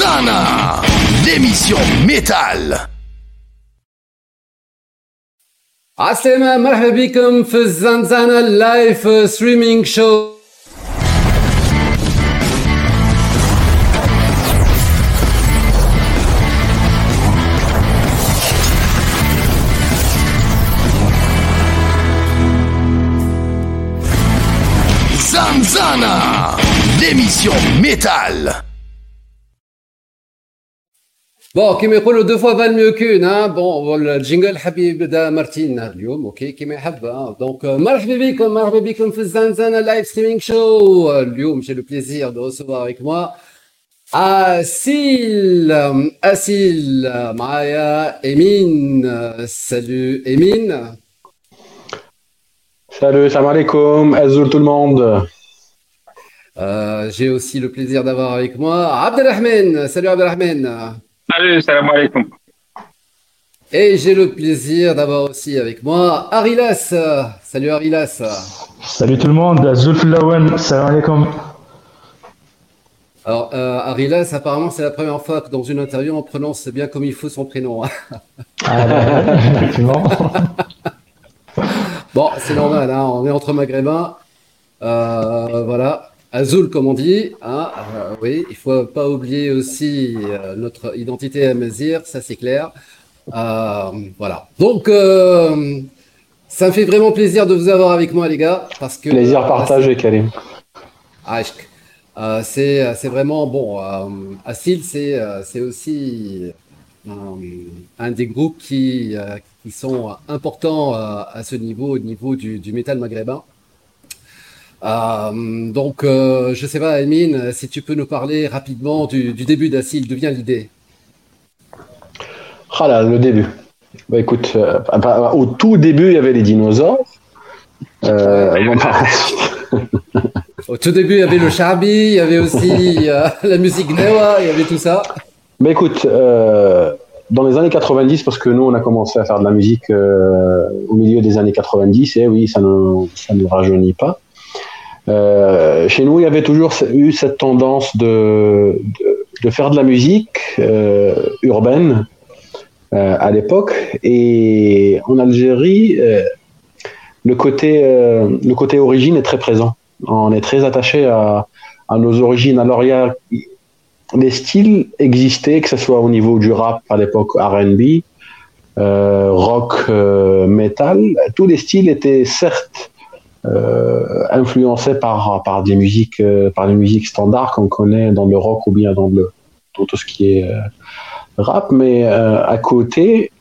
Zanzana, l'émission métal. عسلامة مرحبا بكم في الزنزانة لايف ستريمينج شو Zanzana, l'émission métal. بون كيما يقولوا دو فوا فال ميو كون ها بون الجينجل حبي يبدا مارتين اليوم اوكي كيما يحب دونك مرحبا بكم مرحبا بكم في الزنزانة لايف ستريمينغ شو اليوم جي لو بليزير دو ريسيفوار افيك موا اسيل اسيل معايا ايمين سالو ايمين Salut, salam alaikum, Azul tout le monde. Euh, J'ai aussi le plaisir d'avoir avec moi Abdelrahman. Salut Abdelrahman. Salut, salam alaikum. Et j'ai le plaisir d'avoir aussi avec moi Arilas. Salut Arilas. Salut tout le monde, Azul Filawen, salam alaikum. Alors, euh, Arilas, apparemment, c'est la première fois que dans une interview, on prononce bien comme il faut son prénom. hein. Ah, bah, effectivement. Bon, c'est normal, hein, on est entre maghrébins. Euh, voilà, Azul comme on dit. Hein, euh, oui, il faut pas oublier aussi euh, notre identité à Mazir, ça c'est clair. Euh, voilà. Donc, euh, ça me fait vraiment plaisir de vous avoir avec moi, les gars, parce que Plaisir partagé, Karim. Euh, c'est c'est vraiment bon. Assil, c'est c'est aussi un des groupes qui, qui sont importants à ce niveau, au niveau du, du métal maghrébin. Euh, donc, euh, je sais pas, Emine, si tu peux nous parler rapidement du, du début d'Assil, d'où vient l'idée? Ah là, le début. Bah écoute, euh, bah, au tout début, il y avait les dinosaures. Bon, bah, Au tout début, il y avait le Shabi, il y avait aussi la musique Newa, il y avait tout ça. bah, écoute, dans les années 90, parce que nous, on a commencé à faire de la musique au milieu des années 90, et oui, ça ne ça ne rajeunit pas. Euh, chez nous, il y avait toujours eu cette tendance de, de, faire de la musique euh, urbaine euh, à l'époque. Et en Algérie, le, côté, le côté origine est très présent. On est très attaché à, nos origines. Alors, il y a les styles existaient, que ce soit au niveau du rap à l'époque RB, rock, metal. Tous les styles étaient certes euh, influencé par, par, des musiques, euh, par des musiques standards qu'on connaît dans le rock ou bien dans, tout ce qui est euh, rap. Mais à côté,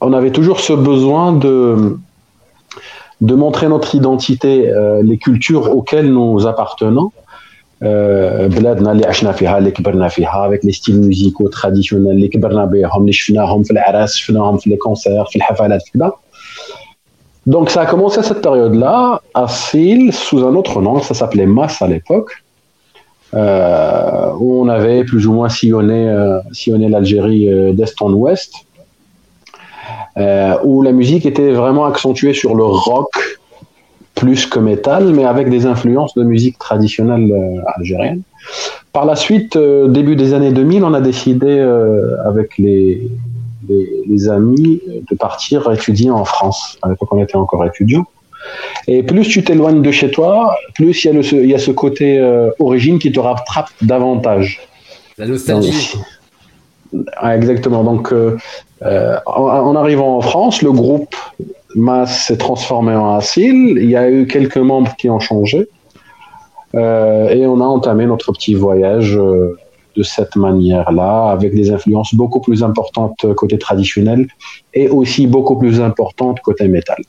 on avait toujours ce besoin de de montrer notre identité, les cultures auxquelles nous appartenons, euh, avec les styles musicaux traditionnels, les les concerts, les donc ça a commencé à cette période-là à Sil sous un autre nom ça s'appelait Mass à l'époque euh, où on avait plus ou moins sillonné, euh, l'Algérie euh, d'est en ouest euh, où la musique était vraiment accentuée sur le rock plus que métal, mais avec des influences de musique traditionnelle algérienne. Par la suite, début des années 2000, on a décidé avec les, les, les amis de partir étudier en France. À l'époque, on était encore étudiants. Et plus tu t'éloignes de chez toi, plus il y a, le, ce- il y a ce côté euh, origine qui te rattrape davantage. La nostalgie. Exactement. Donc, euh, euh, en, en arrivant en France, le groupe Mass s'est transformé en Asile. Il y a eu quelques membres qui ont changé. Euh, et on a entamé notre petit voyage euh, de cette manière-là, avec des influences beaucoup plus importantes côté traditionnel et aussi beaucoup plus importantes côté métal.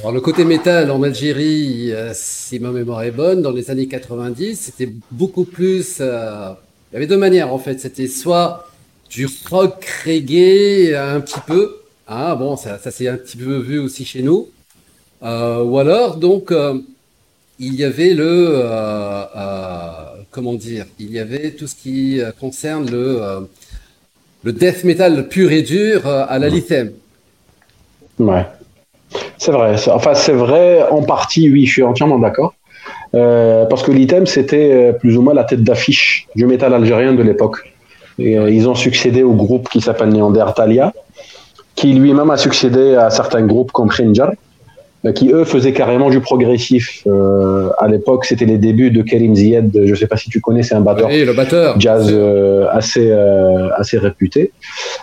Alors, le côté métal en Algérie, euh, si ma mémoire est bonne, dans les années 90, c'était beaucoup plus. euh, il y avait deux manières en fait. C'était soit du rock reggae un petit peu. Ah bon, ça, s'est un petit peu vu aussi chez nous. Euh, ou alors, donc, euh, il y avait le. Comment dire Il y avait tout ce qui euh, concerne le, euh, le death metal pur et dur euh, à la lithium. Ouais. C'est vrai. Enfin, c'est vrai en partie, oui, je suis entièrement d'accord. parce que l'item, c'était plus ou moins la tête d'affiche du métal algérien de l'époque. ils ont succédé au groupe qui s'appelle Neandertalia, qui lui-même a succédé à certains groupes comme Khinjar, qui eux faisaient carrément du progressif. Euh, à l'époque, c'était les débuts de Karim Zied. Je ne sais pas si tu connais, c'est un batteur, oui, le batteur. jazz euh, assez assez réputé.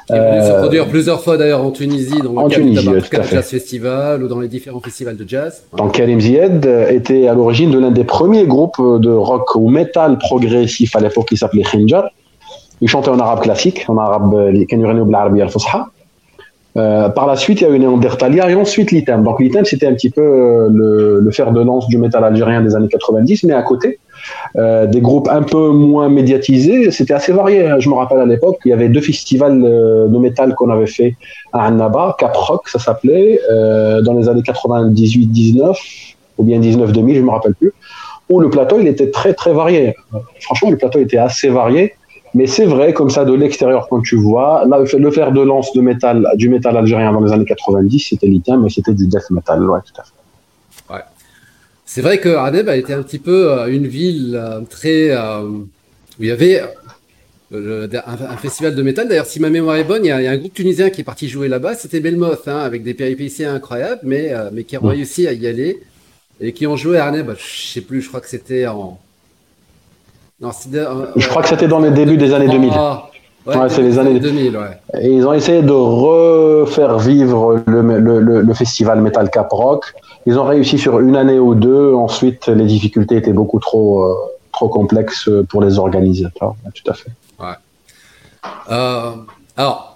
Il a se produire plusieurs fois d'ailleurs en Tunisie, dans le en Tunisie, Jazz Festival ou dans les différents festivals de jazz. Donc Karim Zied était à l'origine de l'un des premiers groupes de rock ou metal progressif à l'époque qui s'appelait Khinjar. Il chantait en arabe classique, en arabe, Euh, par la suite, il y a eu Néandertalia et ensuite l'ITEM. Donc l'ITEM, c'était un petit peu euh, le, le, fer de lance du métal algérien des années 90, mais à côté, euh, des groupes un peu moins médiatisés, c'était assez varié. Je me rappelle à l'époque, il y avait deux festivals euh, de métal qu'on avait fait à Annaba, Cap Rock, ça s'appelait, dans les années 98-19, ou bien 19-2000, je me rappelle plus, où le plateau, il était très très varié. Franchement, le plateau était assez varié. Mais c'est vrai, comme ça, de l'extérieur, quand tu vois, là, le fer de lance de métal, du métal algérien dans les années 90, c'était lithium, mais c'était du death metal, ouais, tout à fait. Ouais. C'est vrai que Radeb a été un petit peu euh, une ville euh, très. Euh, où il y avait un, festival de métal. D'ailleurs, si ma mémoire est bonne, il y, a, un groupe tunisien qui est parti jouer là-bas. C'était Belmoth, hein, avec des péripéties incroyables, mais, mais qui a réussi à y aller et qui ont joué à Arnhem. Je sais plus, je crois que c'était en euh, je crois que c'était dans les débuts des années 2000. Ah, ouais, c'est les années 2000. Et ils ont essayé de refaire vivre le, festival Metal Cap Rock. Ils ont réussi sur une année ou deux. Ensuite, les difficultés étaient beaucoup trop, euh, trop complexes pour les organisateurs. Tout à fait. Euh, alors,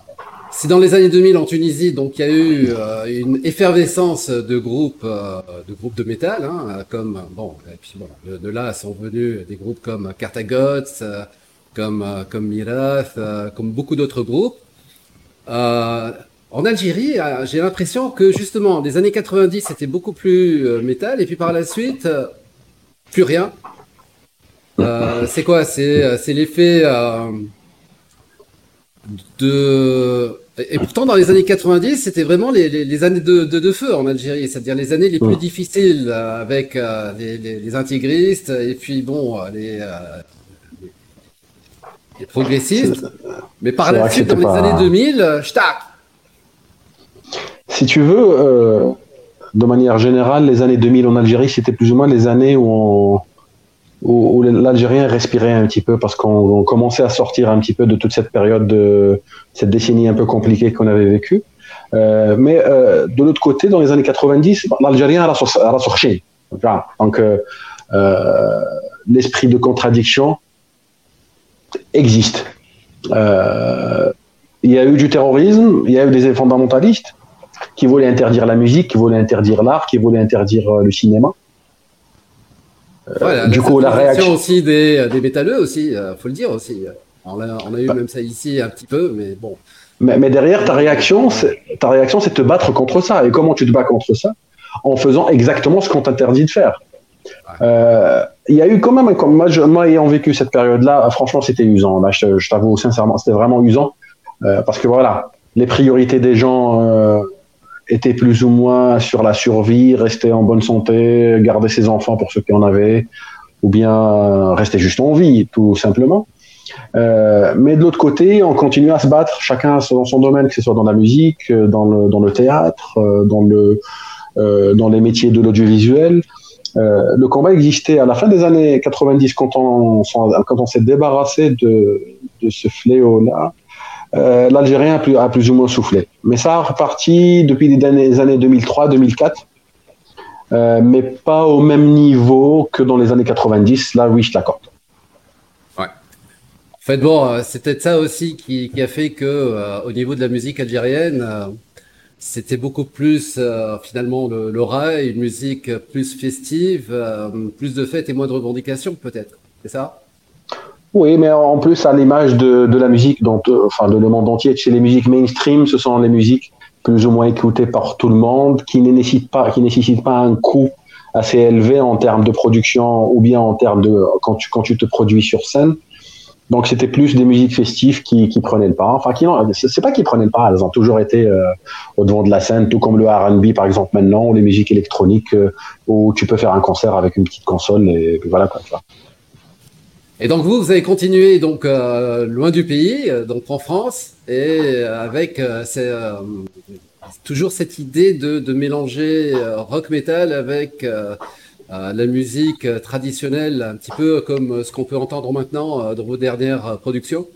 c'est dans les années 2000 en Tunisie, donc il y a eu euh, une effervescence de groupes, euh, de groupes de métal, hein, comme bon, et puis bon, de, là sont venus des groupes comme Cartagots, euh, comme comme Mirath, comme beaucoup d'autres groupes. en Algérie, j'ai l'impression que justement, les années 90 c'était beaucoup plus métal, et puis par la suite, plus rien. c'est quoi? C'est l'effet de et pourtant, dans les années 90, c'était vraiment les, les, les années de, de, de, feu en Algérie, c'est-à-dire les années les plus difficiles euh, avec euh, les, les, intégristes et puis bon, euh, les, progressistes. Mais par la suite, dans les années 2000, tac Si tu veux, de manière générale, les années 2000 en Algérie, c'était plus ou moins les années où on où, l'Algérien respirait un petit peu parce qu'on commençait à sortir un petit peu de toute cette période de cette décennie un peu compliquée qu'on avait vécue. Euh, mais euh, de l'autre côté, dans les années 90, l'Algérien a ressorti. Donc, euh, l'esprit de contradiction existe. Il y a eu du terrorisme, il y a eu des fondamentalistes qui voulaient interdire la musique, qui voulaient interdire l'art, qui voulaient interdire le cinéma. Euh, du coup, la réaction aussi des, des métalleux aussi, euh, faut le dire aussi. On a, on a eu bah. même ça ici un petit peu, mais bon. Mais, mais derrière, ta réaction, ta réaction, c'est te battre contre ça. Et comment tu te bats contre ça En faisant exactement ce qu'on t'interdit de faire. Euh, il y a eu quand même, comme moi, moi ayant vécu cette période-là, franchement, c'était usant. Là, je, je t'avoue sincèrement, c'était vraiment usant parce que voilà, les priorités des gens était plus ou moins sur la survie, rester en bonne santé, garder ses enfants pour ceux qui en avaient, ou bien rester juste en vie, tout simplement. Euh, mais de l'autre côté, on continue à se battre, chacun dans son domaine, que ce soit dans la musique, dans le, théâtre, euh, euh, dans les métiers de l'audiovisuel. Le combat existait à la fin des années 90 quand on, s'est débarrassé de ce fléau-là. Euh, l'Algérien a plus, ou moins soufflé. Mais ça a reparti depuis les années, 2003-2004, euh, mais pas au même niveau que dans les années 90. Là, oui, je l'accorde. Ouais. En fait, bon, euh, c'est peut-être ça aussi qui, a fait que, au niveau de la musique algérienne, c'était beaucoup plus finalement le, le, rail, une musique plus festive, plus de fêtes et moins de revendications, peut-être. C'est ça? Oui, mais en plus, à l'image de, la musique, dont, euh, enfin de le monde entier, chez les musiques mainstream, ce sont les musiques plus ou moins écoutées par tout le monde, qui ne nécessitent pas, qui nécessitent pas un coût assez élevé en termes de production ou bien en termes de quand tu, quand tu te produis sur scène. Donc c'était plus des musiques festives qui, qui prenaient le pas. Enfin, qui c'est pas qui prenaient le pas, elles ont toujours été euh, au devant de la scène, tout comme le R&B par exemple maintenant, ou les musiques électroniques euh, où tu peux faire un concert avec une petite console et puis voilà quoi. Et donc vous, vous avez continué donc euh, loin du pays, euh, donc en France, et euh, avec toujours cette idée de, de mélanger rock metal avec la musique traditionnelle, un petit peu comme ce qu'on peut entendre maintenant dans vos dernières productions?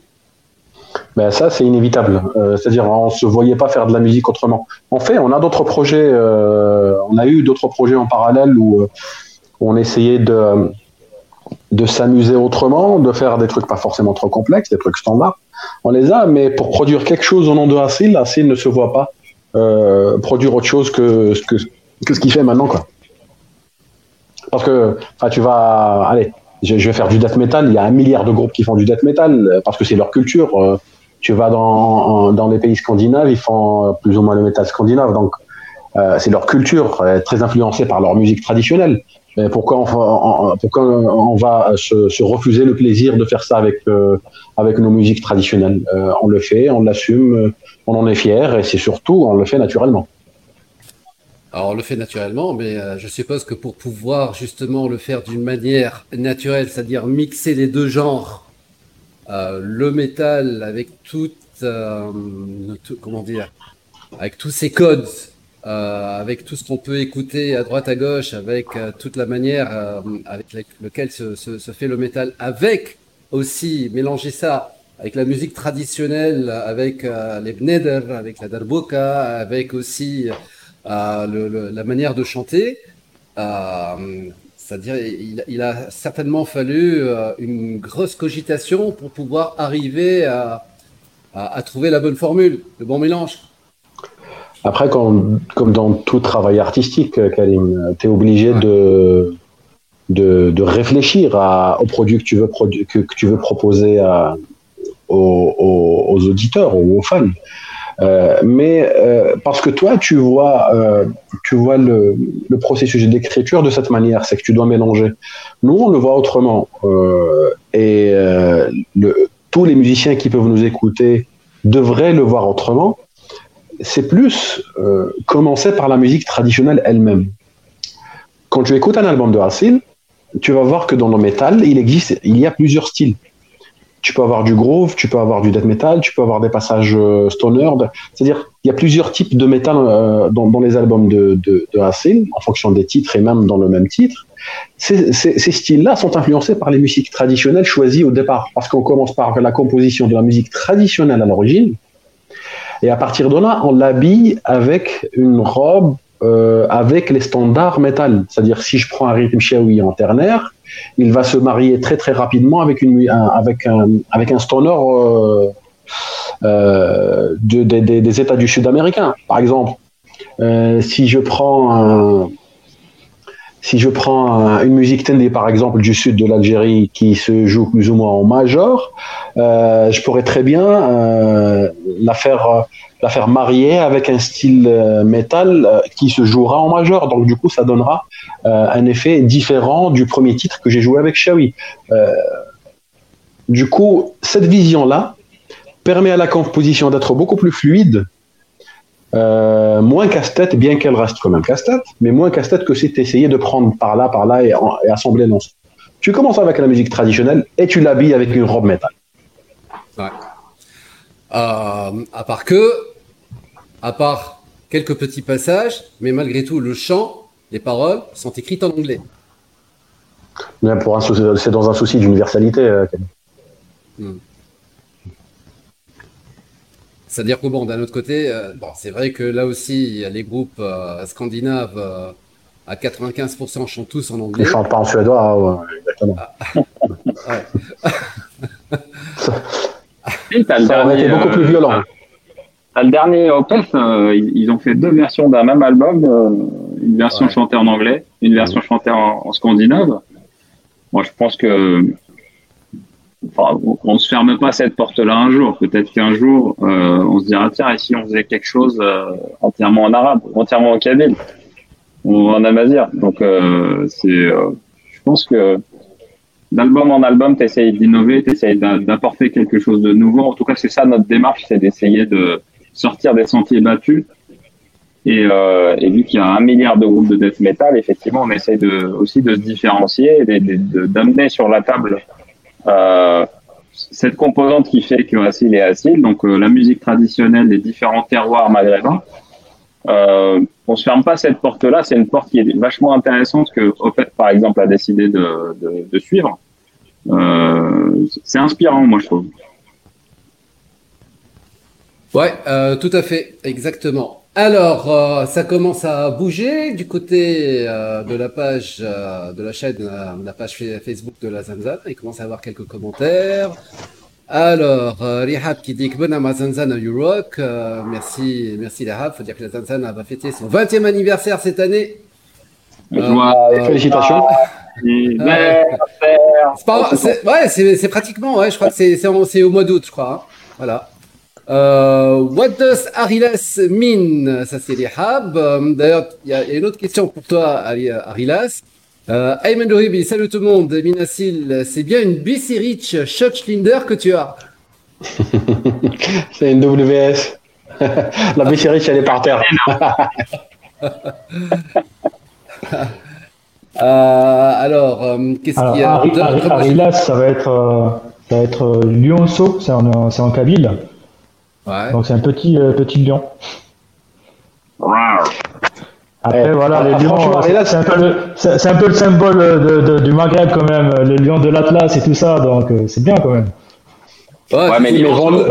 Ben ça, c'est inévitable. C'est-à-dire, on se voyait pas faire de la musique autrement. En fait, on a d'autres projets. on a eu d'autres projets en parallèle où on essayait de de s'amuser autrement, de faire des trucs pas forcément trop complexes, des trucs standards. On les a, mais pour produire quelque chose au nom de Asil, Asil ne se voit pas euh, produire autre chose que, que, que ce qu'il fait maintenant. Quoi. Parce que tu vas... Allez, je, vais faire du death metal, il y a un milliard de groupes qui font du death metal, parce que c'est leur culture. Euh, tu vas dans, dans les pays scandinaves, ils font plus ou moins le métal scandinave, donc euh, c'est leur culture, très influencée par leur musique traditionnelle pourquoi on, pourquoi on va se, refuser le plaisir de faire ça avec, euh, avec nos musiques traditionnelles? Euh, On le fait, on l'assume, on en est fier et c'est surtout, on le fait naturellement. Alors on le fait naturellement, mais euh, je suppose que pour pouvoir justement le faire d'une manière naturelle, c'est-à-dire mixer les deux genres, le métal avec toute, comment dire, avec tous ces codes euh, avec tout ce qu'on peut écouter à droite à gauche, avec euh, toute la manière euh, avec laquelle se, se, se, fait le métal, avec aussi mélanger ça avec la musique traditionnelle, avec les bneder, avec la darbuka, avec aussi le, la manière de chanter. C'est-à-dire, il, il, a certainement fallu une grosse cogitation pour pouvoir arriver à, à, à trouver la bonne formule, le bon mélange. Après, comme, comme dans tout travail artistique, Karim, tu es obligé de, de, de, réfléchir à, au produit que tu veux, que, que tu veux proposer à, aux, aux, auditeurs ou aux fans. Euh, mais euh, parce que toi, tu vois, euh, tu vois le, le processus d'écriture de cette manière, c'est que tu dois mélanger. Nous, on le voit autrement. Euh, et euh, le, tous les musiciens qui peuvent nous écouter devraient le voir autrement c'est plus euh, commencer par la musique traditionnelle elle-même. Quand tu écoutes un album de Hassil, tu vas voir que dans le metal, il existe, il y a plusieurs styles. Tu peux avoir du groove, tu peux avoir du death metal, tu peux avoir des passages euh, stoner. C'est-à-dire, il y a plusieurs types de métal euh, dans, les albums de, de, en fonction des titres et même dans le même titre. Ces styles-là sont influencés par les musiques traditionnelles choisies au départ, parce qu'on commence par la composition de la musique traditionnelle à l'origine, et à partir de là, on l'habille avec une robe euh, avec les standards métal. C'est-à-dire, si je prends un rythme Xiaoyi en ternaire, il va se marier très très rapidement avec, une, un, avec, un, avec un stoner euh, euh, de, de, de, des États du Sud américain. Par exemple, euh, si je prends un, si je prends une musique tendée, par exemple, du sud de l'Algérie qui se joue plus ou moins en major, euh, je pourrais très bien euh, la, faire, la faire marier avec un style euh, métal euh, qui se jouera en major. Donc, du coup, ça donnera euh, un effet différent du premier titre que j'ai joué avec Shawi. du coup, cette vision-là permet à la composition d'être beaucoup plus fluide euh, moins casse-tête, bien qu'elle reste quand même casse-tête, mais moins casse-tête que si tu essayais de prendre par là, par là et, et assembler l'ensemble. Tu commences avec la musique traditionnelle et tu l'habilles avec une robe métal. Ouais. Euh, à part que, à part quelques petits passages, mais malgré tout, le chant, les paroles sont écrites en anglais. C'est dans un souci d'universalité. Euh. C'est-à-dire que bon, d'un autre côté, euh, bon, c'est vrai que là aussi, les groupes euh, scandinaves euh, à 95% chantent tous en anglais. Ils chantent pas en suédois, ouais, exactement. Ah. ça aurait été beaucoup plus violent. T'as le dernier Opeth, ils ont fait deux versions d'un même album, une version ouais. chantée en anglais, une version chantée en, en scandinave. Moi, je pense que on ne se ferme pas cette porte-là un jour. Peut-être qu'un jour, euh, on se dira tiens, et si on faisait quelque chose euh, entièrement en arabe, entièrement en kabyle ou en amazir. Donc, euh, euh, je pense que d'album en album, tu essayes d'innover, tu essayes d'apporter quelque chose de nouveau. En tout cas, c'est ça notre démarche, c'est d'essayer de sortir des sentiers battus. Et, euh, et vu qu'il y a un milliard de groupes de death metal, effectivement, on essaie de, aussi de se différencier et d'amener sur la table cette composante qui fait que Assil est Assil, donc euh, la musique traditionnelle des différents terroirs maghrébins. Euh, on se ferme pas cette porte-là. C'est une porte qui est vachement intéressante que Opet, par exemple, a décidé de, suivre. Euh, c'est inspirant, moi, je trouve. Ouais, euh, tout à fait, exactement. Alors, euh, ça commence à bouger du côté euh, de la page euh, de la chaîne, euh, la page Facebook de la Zanzan. Il commence à avoir quelques commentaires. Alors, euh, Rihab qui dit que bon à Zanzan You Rock. Euh, merci, merci Rihab. Faut dire que la Zanzan va fêter son 20e anniversaire cette année. Félicitations. C'est ouais, pratiquement, ouais, je crois que c'est au mois d'août, je crois. hein. Voilà. Euh, what does Arilas mean? Ça, c'est les Hab. Euh, D'ailleurs, il y, a il y a une autre question pour toi, Ari- Arilas. Euh, Ayman Dohibi, salut tout le monde. Minasil, c'est bien une BC Rich Shock Schlinder que tu as. C'est une WS. La biche riche, elle est par terre. Euh, alors, euh, qu'est-ce qu'il y a Arilas, ça va être, euh, ça va être euh, lionceau, c'est en, c'est en Kabyle. Ouais. Donc c'est un petit, euh, petit lion. Après, Eh, voilà, ah, les ah, lions, euh, c'est un, peu le- c'est- c'est un peu le symbole de, de- du Maghreb quand même, le lion de l'Atlas et tout ça, donc euh, c'est bien quand même. Ouais, Ouais, mais vendre-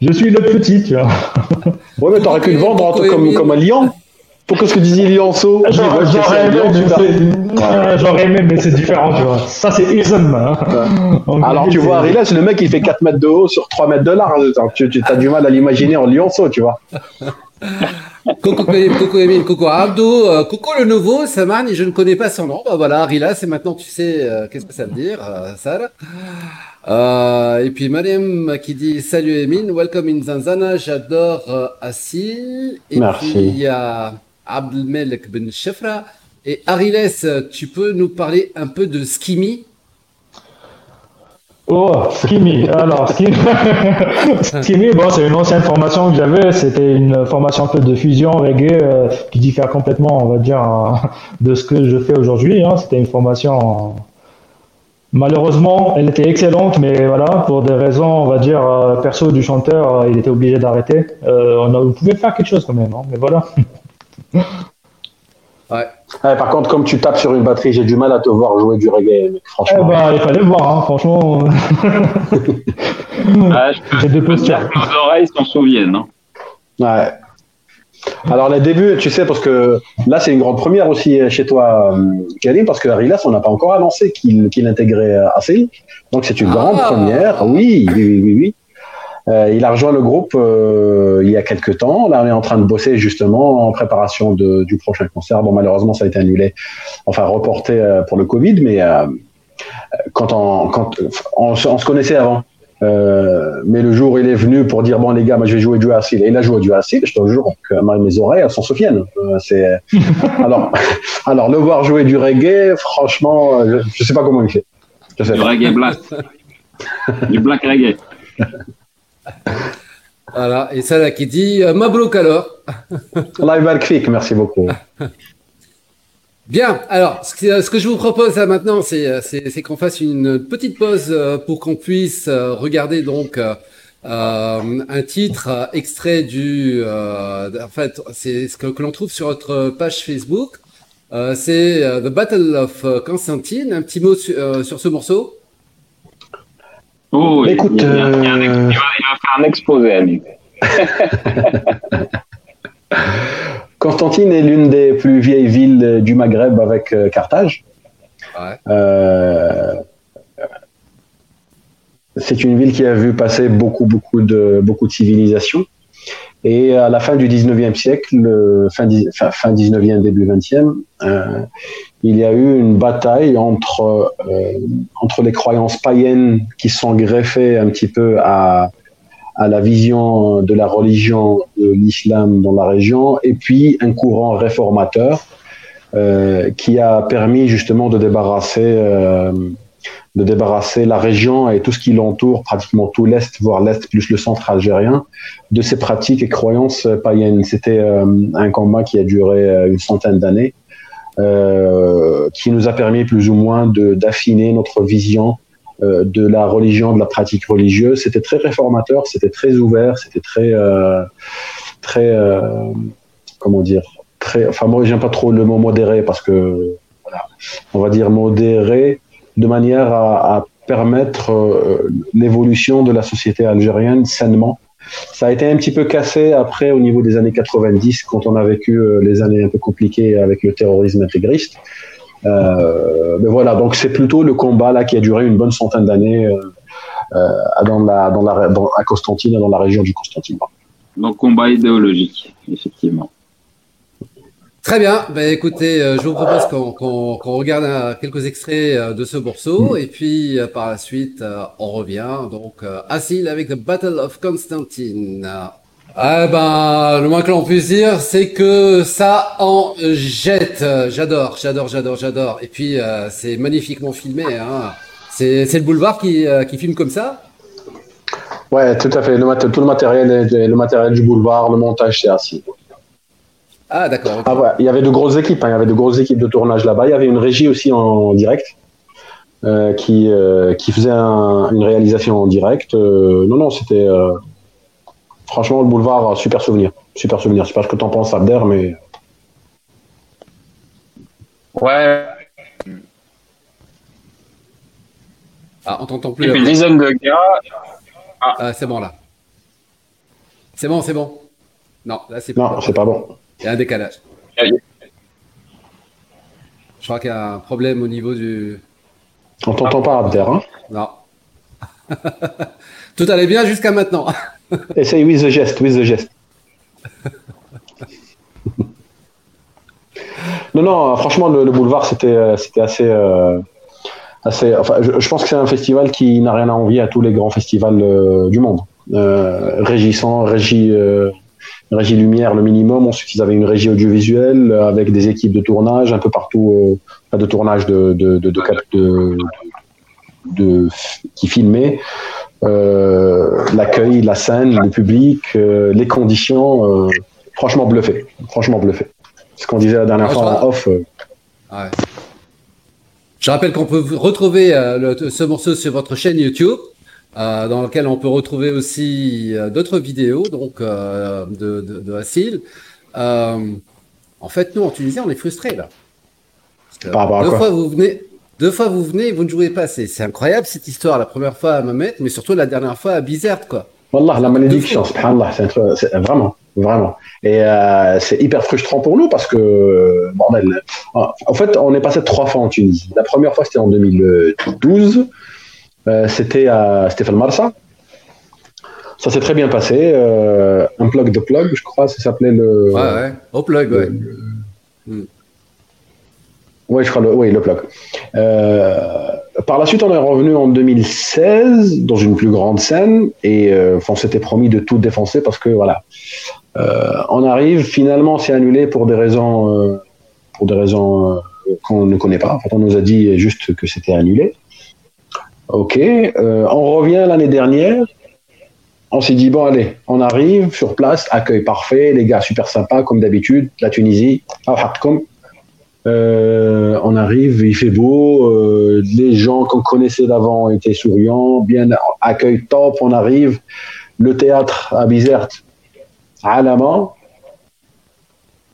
Je suis le petit, tu vois. Ouais, mais t'aurais pu le vendre un truc comme, comme un lion. Pourquoi est-ce que tu disais lionceau Je dis, ouais, J'aurais aimé, mais c'est- différent, tu vois. Ça, c'est ism. Hein. Alors tu vois, c'est- Arilas, le mec il fait 4 mètres de haut sur 3 mètres de large. Tu, tu as du mal à l'imaginer en lionceau, tu vois. Coucou Emile, coucou Emile, coucou Abdo, euh, coucou le nouveau, Saman, et je ne connais pas son nom. Bah voilà, Rila, c'est maintenant tu sais euh, qu'est-ce que ça veut dire, euh, Sarah. Euh, et puis Mariam qui dit salut Emile, welcome in Zanzana, j'adore euh, Assil. Et Merci. puis il y a Abdelmelek Ben Shefra. Et Ariles, tu peux nous parler un peu de Skimi? Oh, Skimmy. Alors, Skimmy, bon, c'est une ancienne formation que j'avais. C'était une formation un peu de fusion reggae euh, qui diffère complètement, on va dire, euh, de ce que je fais aujourd'hui. Hein. C'était une formation. Malheureusement, elle était excellente, mais voilà, pour des raisons, on va dire, euh, perso du chanteur, euh, il était obligé d'arrêter. On pouvait faire quelque chose quand même, hein, mais voilà. Ouais. Ouais, par contre, comme tu tapes sur une batterie, j'ai du mal à te voir jouer du reggae, mec, Eh franchement. ben, il fallait voir, hein, franchement. Ah, J'ai deux postures. nos oreilles s'en souviennent. hein. Ouais. Alors les débuts, tu sais, parce que là c'est une grande première aussi chez toi, euh, Karim, parce que Arilas, on n'a pas encore annoncé qu'il qu'il intégrait euh, ACI. Donc c'est une grande Ah. première. Oui, oui, oui, oui. oui. Euh, il a rejoint le groupe euh, il y a quelques temps. Là, on est en train de bosser justement en préparation de, du prochain concert. Bon, malheureusement, ça a été annulé, enfin reporté euh, pour le Covid, mais euh, quand, on, quand on, se- on se connaissait avant. Euh, mais le jour où il est venu pour dire bon les gars, moi je vais jouer du acid, et il a joué du acid, je te jure que mes oreilles elles s'en souviennent. Euh, c'est alors alors le voir jouer du reggae, franchement, je, je sais pas comment il fait. Je sais Du pas. reggae blast. du black reggae. Voilà, et ça là qui dit euh, Mabrouk alors. Live al Quick, merci beaucoup. Bien, alors ce que, ce que je vous propose là maintenant, c'est euh, qu'on fasse une petite pause euh, pour qu'on puisse euh, regarder donc euh, euh, un titre euh, extrait du. euh, en fait, c'est ce que, que l'on trouve sur notre page Facebook. Euh, c'est euh, The Battle of euh, Constantine. Un petit mot su- euh, sur ce morceau. Oh, il- Écoute, va, il va faire un exposé, lui. Constantine est l'une des plus vieilles villes du Maghreb avec euh, Carthage. Ouais. Euh, c'est une ville qui a vu passer beaucoup, beaucoup de, beaucoup de civilisations. Et à la fin du 19e siècle, fin, fin 19e, début 20e, euh, il y a eu une bataille entre, euh, entre les croyances païennes qui sont greffées un petit peu à, à la vision de la religion de l'islam dans la région, et puis un courant réformateur euh, qui a permis justement de débarrasser euh, de débarrasser la région et tout ce qui l'entoure, pratiquement tout l'Est, voire l'Est plus le centre algérien, de ces pratiques et croyances païennes. C'était euh, un combat qui a duré euh, une centaine d'années, euh, qui nous a permis plus ou moins d'affiner notre vision euh, de la religion, de la pratique religieuse. C'était très réformateur, c'était très ouvert, c'était très, euh, très, euh, comment dire, très. Enfin, moi, j'aime pas trop le mot modéré parce que, on va dire modéré de manière à, permettre euh, l'évolution de la société algérienne sainement. Ça a été un petit peu cassé après au niveau des années 90 quand on a vécu euh, les années un peu compliquées avec le terrorisme intégriste. Euh, mais voilà, donc c'est plutôt le combat là qui a duré une bonne centaine d'années à Constantine, dans la région du Constantine. Donc combat idéologique, effectivement. Très bien. Ben, écoutez, euh, je vous propose qu'on regarde euh, quelques extraits euh, de ce morceau et puis par la suite, on revient. Donc, euh, Assil avec The Battle of Constantine. Ah ben, le moins que l'on puisse dire, c'est que ça en jette. J'adore, j'adore, j'adore, j'adore. Et puis, euh, c'est magnifiquement filmé. Hein. C'est le boulevard qui, euh, qui filme comme ça? Ouais, tout à fait. Le mat- tout le matériel, le matériel du boulevard, le montage, c'est assis. Ah, d'accord. Ah ouais, il y avait de grosses équipes, hein, il y avait de grosses équipes de tournage là-bas. Il y avait une régie aussi en direct euh, qui, euh, qui faisait un- une réalisation en direct. Euh, non, non, c'était euh, franchement le boulevard, super souvenir. Super souvenir. Je sais pas ce que t'en penses, Abder, mais Ouais, Ah, on t'entend plus. il fait une dizaine de gars. Ah, c'est bon là. C'est bon, c'est bon. Non, là c'est non, c'est pas bon. Il y a un décalage. Je crois qu'il y a un problème au niveau du. On t'entend pas, Abder. Hein Non. Tout allait bien jusqu'à maintenant. Essaye with the geste, with the geste. non, non, franchement, le, le boulevard, c'était, euh, c'était assez, euh, assez. Enfin, je, je pense que c'est un festival qui n'a rien à envier à tous les grands festivals euh, du monde. Euh, régissant, régie, euh, régie lumière, le minimum. Ensuite, ils avaient une régie audiovisuelle avec des équipes de tournage un peu partout, euh, pas de tournage de, de, de, de, cap- de, de- qui filmaient euh, l'accueil, la scène, le public, euh, les conditions, euh, franchement bluffé, franchement bluffé. Ce qu'on disait la dernière fois en off, Ouais. Je rappelle qu'on peut retrouver le- ce morceau sur votre chaîne YouTube, euh, dans laquelle on peut retrouver aussi euh, d'autres vidéos donc euh, de, de, de Assil. En fait, nous en Tunisie, on est frustrés là. Parce que Par rapport à deux quoi fois vous venez, deux fois vous venez, et vous ne jouez pas. C'est incroyable cette histoire. La première fois à Mamet, mais surtout la dernière fois à Bizerte quoi. Wallah, la malédiction, subhanallah, c'est vraiment, vraiment. Et euh, c'est hyper frustrant pour nous parce que, bordel, en fait, on est passé trois fois en Tunisie. La première fois, c'était en 2012, euh, c'était à Stéphane Marsa. Ça s'est très bien passé. Euh, un plug de plug, je crois, ça s'appelait le. Ouais, ouais. Au plug, ouais. Oui, je crois le, oui, le plug. Euh, par la suite, on est revenu en 2016 dans une plus grande scène et euh, on s'était promis de tout défoncer parce que voilà, euh, on arrive finalement, c'est annulé pour des raisons, euh, pour des raisons euh, qu'on ne connaît pas. En fait, on nous a dit juste que c'était annulé. Ok, euh, on revient l'année dernière. On s'est dit bon allez, on arrive sur place, accueil parfait, les gars super sympas comme d'habitude, la Tunisie, comme euh, on arrive, il fait beau, euh, les gens qu'on connaissait d'avant étaient souriants, bien accueil top, on arrive, le théâtre à Bizerte, à la main,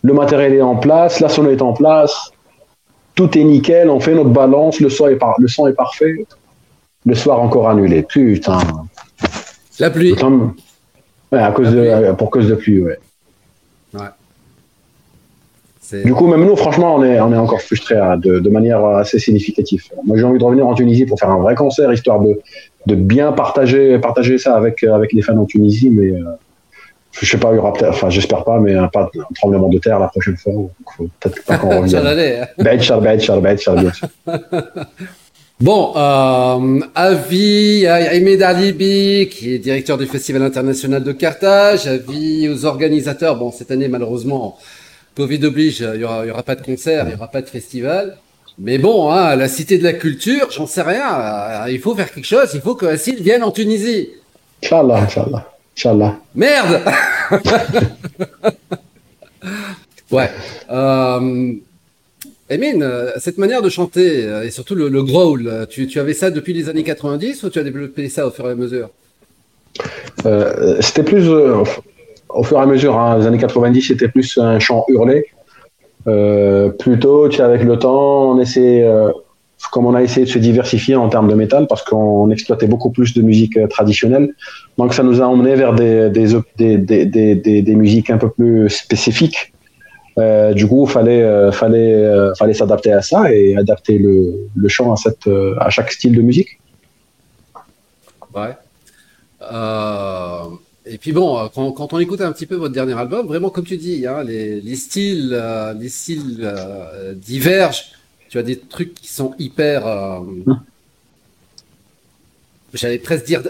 le matériel est en place, la sonne est en place, tout est nickel, on fait notre balance, le son est, par- le son est parfait, le soir encore annulé, putain. La pluie. Ouais, à cause de, pour cause de pluie, ouais. Du coup, même nous, franchement, on est, on est encore frustrés hein, de, de manière assez significative. Moi, j'ai envie de revenir en Tunisie pour faire un vrai concert, histoire de, de bien partager, partager ça avec, euh, avec les fans en Tunisie. Mais euh, je sais pas, il y aura peut-être, enfin, j'espère pas, mais un, pas de- un tremblement de terre la prochaine fois. Peut-être pas qu'on revienne. hein. Char, bien sûr. Bon, euh, avis à Ahmed Alibi, qui est directeur du Festival international de Carthage, avis aux organisateurs. Bon, cette année, malheureusement, Covid oblige, il y aura, aura pas de concert, il y aura pas de festival. Mais bon, hein, la cité de la culture, j'en sais rien. Euh, il faut faire quelque chose. Il faut que Assil vienne en Tunisie. Inch'Allah, Inch'Allah. Inch'Allah. Merde Ouais. Euh, Emin, euh, cette manière de chanter, euh, et surtout le, growl, tu, tu, avais ça depuis les années 90 ou tu as développé ça au fur et à mesure? Euh, C'était plus, euh, au fur et à mesure, hein, les années 90, c'était plus un chant hurlé. plutôt, tu sais, avec le temps, on essaie, comme on a essayé de se diversifier en termes de métal, parce qu'on exploitait beaucoup plus de musique traditionnelle. Donc ça nous a emmené vers des, des musiques un peu plus spécifiques. Euh, du coup, fallait euh, fallait euh, fallait s'adapter à ça et adapter le, le chant à cette à chaque style de musique. Ouais. et puis bon, quand, on écoute un petit peu votre dernier album, vraiment comme tu dis, hein, les, les, styles les styles divergent. Tu as des trucs qui sont hyper. J'allais presque dire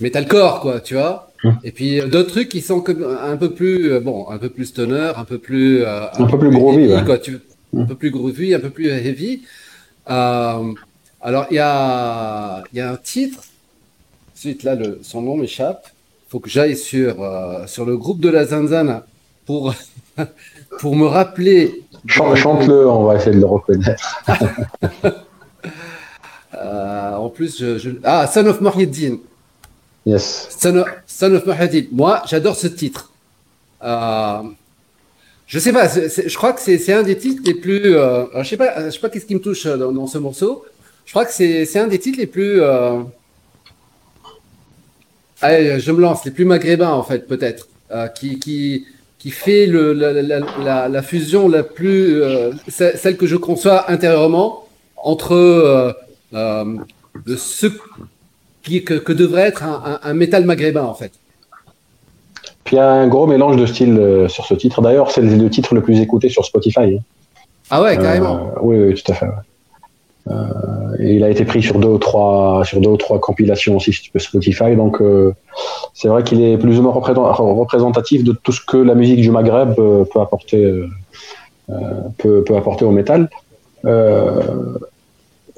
metalcore, quoi, tu vois. Hum. Et puis euh, d'autres trucs qui sont un peu plus euh, bon, un peu plus stoner, un peu plus euh, un, peu plus groovy, heavy, quoi, tu, un hum. peu plus groovy, un peu plus heavy. Euh, alors il y a il y a un titre. Ensuite là, le, son nom m'échappe. Faut que j'aille sur euh, sur le groupe de la Zanzana pour pour me rappeler. Chante-le, on va essayer de le reconnaître. en plus, je, je... ah Son of Mohyeddin. Yes. Son of, of Moi, j'adore ce titre. Euh, je sais pas, je crois que c'est un des titres les plus. Euh, je sais pas, je sais pas qu'est-ce qui me touche dans, dans, ce morceau. Je crois que c'est un des titres les plus. Euh... Allez, je me lance, les plus maghrébins en fait, peut-être, euh, qui, qui qui fait le, la, fusion la plus euh, celle que je conçois intérieurement entre euh, euh, de ce qui, que, que, devrait être un, un, un, métal maghrébin en fait. Puis il y a un gros mélange de styles euh, sur ce titre. D'ailleurs, c'est le titre le plus écouté sur Spotify. Hein. Ah ouais, carrément. Euh, oui, oui, tout à fait. Ouais. Euh, et il a été pris sur deux ou trois sur deux ou trois compilations aussi sur Spotify. Donc euh, c'est vrai qu'il est plus ou moins représentatif de tout ce que la musique du Maghreb euh, peut apporter peut, peut apporter au métal.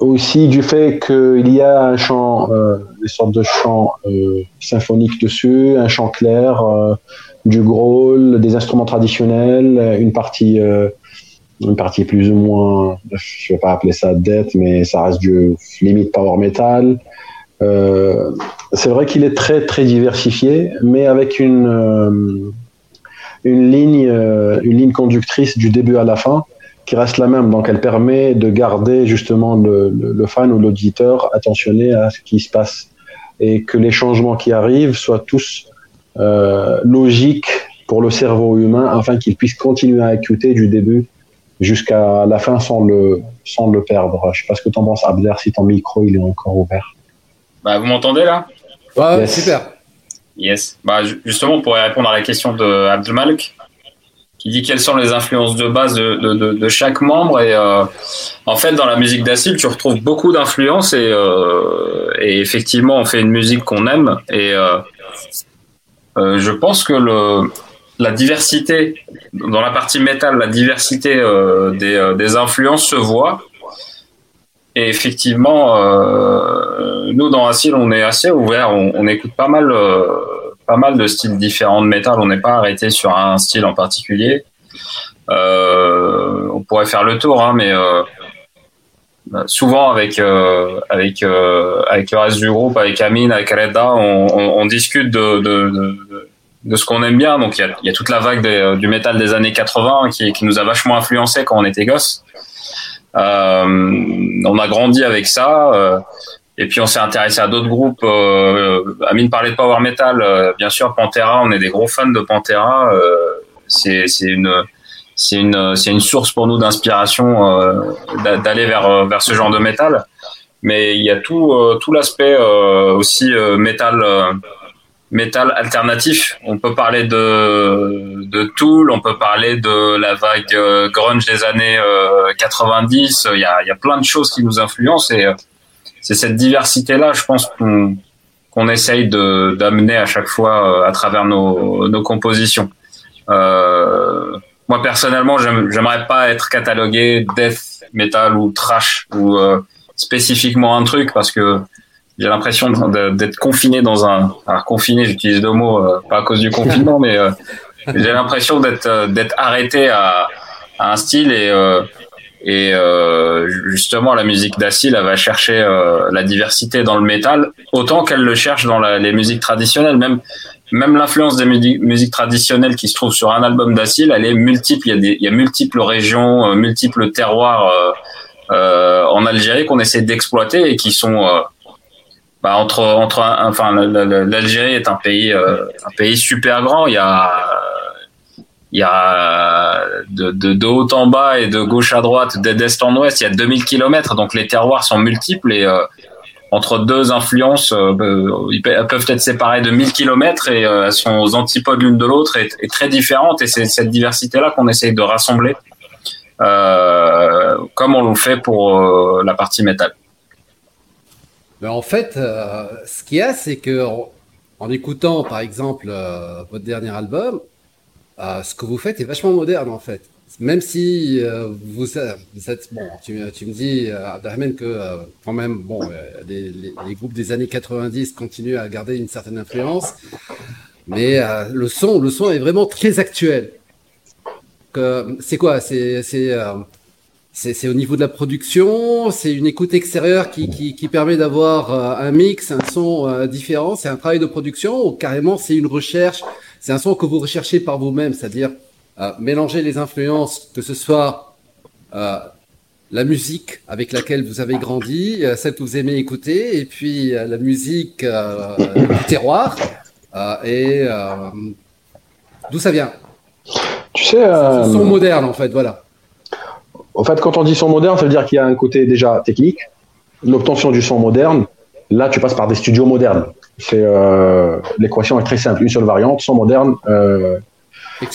Aussi du fait qu'il y a un chant, euh, des sortes de chants euh, symphoniques dessus, un chant clair, euh, du growl, des instruments traditionnels, une partie, euh, une partie plus ou moins, je vais pas appeler ça death, mais ça reste du limite power metal. Euh, c'est vrai qu'il est très très diversifié, mais avec une une ligne une ligne conductrice du début à la fin qui reste la même. Donc, elle permet de garder justement le, le, le fan ou l'auditeur attentionné à ce qui se passe et que les changements qui arrivent soient tous euh, logiques pour le cerveau humain afin qu'il puisse continuer à écouter du début jusqu'à la fin sans le, sans le perdre. Je sais pas ce que tu en penses, Abder, si ton micro il est encore ouvert. Bah, vous m'entendez là? Ouais, yes. super. Yes. Bah, justement, pour répondre à la question de Abdelmalek, qui dit quelles sont les influences de base de, de, de chaque membre. Et euh, en fait, dans la musique d'Acid, tu retrouves beaucoup d'influences et, euh, et, effectivement, on fait une musique qu'on aime. Et euh, euh je pense que le, la diversité, dans la partie métal, la diversité euh, des, euh, des, influences se voit. Et effectivement, nous, dans Acid, on est assez ouvert. On, on écoute pas mal pas mal de styles différents de métal. On n'est pas arrêté sur un style en particulier. Euh, on pourrait faire le tour, hein, mais euh, souvent avec euh, avec avec le reste du groupe, avec Amine, avec Reda, on, discute de, de, de, ce qu'on aime bien. Donc il y a, toute la vague du métal des années 80 qui, qui nous a vachement influencé quand on était gosse. On a grandi avec ça. Et puis on s'est intéressé à d'autres groupes. Euh, Amine parlait de power metal, euh, bien sûr Pantera. On est des gros fans de Pantera. Euh, c'est une c'est une c'est une source pour nous d'inspiration euh, d'aller vers vers ce genre de métal. Mais il y a tout euh, tout l'aspect euh, aussi métal métal alternatif. On peut parler de de Tool, on peut parler de la vague grunge des années 90. Il y a il y a plein de choses qui nous influencent et c'est cette diversité-là, je pense, qu'on qu'on essaye d'amener à chaque fois euh, à travers nos, nos compositions. Euh, moi personnellement, j'aimerais pas être catalogué death metal ou trash ou spécifiquement un truc parce que j'ai l'impression d'être confiné dans un alors confiné j'utilise deux mots pas à cause du confinement mais j'ai l'impression d'être d'être arrêté à, à, un style et et euh, justement, la musique d'Acil, elle va chercher euh, la diversité dans le métal, autant qu'elle le cherche dans la, les musiques traditionnelles. Même, même l'influence des musiques, traditionnelles qui se trouvent sur un album d'Acil, elle est multiple. Il y a, des, il y a multiples régions, euh, multiples terroirs euh, en Algérie qu'on essaie d'exploiter et qui sont bah, entre entre enfin l'Algérie est un pays un pays super grand. Il y a il y a de, de, haut en bas et de gauche à droite, d'est en ouest, il y a 2000 km, donc les terroirs sont multiples et euh, entre deux influences, euh, elles peuvent être séparées de 1000 km et euh, elles sont aux antipodes l'une de l'autre et, très différentes et c'est cette diversité-là qu'on essaye de rassembler comme on le fait pour la partie métal. Ben en fait, ce qu'il y a, c'est que écoutant par exemple votre dernier album, euh, ce que vous faites est vachement moderne en fait. Même si euh, vous, êtes bon, tu, me dis euh, que euh, quand même bon, les, groupes des années 90 continuent à garder une certaine influence, mais le son, le son est vraiment très actuel. C'est quoi? C'est c'est au niveau de la production, c'est une écoute extérieure qui, qui permet d'avoir un mix, un son différent, c'est un travail de production ou carrément c'est une recherche c'est un son que vous recherchez par vous-même, c'est-à-dire euh, mélanger les influences, que ce soit euh, la musique avec laquelle vous avez grandi, euh, celle que vous aimez écouter, et puis la musique du terroir. et d'où ça vient? Tu sais, son moderne en fait, voilà. En fait, quand on dit son moderne, ça veut dire qu'il y a un côté déjà technique, l'obtention du son moderne. Là, tu passes par des studios modernes. C'est euh, l'équation est très simple, une seule variante, son moderne. Euh,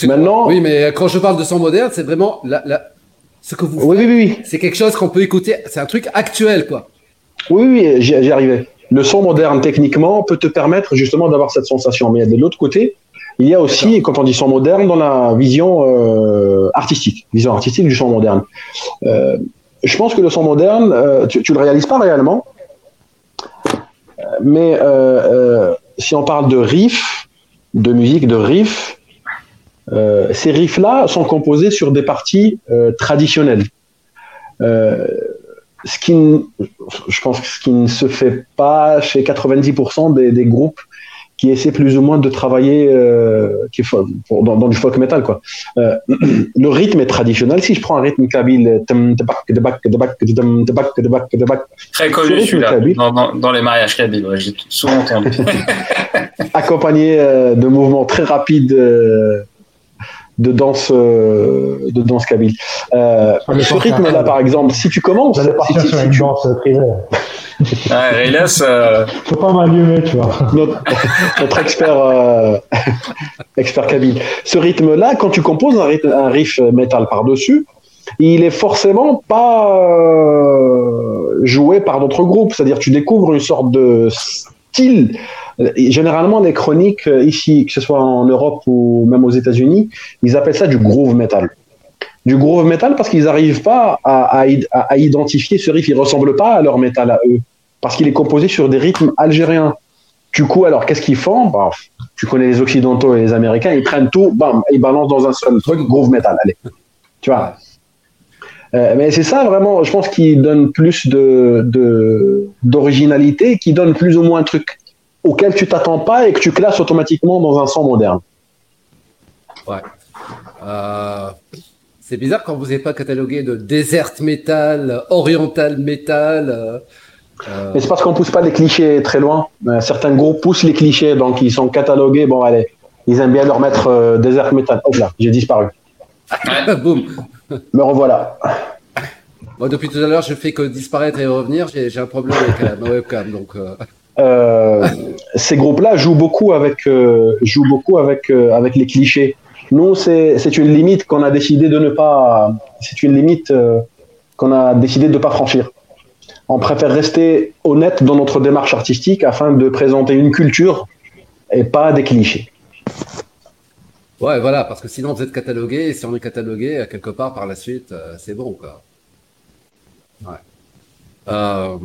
maintenant, oui, mais quand je parle de son moderne, c'est vraiment la, la, ce que vous. Oui, oui, oui. C'est quelque chose qu'on peut écouter. C'est un truc actuel, quoi. Oui, oui, j'y arrivais. Le son moderne, techniquement, peut te permettre justement d'avoir cette sensation. Mais de l'autre côté, il y a aussi, quand on dit son moderne, dans la vision euh, artistique, vision artistique du son moderne. Euh, je pense que le son moderne, euh, tu, tu le réalises pas réellement, mais euh, euh, si on parle de riffs, de musique, de riffs, euh, ces riffs-là sont composés sur des parties traditionnelles. ce qui, je pense que ce qui ne se fait pas chez 90% des, des, groupes qui essaie plus ou moins de travailler euh, qui dans, dans, du folk metal quoi. Euh, le rythme est traditionnel. Si je prends un rythme kabyle, très connu celui-là dans, dans, dans, les mariages kabyles, ouais, j'ai souvent entendu. accompagné euh, de mouvements très rapides. Euh, de danse de danse kabyle. Euh, ce rythme-là, par exemple, si tu commences, si, si, si tu... danse privée. Ah, Reylas, euh... faut pas m'allumer, tu vois. Notre, notre expert, euh, expert kabyle. Ce rythme-là, quand tu composes un, rythme, un riff métal par-dessus, il est forcément pas euh, joué par d'autres groupes. C'est-à-dire, tu découvres une sorte de style. Généralement, les chroniques ici, que ce soit en Europe ou même aux États-Unis, ils appellent ça du groove metal du groove metal parce qu'ils n'arrivent pas à, à, identifier ce riff. Il ressemble pas à leur métal à eux parce qu'il est composé sur des rythmes algériens. Du coup, alors qu'est-ce qu'ils font? Bah, Tu connais les Occidentaux et les Américains, ils prennent tout, bam, ils balancent dans un seul truc, groove metal. Allez, tu vois? Euh, mais c'est ça vraiment, je pense, qui donne plus de d'originalité, qui donne plus ou moins un truc auquel tu t'attends pas et que tu classes automatiquement dans un son moderne. Ouais. Euh, c'est bizarre quand vous n'avez pas catalogué de desert metal, oriental metal. Euh. Mais c'est parce qu'on pousse pas les clichés très loin. Certains groupes poussent les clichés, donc ils sont catalogués. Bon, allez, ils aiment bien leur mettre desert metal. Hop là, j'ai disparu. Boum. Me revoilà. Moi, depuis tout à l'heure, je fais que disparaître et revenir. J'ai un problème avec ma webcam, donc. ces groupes-là jouent beaucoup avec, jouent beaucoup avec, avec les clichés. Nous, c'est une limite qu'on a décidé de ne pas. C'est une limite euh, qu'on a décidé de ne pas franchir. On préfère rester honnête dans notre démarche artistique afin de présenter une culture et pas des clichés. Ouais, voilà, parce que sinon vous êtes catalogué, et si on est catalogué, quelque part par la suite, c'est bon, quoi. Ouais. Euh...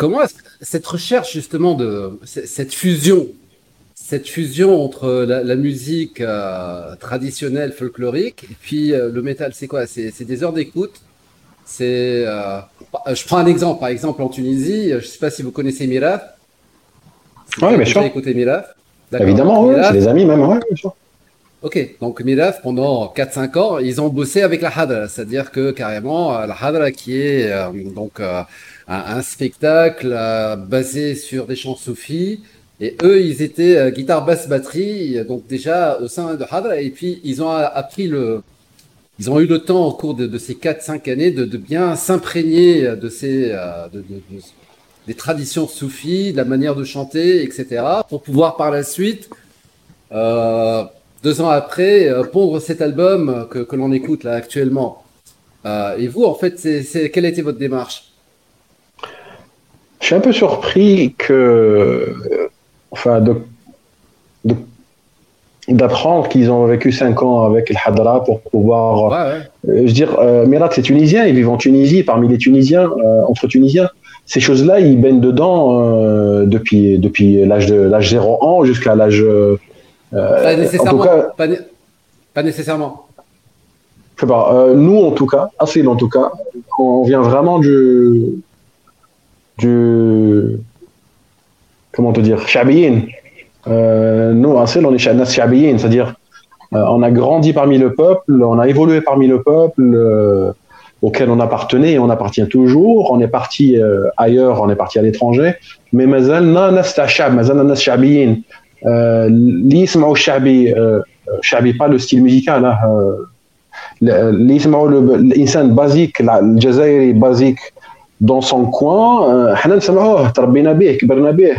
Comment est-ce que cette recherche justement de cette fusion, cette fusion entre la, musique euh, traditionnelle folklorique et puis euh, le métal, c'est quoi? C'est des heures d'écoute. C'est, euh, je prends un exemple. Par exemple, en Tunisie, je ne sais pas si vous connaissez Miraf. Oui, bien sûr. écouté Miraf. Évidemment, oui, c'est des amis même. Ouais, bien sûr. Ok, donc Miraf, pendant 4-5 ans, ils ont bossé avec la Hadra, c'est-à-dire que carrément, la Hadra qui est donc un, spectacle euh, basé sur des chants soufis. Et eux, ils étaient euh, guitare, basse, batterie, donc déjà au sein de Hadra. Et puis, ils ont appris le, ils ont eu le temps au cours de, ces 4-5 années de, bien s'imprégner de ces, euh, des traditions soufis, de la manière de chanter, etc., pour pouvoir par la suite, deux ans après, pondre cet album que, que l'on écoute là actuellement. et vous, en fait, c'est, quelle a été votre démarche? Je suis un peu surpris que, enfin, d'apprendre qu'ils ont vécu 5 ans avec le Hadra pour pouvoir. Euh, je veux dire, euh, Mirat, c'est tunisien, ils vivent en Tunisie, parmi les Tunisiens, euh, entre Tunisiens. Ces choses-là, ils baignent dedans depuis, depuis l'âge de l'âge 0 ans jusqu'à l'âge. pas nécessairement. pas, nécessairement. Je sais pas. nous, en tout cas, assez en tout cas, on vient vraiment du du. Comment te dire Shabiyin. Euh, nous, à on est c'est-à-dire euh, on a grandi parmi le peuple, on a évolué parmi le peuple euh, auquel on appartenait et on appartient toujours. On est parti euh, ailleurs, on est parti à l'étranger. Mais mazalna nastashab, mazalna nashabiyin. Euh, l'isma'u shabi, euh, shabi pas le style musical, hein, l'isma'u l'insan basique, le jazairi basique dans son coin. Oh, Tarbina bih, kibarna bih.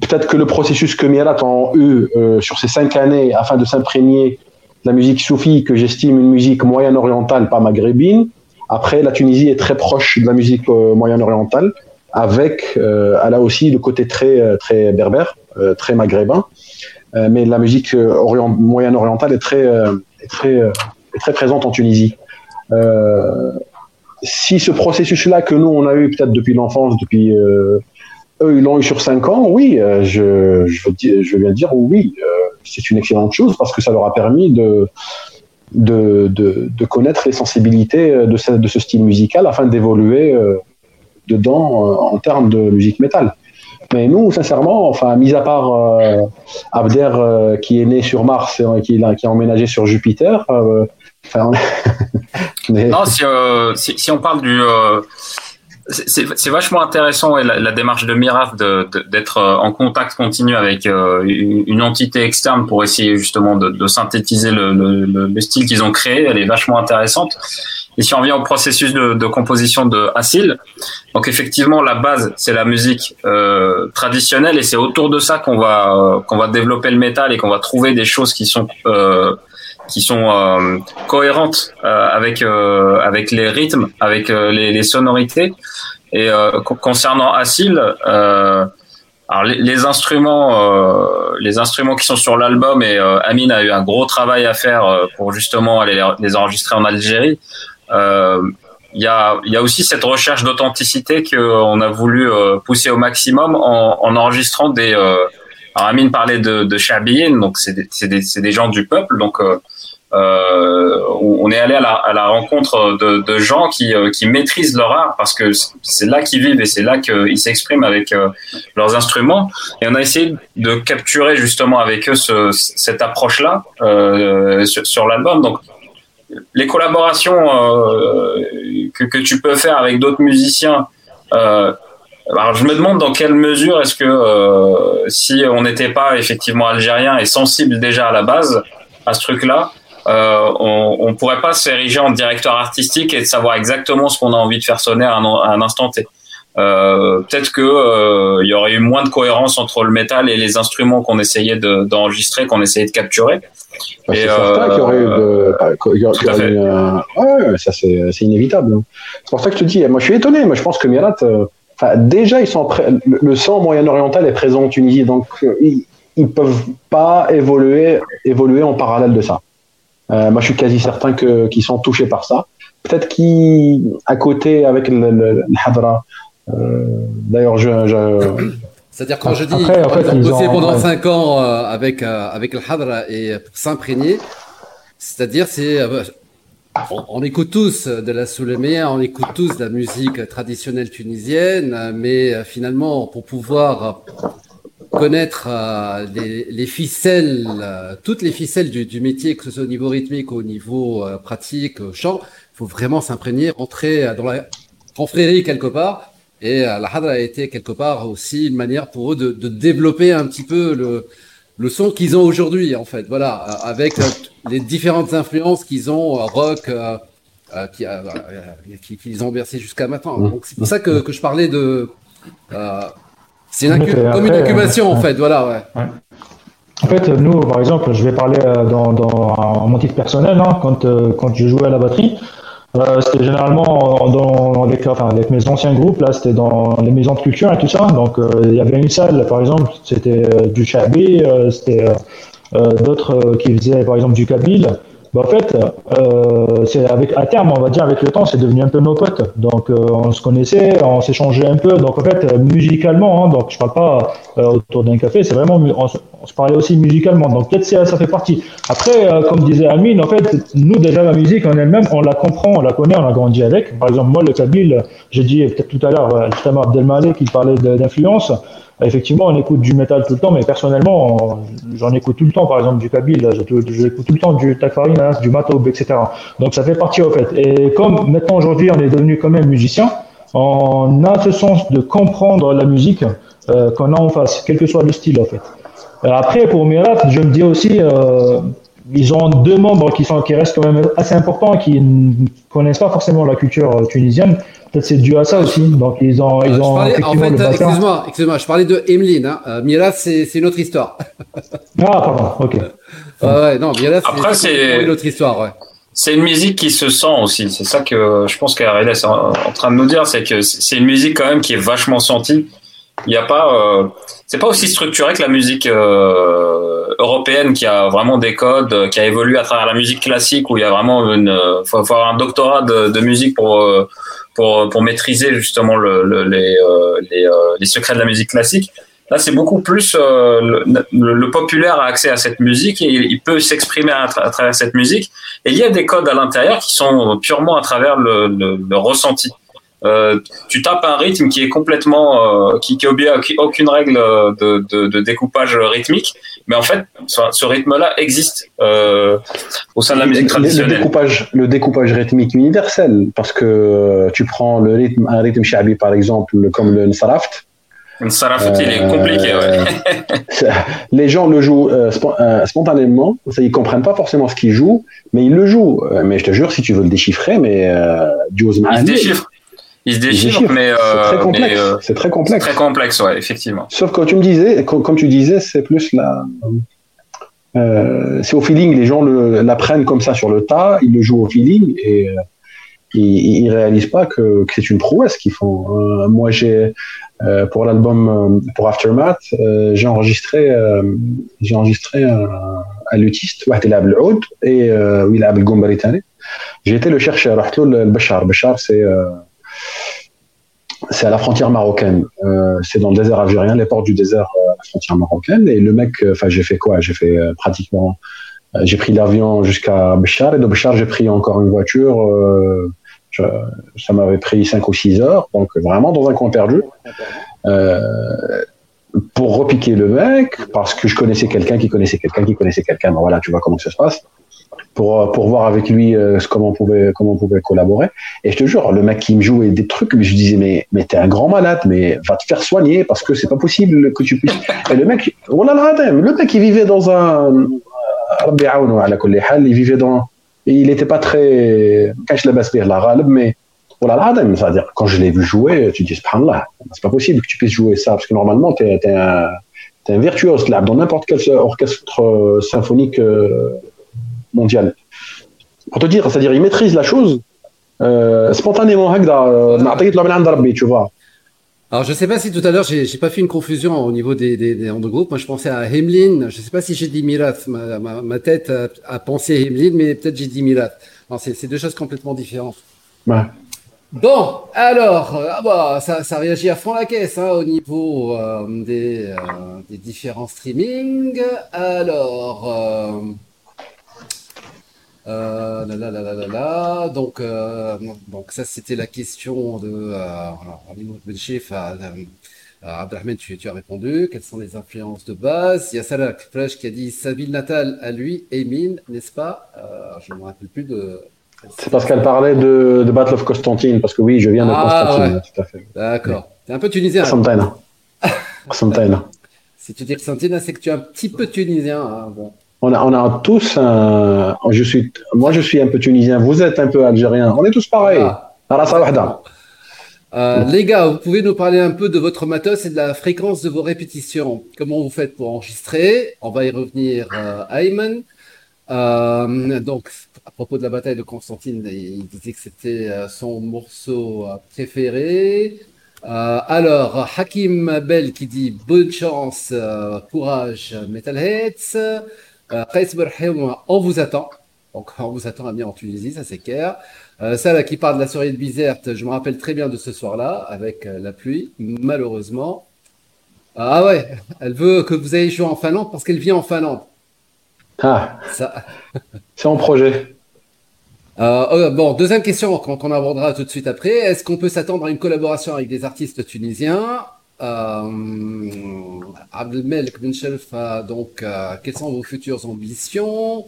Peut-être que le processus que Mirat a eu sur ces cinq années afin de s'imprégner la musique soufie que j'estime une musique moyen-orientale pas maghrébine. Après la Tunisie est très proche de la musique euh, moyen-orientale avec euh, elle a aussi le côté très très berbère très maghrébin. Mais la musique moyen-orientale est très très est très présente en Tunisie. Euh, si ce processus-là que nous, on a eu peut-être depuis l'enfance, depuis euh, eux, ils l'ont eu sur 5 ans, oui, euh, je, je, je dire oui, c'est une excellente chose parce que ça leur a permis de, connaître les sensibilités de ce, de ce style musical afin d'évoluer dedans en termes de musique métal. Mais nous, sincèrement, enfin, mis à part Abder qui est né sur Mars et qui, a emménagé sur Jupiter, non, euh, si, si, on parle du. Euh, c'est vachement intéressant la, la, démarche de Miraf d'être euh, en contact continu avec une, entité externe pour essayer justement de, de synthétiser le, le, le style qu'ils ont créé. Elle est vachement intéressante. Et si on vient au processus de, de composition de Assil, donc effectivement la base c'est la musique euh, traditionnelle et c'est autour de ça qu'on va qu'on va développer le métal et qu'on va trouver des choses qui sont euh, qui sont euh, cohérentes euh, avec euh, avec les rythmes, avec les, les, sonorités. Et concernant Asil, alors les, les instruments, les instruments qui sont sur l'album et Amine a eu un gros travail à faire pour justement aller les, enregistrer en Algérie. Il y, a, y a aussi cette recherche d'authenticité qu'on a voulu pousser au maximum en, en enregistrant des. alors Amine parlait de, de donc c'est des, des, des, gens du peuple, donc euh, on est allé à la, à la rencontre de, de gens qui, euh, qui, maîtrisent leur art parce que c'est là qu'ils vivent et c'est là qu'ils s'expriment avec euh, leurs instruments. Et on a essayé de capturer justement avec eux ce, cette approche-là euh, sur, sur l'album. Donc les collaborations que, que, tu peux faire avec d'autres musiciens. alors je me demande dans quelle mesure est-ce que si on n'était pas effectivement algérien et sensible déjà à la base à ce truc-là, euh, on ne pourrait pas s'ériger en directeur artistique et de savoir exactement ce qu'on a envie de faire sonner à un, instant T. Euh, peut-être que euh, il y aurait eu moins de cohérence entre le métal et les instruments qu'on essayait d'enregistrer, qu'on essayait de capturer. c'est certain qu'il y aurait eu, de... ça c'est inévitable. Hein. C'est pour ça que je te dis, moi je suis étonné. Moi je pense que Mirat, Enfin, déjà, ils sont le sang moyen-oriental est présent en Tunisie, donc euh, ils, ne peuvent pas évoluer, évoluer en parallèle de ça. Euh, moi, je suis quasi certain que qu'ils sont touchés par ça. Peut-être qu'à côté avec le, le, hadra. Euh, d'ailleurs, je, je c'est-à-dire quand je dis Après, en fait, ils ont pendant 5 ans avec avec le hadra et s'imprégner, c'est-à-dire c'est on, écoute tous de la Soulémia, on écoute tous de la musique traditionnelle tunisienne, mais euh, finalement, pour pouvoir connaître euh, les, ficelles, euh, toutes les ficelles du, métier, que ce soit au niveau rythmique, au niveau pratique, au chant, il faut vraiment s'imprégner, rentrer dans la confrérie quelque part. Et la Hadra a été quelque part aussi une manière pour eux de, de développer un petit peu le, le son qu'ils ont aujourd'hui, en fait. Voilà, avec les différentes influences qu'ils ont, euh, rock, euh, euh, qui, qu'ils ont versé jusqu'à maintenant. Mmh. Donc c'est pour ça que, que, je parlais de. C'est comme une incubation, en fait. Voilà, ouais. En fait, nous, par exemple, je vais parler dans, dans, en mon titre personnel, hein, quand, quand je jouais à la batterie. Euh, c'était généralement dans, avec, enfin, avec mes anciens groupes, là, c'était dans les maisons de culture et tout ça. Donc, euh, il y avait une salle, par exemple, c'était euh, du Chabi, c'était d'autres qui faisaient, par exemple, du Kabyle. Bah, en fait, euh, c'est avec à terme, on va dire avec le temps, c'est devenu un peu nos potes. Donc euh, on se connaissait, on s'échangeait un peu. Donc en fait, musicalement, hein, donc je parle pas euh, autour d'un café, c'est vraiment on, se parlait aussi musicalement. Donc peut-être ça, fait partie. Après, euh, comme disait Amine, en fait, nous déjà la musique en elle-même, on la comprend, on la connaît, on a grandi avec. Par exemple, moi le Kabyle, j'ai dit peut-être tout à l'heure, justement Abdelmalek qui parlait d'influence. Effectivement, on écoute du métal tout le temps, mais personnellement, j'en écoute tout le temps, par exemple du Kabyle, j'écoute tout le temps du Tafarina, du Matoub, etc. Donc ça fait partie au fait. Et comme maintenant aujourd'hui, on est devenu quand même musicien, on a ce sens de comprendre la musique euh, qu'on a en face, quel que soit le style en fait. Euh, après, pour Mirat, je me dis aussi, euh, ils ont deux membres qui sont qui restent quand même assez importants, qui ne connaissent pas forcément la culture tunisienne. Peut-être c'est dû à ça aussi. Donc ils ont, ils ont parlais, en fait, excuse-moi, excuse-moi, je parlais de Emeline. Hein. Euh, Mira, c'est, c'est une autre histoire. ah pardon, ok. Euh, ouais, non, Mira, c'est, c'est une autre histoire, ouais. C'est une musique qui se sent aussi. C'est ça que je pense qu'Ariel est en, train de nous dire, c'est que c'est une musique quand même qui est vachement sentie. Il n'y a pas, euh, c'est pas aussi structuré que la musique euh, européenne qui a vraiment des codes, qui a évolué à travers la musique classique où il y a vraiment une, faut, faut avoir un doctorat de, de musique pour euh, pour, pour maîtriser justement le, le, les, euh, les, euh, les, secrets de la musique classique. Là, c'est beaucoup plus euh, le, le, populaire a accès à cette musique et il, peut s'exprimer à, travers cette musique. Et il y a des codes à l'intérieur qui sont purement à travers le, le ressenti. Euh, tu tapes un rythme qui est complètement, euh, qui, qui obéit à aucune règle de, de, de, découpage rythmique, mais en fait, ce, rythme-là existe euh, au sein de la musique traditionnelle. Le découpage, le découpage rythmique universel, parce que tu prends le rythme, un rythme shabi par exemple, comme le nsaraft. Nsaraft, il est compliqué. Ouais. les gens le jouent spontanément, ça, ils comprennent pas forcément ce qu'ils jouent, mais ils le jouent. mais je te jure, si tu veux le déchiffrer, mais euh, il se déchiffre il se déchire, mais, c'est très euh, complexe. Euh, c'est très complexe, ouais, effectivement. Sauf quand tu me disais, comme tu disais, c'est plus la, euh, c'est au feeling. Les gens l'apprennent comme ça sur le tas, ils le jouent au feeling et ils, ne réalisent pas que, c'est une prouesse qu'ils font. Moi, j'ai pour l'album pour Aftermath, j'ai enregistré, j'ai enregistré un, un luthiste, et euh, il a le J'ai été le chercher, Bachar. Bachar, c'est c'est à la frontière marocaine. Euh, c'est dans le désert algérien, les portes du désert euh, à la frontière marocaine. Et le mec, euh, enfin, j'ai fait quoi? J'ai fait pratiquement, j'ai pris l'avion jusqu'à Béchar et de Béchar, j'ai pris encore une voiture. Ça m'avait pris 5 ou 6 heures, donc vraiment dans un coin perdu. pour repiquer le mec, parce que je connaissais quelqu'un qui connaissait quelqu'un qui connaissait quelqu'un. Ben voilà, tu vois comment ça se passe pour, euh, pour voir avec lui euh, comment on pouvait comment pouvait collaborer. Et je te jure, le mec qui me jouait des trucs, mais je disais mais mais t'es un grand malade, mais va te faire soigner parce que c'est pas possible que tu puisses. Et le mec, voilà le mec il vivait dans un il vivait dans il n'était pas très cache la basse la mais voilà c'est-à-dire quand je l'ai vu jouer, tu dis subhanallah, c'est pas possible que tu puisses jouer ça parce que normalement t'es es un virtuose là dans n'importe quel orchestre euh, symphonique mondial. Pour te dire, c'est-à-dire, il maîtrise la chose euh, spontanément, euh, tu vois. Alors, je sais pas si tout à l'heure, j'ai j'ai pas fait une confusion au niveau des, des, des noms de groupe. Moi, je pensais à Hemlin. Je sais pas si j'ai dit Mirath. Ma, ma, ma tête a, a pensé Hemlin, mais peut-être j'ai dit Mirath. C'est c'est deux choses complètement différentes. Ouais. Bon, alors, euh, ah bah, ça, ça réagit à fond la caisse hein, au niveau euh, des, euh, des différents streamings. Alors, euh, euh, là, là, là, là, là, là. donc, euh, donc ça c'était la question de euh, Benchif à, à Abdelrahman, tu, tu as répondu. Quelles sont les influences de base? Il y a Salah Fresh qui a dit sa ville natale à lui, Emin, n'est-ce pas? Euh, Je ne me rappelle plus de. C'est parce qu'elle parlait de, de Battle of Constantine, parce que oui, je viens de Ah, Constantine, ouais. tout à fait. D'accord. T'es un peu tunisien. Constantine. Constantine. Si tu dis Constantine, c'est que tu es un petit peu tunisien. hein, bon. On a, on a tous un, je suis, moi je suis un peu tunisien, vous êtes un peu algérien, on est tous pareils. Ah. Euh, les gars, vous pouvez nous parler un peu de votre matos et de la fréquence de vos répétitions. Comment vous faites pour enregistrer? On va y revenir, euh, Ayman. Euh, donc, à propos de la bataille de Constantine, il disait que c'était euh, son morceau préféré. Euh, alors, Hakim Bell qui dit bonne chance, courage, Metalheads. Euh, on vous attend. Donc, on vous attend à venir en Tunisie, ça c'est clair. Euh, Salah qui parle de la soirée de Bizerte, je me rappelle très bien de ce soir-là, avec euh, la pluie, malheureusement. Ah ouais, elle veut que vous ayez joué en Finlande parce qu'elle vit en Finlande. Ah, Ça, c'est en projet. Euh, euh, bon, deuxième question qu'on qu'on abordera tout de suite après. Est-ce qu'on peut s'attendre à une collaboration avec des artistes tunisiens? Euh, Abdelmelek Ben Shelf, euh, donc, euh, quelles sont vos futures ambitions?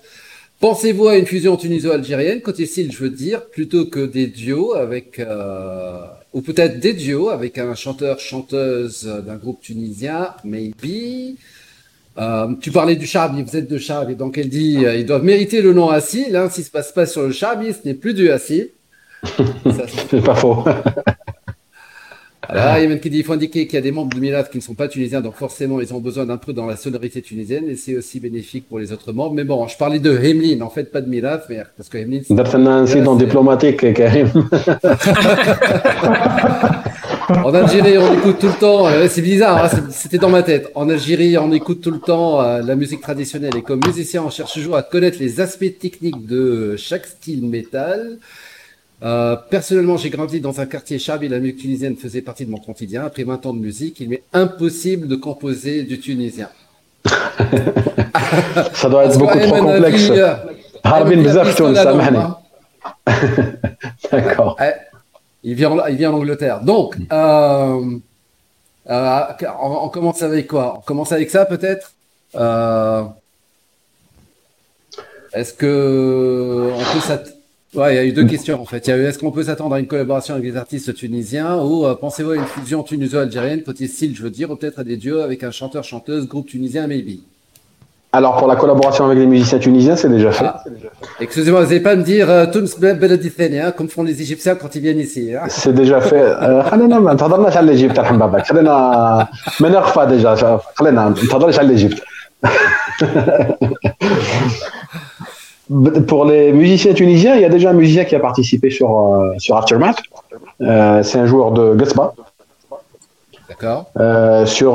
Pensez-vous à une fusion tuniso-algérienne, côté style, je veux dire, plutôt que des duos avec, euh, ou peut-être des duos avec un chanteur-chanteuse d'un groupe tunisien, maybe? Euh, tu parlais du Chabi, vous êtes de Chabi, donc elle dit euh, ils doivent mériter le nom Assis. Là, s'il se passe pas sur le Chabi, ce n'est plus du Assis. Ça, c'est- C'est pas faux. Là, il y a ah. même qui dit, il faut indiquer qu'il y a des membres de Milad qui ne sont pas tunisiens, donc forcément, ils ont besoin d'un peu dans la sonorité tunisienne, et c'est aussi bénéfique pour les autres membres. Mais bon, je parlais de Hemlin, en fait, pas de Milad, mais parce que Hemlin. C'est un incident diplomatique, Karim. en Algérie, on écoute tout le temps, euh, c'est bizarre, hein, c'était dans ma tête. En Algérie, on écoute tout le temps euh, la musique traditionnelle, et comme musicien, on cherche toujours à connaître les aspects techniques de chaque style métal. Euh, personnellement, j'ai grandi dans un quartier chab et la musique tunisienne faisait partie de mon quotidien. Après 20 ans de musique, il m'est impossible de composer du tunisien. Ça doit être beaucoup trop complexe. Euh, Harbin D'accord. Eh, il vient, il vient en Angleterre. Donc, euh, euh on, commence avec quoi? On commence avec ça peut-être? Euh, Est-ce que on peut Ouais, il y a eu deux questions en fait. Il y a eu est-ce qu'on peut s'attendre à une collaboration avec des artistes tunisiens ou euh, pensez-vous à une fusion tuniso-algérienne côté style, je veux dire, ou peut-être à des duos avec un chanteur-chanteuse, groupe tunisien, maybe. Alors pour la collaboration avec les musiciens tunisiens, c'est déjà fait. Ah, excusez-moi, vous n'allez pas me dire euh, Tunis Beladi Thani, hein, comme font les Égyptiens quand ils viennent ici. hein. C'est déjà fait. آه، خلينا ما تهضرناش على الايجيبت يرحم بابك خلينا ما نخفى ديجا خلينا ما تهضرش على الايجيبت pour les musiciens tunisiens, il y a déjà un musicien qui a participé sur, euh, sur Aftermath. Euh, c'est un joueur de Gasba. D'accord. Euh, sur,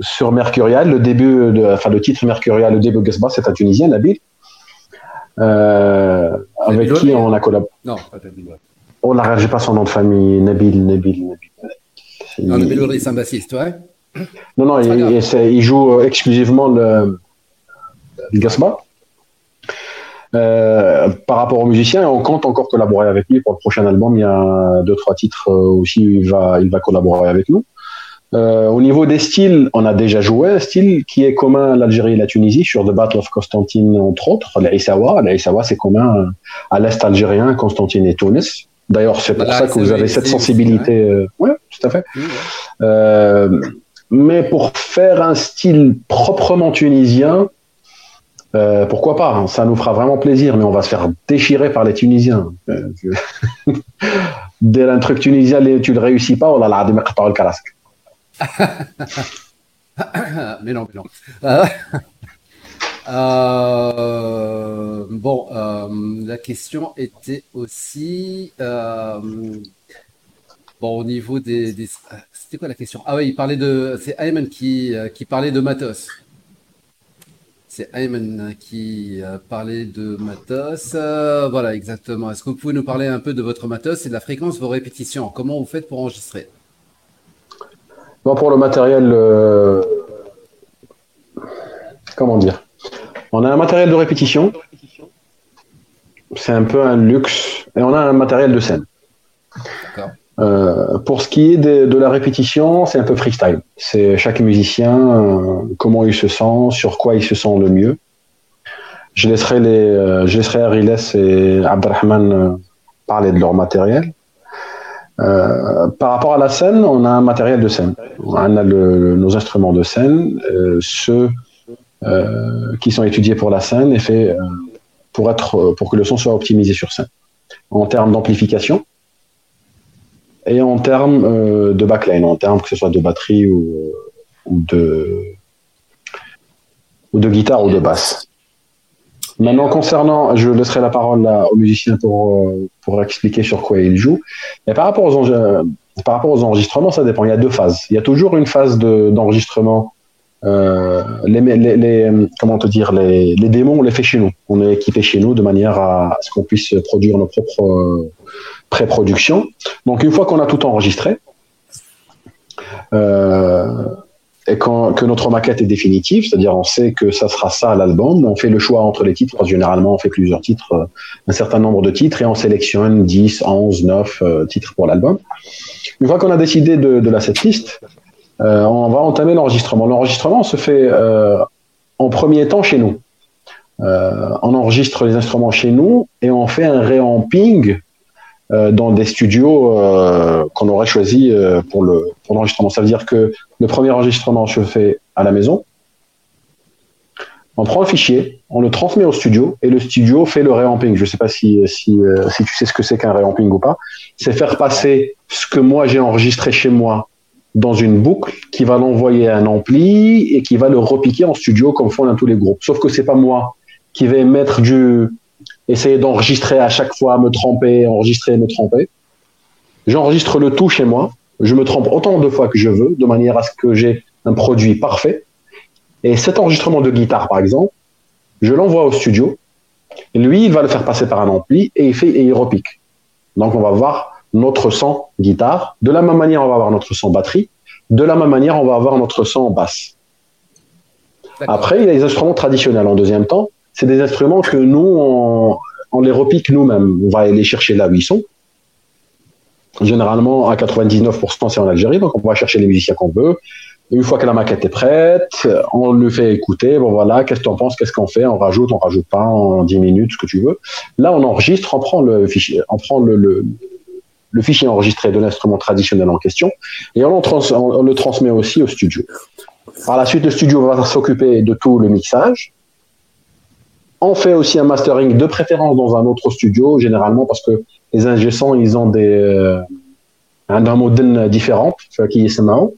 sur Mercurial, le début, de, enfin le titre Mercurial, le début de Gasba, c'est un Tunisien, Nabil. Avec qui on a collaboré. Non, pas Nabil. Oh là, j'ai pas son nom de famille. Nabil, Nabil, Nabil. Il- Non, Nabil Ouari, c'est un bassiste, ouais. Non, non, il, joue exclusivement le, le Gasba. Euh, par rapport aux musiciens, on compte encore collaborer avec lui pour le prochain album. Il y a deux, trois titres euh, aussi, il va, il va collaborer avec nous. Euh, au niveau des styles, on a déjà joué un style qui est commun à l'Algérie et la Tunisie sur The Battle of Constantine, entre autres, l'Aïsawa. L'Aïsawa, c'est commun à l'Est algérien, Constantine et Tunis. D'ailleurs, c'est pour ça que vous avez cette sensibilité. ouais, tout à fait. Oui, ouais. Euh, mais pour faire un style proprement tunisien, euh, pourquoi pas hein, Ça nous fera vraiment plaisir, mais on va se faire déchirer par les Tunisiens. Euh, Dès un truc tunisien, tu le réussis pas, oh là là, le casque. mais non, mais non. Euh, bon, la question était aussi. Bon, au niveau des, c'était quoi la question? Ah oui, il parlait de, c'est Ayman qui, qui parlait de matos. C'est Ayman qui euh, parlait de matos. Euh, voilà, exactement. Est-ce que vous pouvez nous parler un peu de votre matos et de la fréquence de vos répétitions? Comment vous faites pour enregistrer? Bon, pour le matériel, euh, comment dire? On a un matériel de répétition, c'est un peu un luxe, et on a un matériel de scène. Euh, pour ce qui est de, la répétition, c'est un peu freestyle. C'est chaque musicien, euh, comment il se sent, sur quoi il se sent le mieux. Je laisserai les, euh, je laisserai Ariles et Abdelrahman parler de leur matériel. Par rapport à la scène, on a un matériel de scène. On a nos instruments de scène, ceux qui sont étudiés pour la scène et faits pour pour que le son soit optimisé sur scène. En termes d'amplification et en termes euh, de backline, en termes que ce soit de batterie ou, ou de ou de guitare ou de basse. Maintenant, concernant, je laisserai la parole à- aux musiciens pour, euh, pour expliquer sur quoi ils jouent. Mais par rapport aux, enregistrements, ça dépend. Il y a deux phases. Il y a toujours une phase de- d'enregistrement. euh, les, les, les- comment te dire, les, les démons, on les fait chez nous. On est équipé chez nous de manière à ce qu'on puisse produire nos propres pré-productions. Donc, une fois qu'on a tout enregistré, euh, et que notre maquette est définitive, c'est-à-dire on sait que ça sera ça l'album, on fait le choix entre les titres, généralement on fait plusieurs titres, euh, un certain nombre de titres, et on sélectionne 10, 11, 9 euh, titres pour l'album. Une fois qu'on a décidé de, la setlist, euh, on va entamer l'enregistrement. L'enregistrement se fait euh, en premier temps chez nous. On enregistre les instruments chez nous et on fait un réamping euh, dans des studios euh, qu'on aurait choisi euh, pour le pour l'enregistrement. Ça veut dire que le premier enregistrement se fait à la maison. On prend le fichier, on le transmet au studio et le studio fait le réamping. Je ne sais pas si si, si tu sais ce que c'est qu'un réamping ou pas. C'est faire passer ce que moi j'ai enregistré chez moi dans une boucle qui va l'envoyer à un ampli et qui va le repiquer en studio comme font tous les groupes. Sauf que c'est pas moi qui vais mettre du essayer d'enregistrer à chaque fois, me tromper, enregistrer, me tromper. J'enregistre le tout chez moi. Je me trompe autant de fois que je veux, de manière à ce que j'ai un produit parfait. Et cet enregistrement de guitare, par exemple, je l'envoie au studio. Lui, il va le faire passer par un ampli et il fait et il repique. Donc, on va voir notre son guitare. De la même manière, on va avoir notre son batterie. De la même manière, on va avoir notre son basse. Après, il y a les instruments traditionnels en deuxième temps. C'est des instruments que nous, on, on les repique nous-mêmes. On va les chercher là où ils sont. Généralement, à 99%, c'est en Algérie, donc on va chercher les musiciens qu'on veut. Une fois que la maquette est prête, on lui fait écouter. Bon voilà, qu'est-ce que tu en penses? Qu'est-ce qu'on fait? On rajoute, on rajoute pas en 10 minutes, ce que tu veux. Là, on enregistre, on prend le fichier, on prend le, le, le fichier enregistré de l'instrument traditionnel en question et on le transmet aussi au studio. Par la suite, le studio va s'occuper de tout le mixage. On fait aussi un mastering de préférence dans un autre studio, généralement parce que les ingénieurs, ils ont des euh, un un modèle différent, qui est SMAO,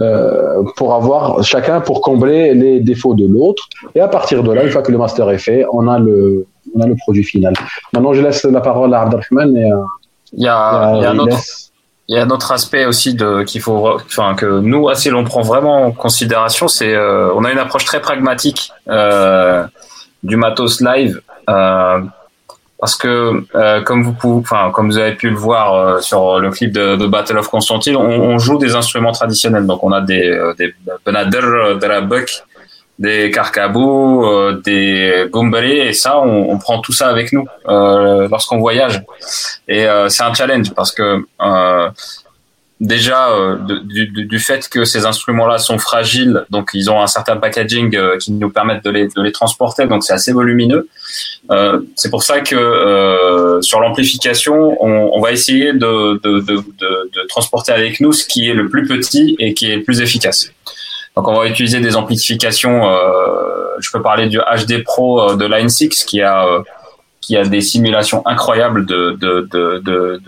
euh, pour avoir chacun pour combler les défauts de l'autre. Et à partir de là, une fois que le master est fait, on a le on a le produit final. Maintenant, je laisse la parole à Abdelrahman et à, Il y a, à il y a un autre, Ilyes. il y a un autre aspect aussi de qu'il faut, enfin que nous assez l'on prend vraiment en considération, c'est euh, on a une approche très pragmatique euh, du matos live euh, parce que euh, comme vous pouvez, enfin comme vous avez pu le voir euh, sur le clip de, de Battle of Constantine, on, on joue des instruments traditionnels, donc on a des des benader, de la buck, des carcabous, euh, des gombelés et ça on, on prend tout ça avec nous euh, lorsqu'on voyage. Et euh, c'est un challenge parce que déjà euh, de- du, du- fait que ces instruments-là sont fragiles, donc ils ont un certain packaging euh, qui nous permettent de les, de les transporter, donc c'est assez volumineux. Euh, c'est pour ça que euh, sur l'amplification, on, on va essayer de, de, de, transporter avec nous ce qui est le plus petit et qui est le plus efficace. Donc on va utiliser des amplifications. Euh, je peux parler du HD Pro euh, de Line 6 qui a qui a des simulations incroyables de de de de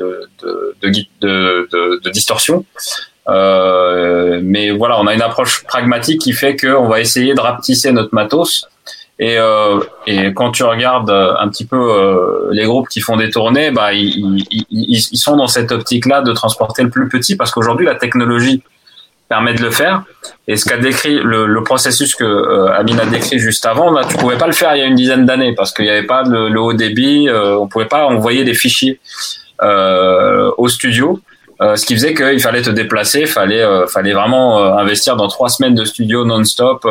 de de, distorsion. Euh, mais voilà, on a une approche pragmatique qui fait qu'on va essayer de rapetisser notre matos Et, euh, et quand tu regardes un petit peu les groupes qui font des tournées, bah ils, ils, ils sont dans cette optique-là de transporter le plus petit parce qu'aujourd'hui la technologie permet de le faire. Et ce qu'a décrit le, processus que euh, Amine a décrit juste avant, là, tu pouvais pas le faire il y a une dizaine d'années parce qu'il n'y avait pas le, haut débit, euh, on pouvait pas envoyer des fichiers euh, au studio. Euh, ce qui faisait qu'il fallait te déplacer, fallait, euh, fallait vraiment investir dans trois semaines de studio non-stop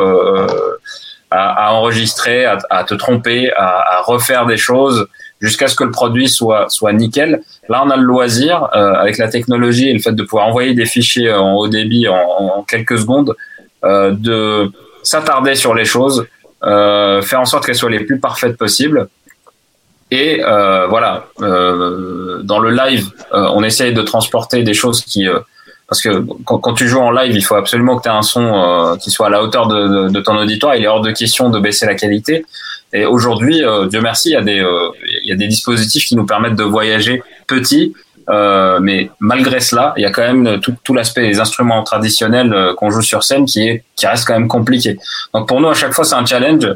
à, enregistrer, à, te tromper, à refaire des choses jusqu'à ce que le produit soit soit nickel. Là, on a le loisir euh, avec la technologie et le fait de pouvoir envoyer des fichiers en haut débit en, quelques secondes, euh, de s'attarder sur les choses, euh, faire en sorte qu'elles soient les plus parfaites possibles. Et euh, voilà, euh, dans le live, euh, on essaye de transporter des choses qui parce que quand, tu joues en live, il faut absolument que tu aies un son qui soit à la hauteur de, ton auditoire. Il est hors de question de baisser la qualité. Et aujourd'hui, euh, Dieu merci, il y a des euh, y a des dispositifs qui nous permettent de voyager petit. Euh, mais malgré cela, il y a quand même tout, tout l'aspect des instruments traditionnels euh, qu'on joue sur scène qui est qui reste quand même compliqué. Donc pour nous, à chaque fois, c'est un challenge.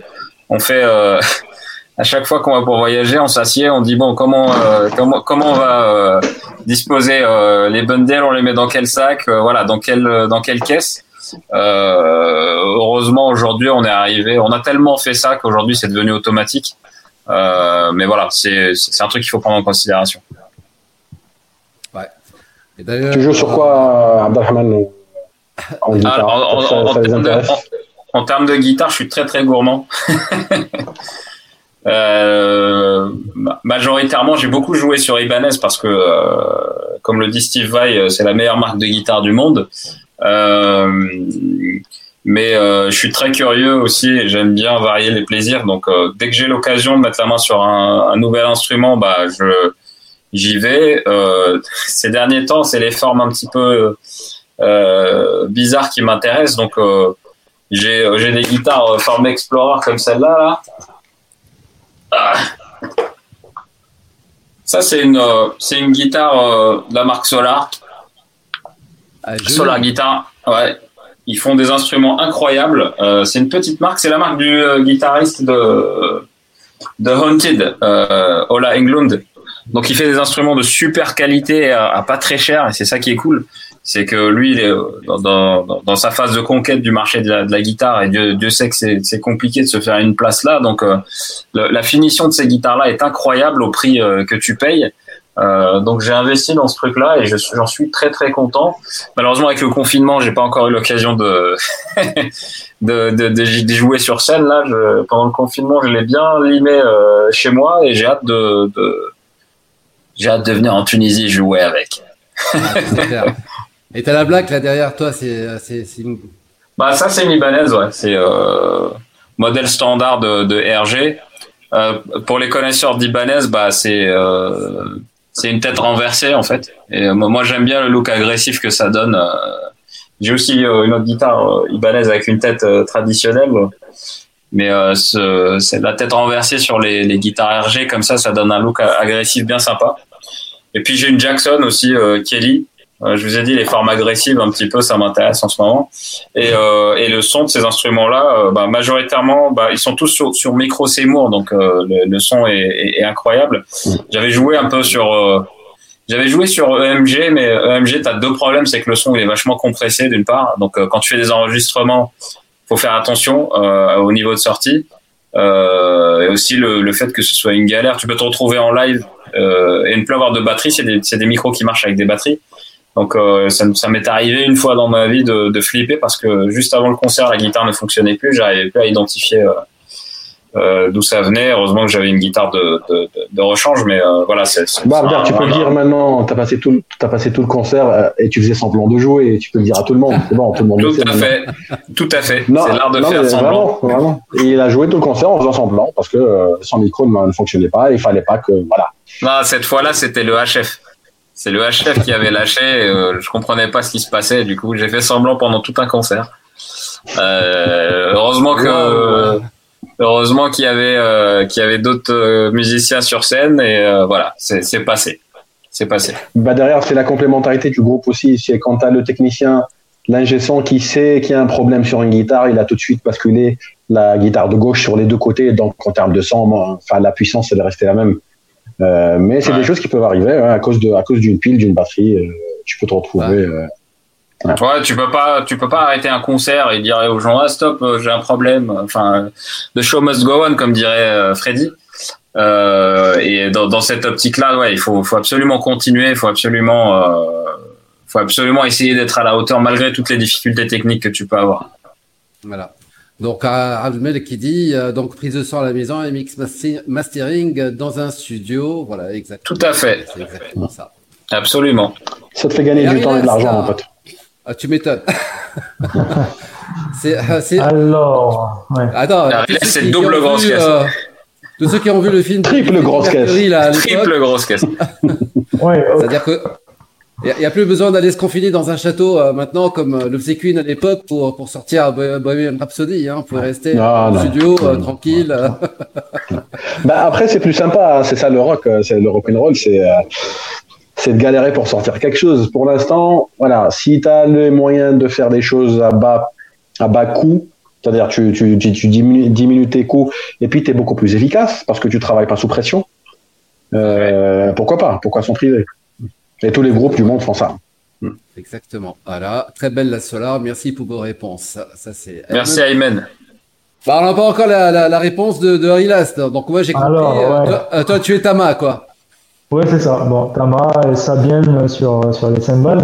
On fait euh, à chaque fois qu'on va pour voyager, on s'assied, on dit bon comment comment comment on va disposer les bundles, on les met dans quel sac, voilà, dans quelle dans quelle caisse. Euh, heureusement, aujourd'hui, on est arrivé, on a tellement fait ça qu'aujourd'hui, c'est devenu automatique. Euh, mais voilà, c'est un truc qu'il faut prendre en considération. Ouais. tu joues sur quoi, Abdelrahman en, guitare, en, en, termes de, en, termes de, guitare, je suis très très gourmand. euh, majoritairement, j'ai beaucoup joué sur Ibanez parce que, euh, comme le dit Steve Vai, c'est la meilleure marque de guitare du monde. Euh, mais euh, je suis très curieux aussi j'aime bien varier les plaisirs. Donc euh, dès que j'ai l'occasion de mettre la main sur un, un nouvel instrument, bah je j'y vais. Euh, ces derniers temps, c'est les formes un petit peu euh, bizarres qui m'intéressent. Donc j'ai j'ai des guitares forme Explorer comme celle-là. Là. Ça c'est une c'est une guitare de la marque Solar. Ah, Solar Guitar, ouais. Ils font des instruments incroyables. Euh, c'est une petite marque, c'est la marque du euh, guitariste de, de Haunted, euh, Ola Englund. Donc il fait des instruments de super qualité à, pas très cher et c'est ça qui est cool. C'est que lui, il est euh, dans, dans, dans, sa phase de conquête du marché de la, de la guitare et Dieu, Dieu sait que c'est compliqué de se faire une place là. Donc la finition de ces guitares-là est incroyable au prix que tu payes. Euh, donc j'ai investi dans ce truc-là et j'en suis très très content. Malheureusement avec le confinement, j'ai pas encore eu l'occasion de de, de, de, jouer sur scène. Là, je, pendant le confinement, je l'ai bien limé euh, chez moi et j'ai hâte de, de j'ai hâte de venir en Tunisie jouer avec. et t'as la blague là derrière toi, c'est c'est une... bah ça c'est une Ibanez, ouais, c'est euh, modèle standard de, de RG. Euh, pour les connaisseurs d'Ibanez, bah c'est euh, c'est une tête renversée en fait. Et euh, moi j'aime bien le look agressif que ça donne. Euh. J'ai aussi euh, une autre guitare ibanaise avec une tête traditionnelle, mais c'est la tête renversée sur les, les, guitares RG comme ça, ça donne un look agressif bien sympa. Et puis j'ai une Jackson aussi Kelly je vous ai dit les formes agressives un petit peu, ça m'intéresse en ce moment. Et, euh, et le son de ces instruments-là, euh, bah, majoritairement, bah, ils sont tous sur, sur micro Seymour, donc le, le, son est, est, est incroyable. J'avais joué un peu sur, j'avais joué sur EMG, mais EMG, t'as deux problèmes, c'est que le son il est vachement compressé d'une part, donc quand tu fais des enregistrements, faut faire attention au niveau de sortie. et aussi le, le, fait que ce soit une galère, tu peux te retrouver en live et ne plus avoir de batterie, c'est des, des micros qui marchent avec des batteries. Donc euh, ça, ça m'est arrivé une fois dans ma vie de, de, flipper parce que juste avant le concert, la guitare ne fonctionnait plus, j'arrivais plus à identifier euh, euh, d'où ça venait. Heureusement que j'avais une guitare de, de, de rechange, mais voilà. c'est bah, tu peux le dire maintenant, tu as passé tout, as passé tout le concert et tu faisais semblant de jouer et tu peux le dire à tout le monde. Bon, tout le monde. tout, à fait, tout à fait. C'est l'art de faire semblant. Vraiment, vraiment. Et il a joué tout le concert en faisant semblant parce que son micro ne, ne fonctionnait pas. Et il fallait pas que voilà. Non, cette fois-là, c'était le HF. C'est le HF qui avait lâché. Euh, je comprenais pas ce qui se passait. Du coup, j'ai fait semblant pendant tout un concert. Euh, heureusement que heureusement qu'il y avait euh, qu'il y avait d'autres euh, musiciens sur scène et voilà, c'est passé. C'est passé. Bah derrière, c'est la complémentarité du groupe aussi. C'est quand as le technicien, l'ingé son qui sait qu'il y a un problème sur une guitare, il a tout de suite basculé la guitare de gauche sur les deux côtés, donc en termes de son, enfin la puissance elle est restée la même. Euh, mais c'est Ouais. des choses qui peuvent arriver hein, à cause de à cause d'une pile, d'une batterie. euh, tu peux te retrouver. Ouais. euh, Ouais, tu peux pas, tu peux pas arrêter un concert et dire aux gens ah stop, euh, j'ai un problème. Enfin, the show must go on, comme dirait euh, Freddy. Euh, et dans, dans cette optique-là, ouais, il faut, faut absolument continuer, il faut absolument, euh, faut absolument essayer d'être à la hauteur malgré toutes les difficultés techniques que tu peux avoir. Voilà. Donc, Abdelmel qui dit euh, donc prise de son à la maison et mix mastering dans un studio. Voilà, exactement. Tout à fait. C'est exactement ça. Absolument. ça te fait gagner Et du temps et de l'argent, mon pote. Ah, tu m'étonnes. c'est, euh, c'est- Alors, ouais. Attends, ceux c'est double grosse vu, caisse. euh, tous ceux qui ont vu le film Triple de grosse caisse. là, Triple grosse caisse. Ouais, euh, C'est-à-dire que il n'y a, plus besoin d'aller se confiner dans un château euh, maintenant comme euh, le faisait Queen à l'époque pour, pour sortir Bo- Bohemian Rhapsody. Hein. Vous pouvez rester Non, au non. studio euh, Non. tranquille. Bah, après, c'est plus sympa, hein, c'est ça le rock, c'est le rock'n'roll, c'est euh, c'est de galérer pour sortir quelque chose. Pour l'instant, voilà, si tu as les moyens de faire des choses à bas, à bas coût, c'est-à-dire tu, tu, tu, tu diminues, diminues tes coûts et puis tu es beaucoup plus efficace parce que tu travailles pas sous pression, euh, pourquoi pas Pourquoi s'en priver? Et tous les groupes du monde font ça. Exactement. Voilà, très belle la Solar. Merci pour vos réponses. Ça, ça, c'est. Merci Aymen. Bah, on n'a pas encore la, la, la réponse de, de Harry Last. Donc moi j'ai compris. Alors, euh, ouais. toi, euh, toi, tu es Tama quoi. Ouais, c'est ça. Bon, Tama et Sabienne sur, sur les cymbales.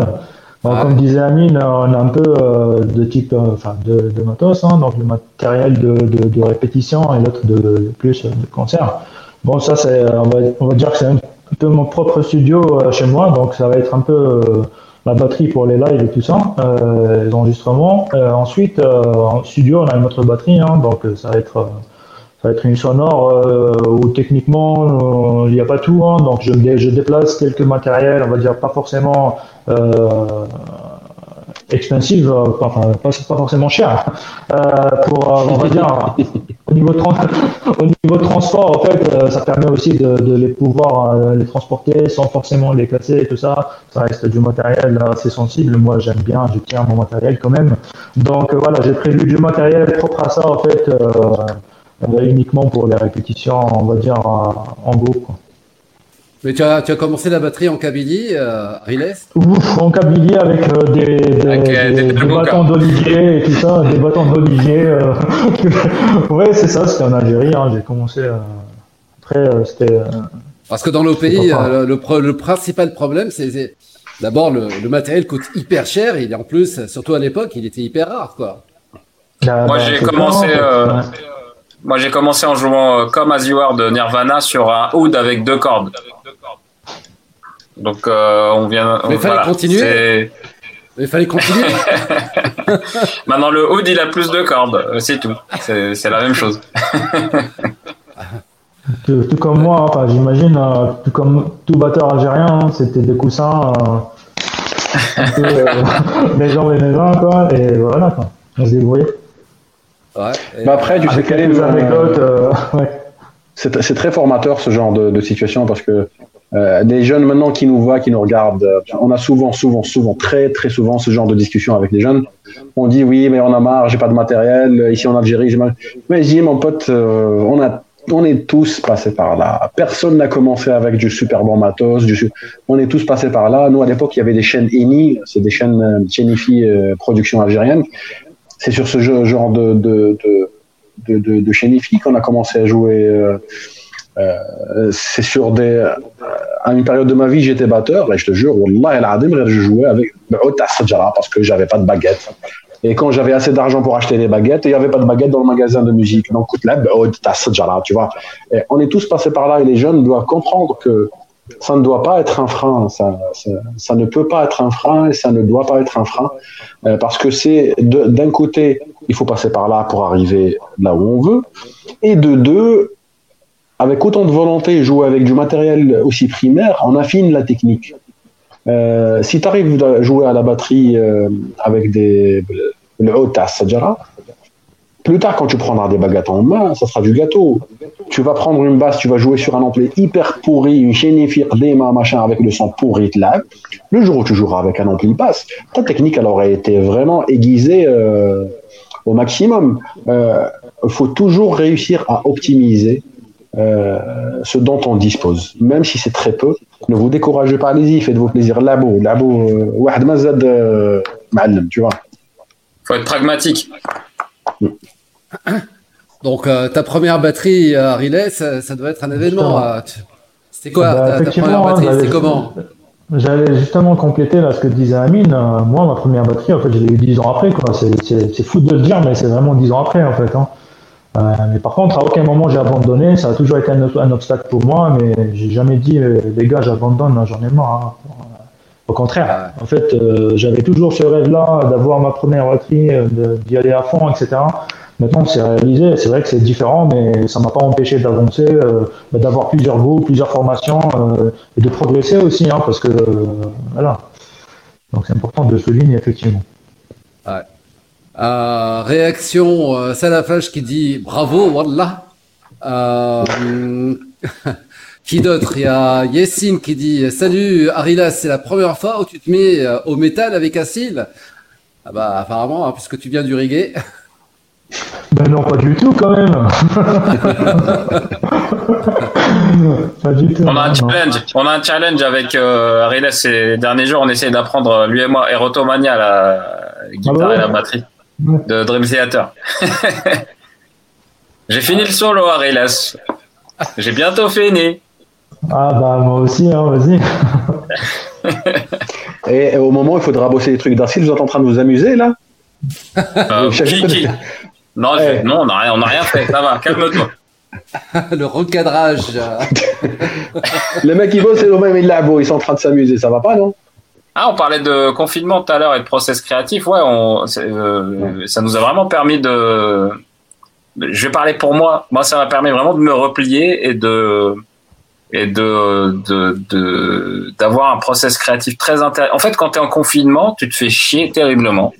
Bon, Ah. Comme disait Amine, on a un peu euh, de type, euh, enfin, de, de matos, hein, donc le matériel de, de, de répétition et l'autre de, de plus de concert. Bon, ça, c'est, on va, on va dire que c'est un peu mon propre studio euh, chez moi, donc ça va être un peu euh, la batterie pour les lives et tout ça, euh, les enregistrements. Euh, ensuite, euh, en studio, on a une autre batterie, hein, donc euh, ça va être. euh, ça va être une sonore euh, où techniquement euh, il n'y a pas tout, hein, donc je, je déplace quelques matériels, on va dire pas forcément euh, expensive, euh, pas, pas, pas forcément cher, euh, pour euh, on va dire au niveau, au niveau transport en fait, ça permet aussi de, de les pouvoir les transporter sans forcément les casser et tout ça. Ça reste du matériel assez sensible. Moi j'aime bien, je tiens mon matériel quand même. Donc voilà, j'ai prévu du matériel propre à ça en fait. euh, uniquement pour les répétitions, on va dire, en groupe. Mais tu as, tu as commencé la batterie en Kabylie, euh, Last Ouf, en Kabylie avec euh, des, des, Avec, euh, des- des des bâtons d'olivier et tout ça, des bâtons d'olivier. euh. ouais, c'est ça, c'était en Algérie. hein, J'ai commencé. euh, Après, euh, c'était. euh, Parce que dans nos pays, euh, le, le pro- le principal problème, c'est d'abord le, le matériel coûte hyper cher et en plus, surtout à l'époque, il était hyper rare quoi. Moi, j'ai commencé, euh. Moi, j'ai commencé en jouant euh, comme As You Are de Nirvana sur un oud avec deux cordes. Donc, euh, on vient. Mais fallait continuer. Mais il fallait continuer. Maintenant, le oud, il a plus de cordes. C'est tout. C'est la même chose. Tout, tout comme moi, enfin, j'imagine, euh, tout comme tout batteur algérien, hein, c'était des coussins, euh, un peu, euh, les jambes et les mains, quoi, et voilà, quoi. On se débrouillait. Ouais. Et- Bah après, tu sais Avec quel est anecdotes, euh, ouais. c'est c'est très formateur ce genre de, de situation parce que euh, des jeunes maintenant qui nous voient, qui nous regardent, euh, on a souvent, souvent, souvent, très, très souvent ce genre de discussion avec les jeunes. On dit oui, mais on a marre, j'ai pas de matériel. euh, Ici en Algérie, j'ai mal. Mais je dis mon pote, on a, on est tous passés par là. Personne n'a commencé avec du super bon matos. On est tous passés par là. Nous à l'époque, il y avait des chaînes ENI, c'est des chaînes euh, production algérienne. C'est sur ce genre de de de de, qu'on a commencé à jouer. Euh, c'est sur des. euh, à une période de ma vie, j'étais batteur et je te jure, Wallah el Adim, je jouais avec parce que j'avais pas de baguette. Et quand j'avais assez d'argent pour acheter des baguettes, il n'y avait pas de baguette dans le magasin de musique. Donc, là, tu vois. On est tous passés par là et les jeunes doivent comprendre que ça ne doit pas être un frein. Ça, ça, ça ne peut pas être un frein et ça ne doit pas être un frein. Euh, parce que c'est d'un côté, il faut passer par là pour arriver là où on veut. Et de deux, avec autant de volonté, jouer avec du matériel aussi primaire, on affine la technique. Euh, si tu arrives à jouer à la batterie euh, avec des, le haut plus tard, quand tu prendras des baguettes en main, ça sera du gâteau. Tu vas prendre une basse, tu vas jouer sur un ampli hyper pourri, une chénifir, des mains, machin, avec le son pourri de là. Le jour où tu joueras avec un ampli basse, ta technique, elle aurait été vraiment aiguisée euh, au maximum. Il faut toujours réussir à optimiser euh, ce dont on dispose, même si c'est très peu. Ne vous découragez pas, allez-y, faites vos plaisirs. Labo, labo, euh, euh, tu vois. Il Faut être pragmatique. Donc, ta première batterie à Riley, ça, doit être un événement. C'était quoi bah, ta, première batterie C'était comment J'allais justement compléter là ce que disait Amine. Moi, ma première batterie, en fait, je l'ai eu 10 ans après. C'est, fou de le dire, mais c'est vraiment 10 ans après, en fait. Hein. Euh, mais par contre, à aucun moment j'ai abandonné. Ça a toujours été un, ob- un obstacle pour moi, mais j'ai jamais dit, euh, les gars, j'abandonne, hein, j'en ai marre. hein. Au contraire, en fait, euh, j'avais toujours ce rêve-là d'avoir ma première batterie, d'y aller à fond, etc. Maintenant, c'est réalisé. C'est vrai que c'est différent, mais ça m'a pas empêché d'avancer, bah, d'avoir plusieurs groupes, plusieurs formations et de progresser aussi, hein, parce que voilà. Donc c'est important de souligner effectivement. Euh, Réaction euh, Salaflash qui dit bravo, Wallah. Euh, qui d'autre? Il y a Yessine qui dit Salut Arila, c'est la première fois où tu te mets euh, au métal avec cil Ah bah apparemment, hein, puisque tu viens du reggae. Ben non, pas du tout quand même. pas du tout. On a un challenge. On a un challenge avec euh, ces derniers jours. On essaie d'apprendre lui et moi Erotomania, la guitare Ah ouais et la batterie. De Dream Theater. J'ai fini le solo, Ariles. J'ai bientôt fini. Ah bah moi aussi, hein, vas-y. Et, et au moment où il faudra bosser les trucs d'arcile, vous êtes en train de vous amuser là? Euh, Je qui- qui- Non, je- Ouais. non, on n'a rien, on n'a rien fait. Ça va, calme-toi. Le recadrage. Les mecs qui bossent, c'est le même, ils labo, ils sont en train de s'amuser, ça va pas, non? Ah, on parlait de confinement tout à l'heure et de process créatif. Ouais, on, euh, ça nous a vraiment permis de. Je vais parler pour moi. Moi, ça m'a permis vraiment de me replier et de et de de de- d'avoir un process créatif très intéressant. En fait, quand tu es en confinement, tu te fais chier terriblement.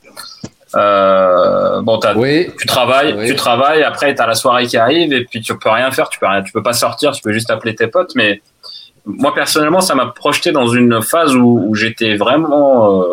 Euh, bon, t'as Oui. tu travailles, Oui. tu travailles, après tu as la soirée qui arrive et puis tu peux rien faire, tu peux rien, tu peux pas sortir, tu peux juste appeler tes potes mais moi personnellement, ça m'a projeté dans une phase où, où j'étais vraiment euh,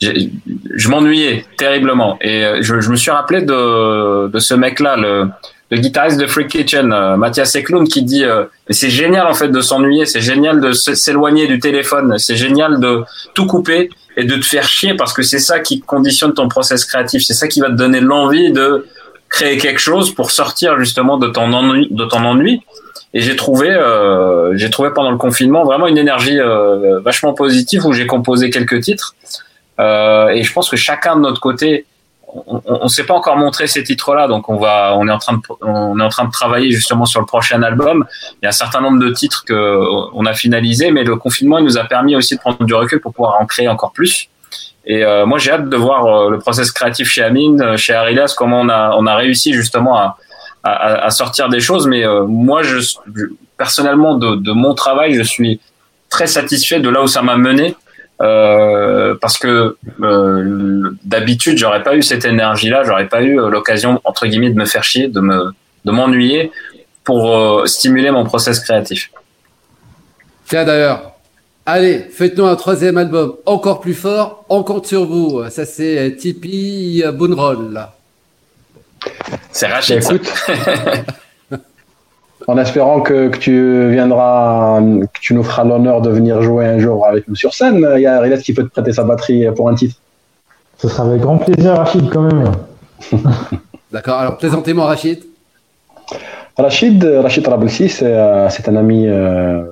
je m'ennuyais terriblement et euh, je, je me suis rappelé de de ce mec-là le le guitariste de Freak Kitchen, euh, Mathias Eklund, qui dit euh, c'est génial en fait de s'ennuyer, c'est génial de s'éloigner du téléphone, c'est génial de tout couper et de te faire chier parce que c'est ça qui conditionne ton process créatif, c'est ça qui va te donner l'envie de créer quelque chose pour sortir justement de ton ennui, de ton ennui. Et j'ai trouvé, euh, j'ai trouvé pendant le confinement vraiment une énergie euh, vachement positive où j'ai composé quelques titres. Euh, et je pense que chacun de notre côté, on ne s'est pas encore montré ces titres-là, donc on va, on est en train de, on est en train de travailler justement sur le prochain album. Il y a un certain nombre de titres que on a finalisé, mais le confinement il nous a permis aussi de prendre du recul pour pouvoir en créer encore plus. Et euh, moi j'ai hâte de voir euh, le process créatif chez Amine, euh, chez Arilas, comment on a, on a réussi justement à, à, à sortir des choses. Mais euh, moi je, personnellement de, de mon travail, je suis très satisfait de là où ça m'a mené. Euh, parce que euh, d'habitude j'aurais pas eu cette énergie là j'aurais pas eu euh, l'occasion entre guillemets de me faire chier de me de m'ennuyer pour euh, stimuler mon process créatif Tiens d'ailleurs, allez, faites-nous un troisième album encore plus fort. On compte sur vous. Ça c'est Tipeee Boonroll. C'est Rachid ça. Écoute, en espérant que, que tu viendras, que tu nous feras l'honneur de venir jouer un jour avec nous sur scène, il y a Rilet qui peut te prêter sa batterie pour un titre. Ce sera avec grand plaisir, Rachid, quand même. D'accord. Alors présentez-moi Rachid. Rachid, Rachid Rabelsi, c'est euh, c'est un ami euh,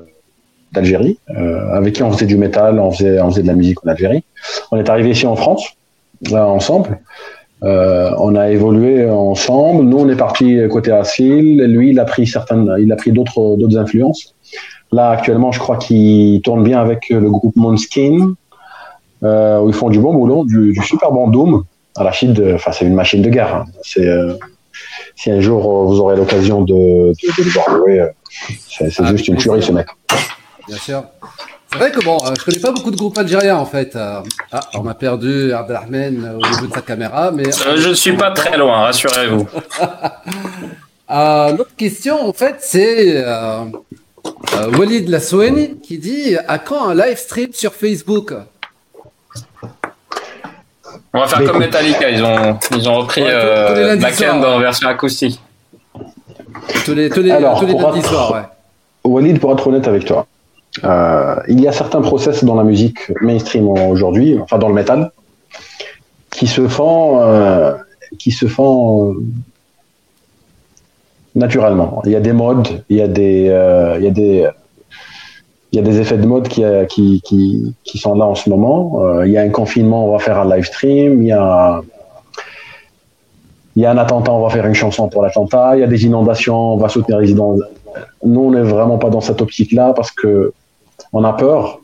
d'Algérie, euh, avec qui on faisait du métal, on faisait, on faisait de la musique en Algérie. On est arrivé ici en France, là, ensemble. Euh, on a évolué ensemble. Nous, on est parti côté Assil. Lui, il a pris certaines, il a pris d'autres, d'autres influences. Là, actuellement, je crois qu'il tourne bien avec le groupe Monskin, euh, où ils font du bon boulot, du, du super bon doom. Rachid, enfin, c'est une machine de guerre. hein. C'est, euh, si un jour vous aurez l'occasion de, de, de le voir jouer, c'est, c'est Ah, juste une tuerie, ce mec. Bien sûr. C'est vrai que bon, euh, je connais pas beaucoup de groupes algériens en fait. Euh, ah, on a perdu Abdelrahman euh, au niveau de sa caméra, mais Euh, je ne suis pas très loin rassurez-vous Euh, L'autre question, en fait, c'est Walid Lassoueni qui dit à quand un live stream sur Facebook? On va faire Mais comme Metallica, ils ont, ils ont repris Ouais, euh, Backend en version acoustique. Tous les, tous les, Alors, tous les pour lundis être- soirs, ouais. Walid, pour être honnête avec toi, euh, il y a certains process dans la musique mainstream aujourd'hui, enfin dans le métal, qui se font, euh, qui se font naturellement. Il y a des modes, il y a des, euh, il y a des, il y a des effets de mode qui, sont là en ce moment. Il y a un confinement, on va faire un live stream. Il y a, il y a un attentat, on va faire une chanson pour l'attentat. Il y a des inondations, on va soutenir les inondations. Nous, on n'est vraiment pas dans cette optique-là parce que on a peur.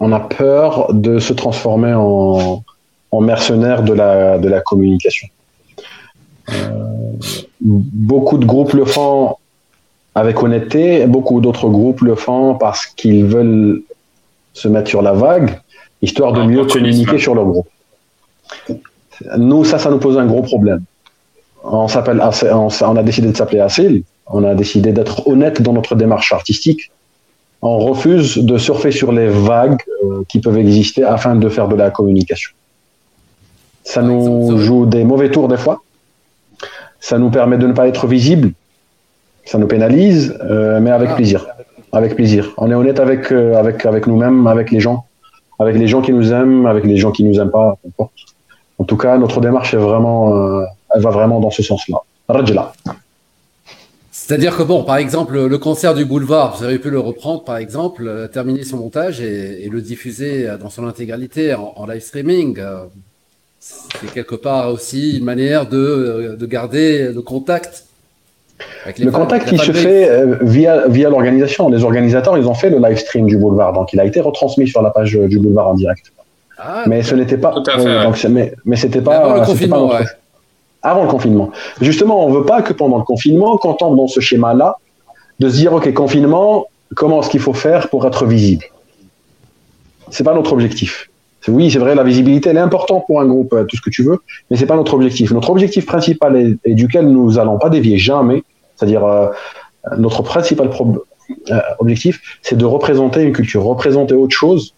On a peur de se transformer en, en mercenaire de la, de la communication. Euh, beaucoup de groupes le font avec honnêteté, beaucoup d'autres groupes le font parce qu'ils veulent se mettre sur la vague, histoire de mieux communiquer sur leur groupe. Nous, ça, ça nous pose un gros problème. On, s'appelle, on a décidé de s'appeler ACIL, on a décidé d'être honnête dans notre démarche artistique. On refuse de surfer sur les vagues euh, qui peuvent exister afin de faire de la communication. Ça nous joue des mauvais tours des fois. Ça nous permet de ne pas être visible. Ça nous pénalise, euh, mais avec Ah. plaisir. Avec plaisir. On est honnête avec, euh, avec, avec nous-mêmes, avec les gens. Avec les gens qui nous aiment, avec les gens qui nous aiment pas. En tout cas, notre démarche est vraiment, euh, elle va vraiment dans ce sens-là. Rajla. C'est-à-dire que bon, par exemple, le concert du boulevard, vous avez pu le reprendre, par exemple, euh, terminer son montage et, et le diffuser euh, dans son intégralité en, en live streaming. euh, C'est quelque part aussi une manière de, de garder le contact. avec les Le contact, il se fait euh, via, via l'organisation. Les organisateurs, ils ont fait le live stream du boulevard. Donc, il a été retransmis sur la page du boulevard en direct. Ah, Mais ce n'était pas. Tout à fait, oui, ouais. donc c'est- mais, mais c'était pas. avant le confinement, pas notre- ouais. Avant le confinement. Justement, on veut pas que pendant le confinement, qu'on tombe dans ce schéma-là, de se dire, OK, confinement, comment est-ce qu'il faut faire pour être visible? C'est pas notre objectif. Oui, c'est vrai, la visibilité, elle est importante pour un groupe, euh, tout ce que tu veux, mais c'est pas notre objectif. Notre objectif principal et, duquel nous allons pas dévier jamais, c'est-à-dire euh, notre principal euh, objectif, c'est de représenter une culture, représenter autre chose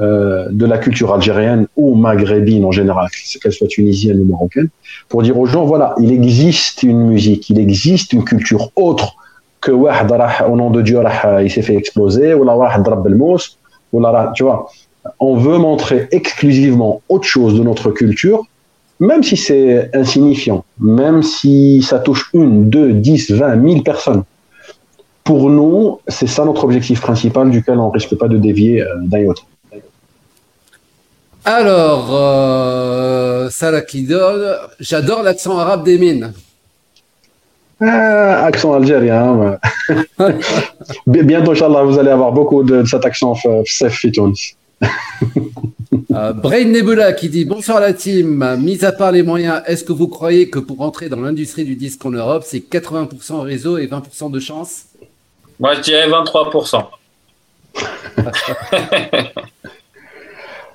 euh, de la culture algérienne ou maghrébine en général, qu'elle soit tunisienne ou marocaine, pour dire aux gens, voilà, il existe une musique, il existe une culture autre que au nom de Dieu, euh, il s'est fait exploser, ou la Belmos, ou la tu vois. On veut montrer exclusivement autre chose de notre culture, même si c'est insignifiant, même si ça touche une, deux, dix, vingt, mille personnes pour nous, c'est ça notre objectif principal duquel on ne risque pas de dévier euh, d'un autre. Alors, euh, donne, j'adore l'accent arabe d'Emin. Ah, accent algérien. Bientôt, Inch'Allah, vous allez avoir beaucoup de, de cet accent f- Sef Fitounes. Euh, Brain Nebula qui dit bonsoir à la team. Mis à part les moyens, est-ce que vous croyez que pour entrer dans l'industrie du disque en Europe, c'est 80% réseau et 20% de chance? Moi, je dirais 23%.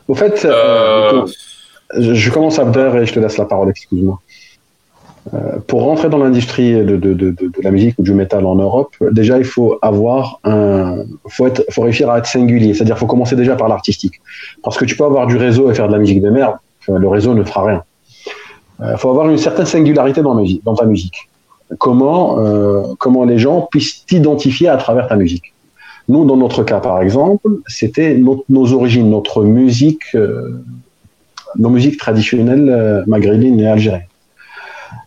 Au fait, Euh, euh, je, commence Abder et je te laisse la parole, excuse-moi. Euh, pour rentrer dans l'industrie de, de, de, la musique ou du métal en Europe, déjà il faut avoir un, faut être, faut réussir à être singulier, c'est-à-dire faut commencer déjà par l'artistique, parce que tu peux avoir du réseau et faire de la musique de merde, le réseau ne fera rien. Il faut avoir une certaine singularité dans, musique, dans ta musique. Comment, euh, comment les gens puissent t'identifier à travers ta musique. Nous, dans notre cas, par exemple, c'était nos, origines, notre musique, euh, nos musiques traditionnelles euh, maghrébines et algériennes.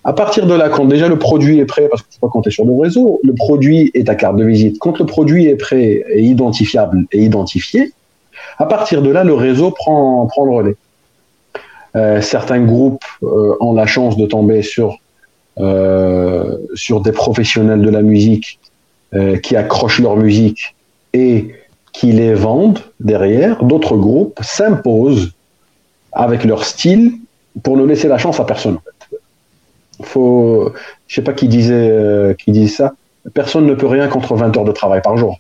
À partir de là, quand déjà le produit est prêt, parce qu'il ne faut pas compter sur le réseau, le produit est ta carte de visite. Quand le produit est prêt et identifiable et identifié, à partir de là, le réseau prend, prend le relais. Euh, certains groupes ont la chance de tomber sur, sur des professionnels de la musique qui accrochent leur musique et qui les vendent derrière. D'autres groupes s'imposent avec leur style pour ne laisser la chance à personne. En fait. Faut, je sais pas qui disait, euh, qui disait ça. Personne ne peut rien contre 20 heures de travail par jour.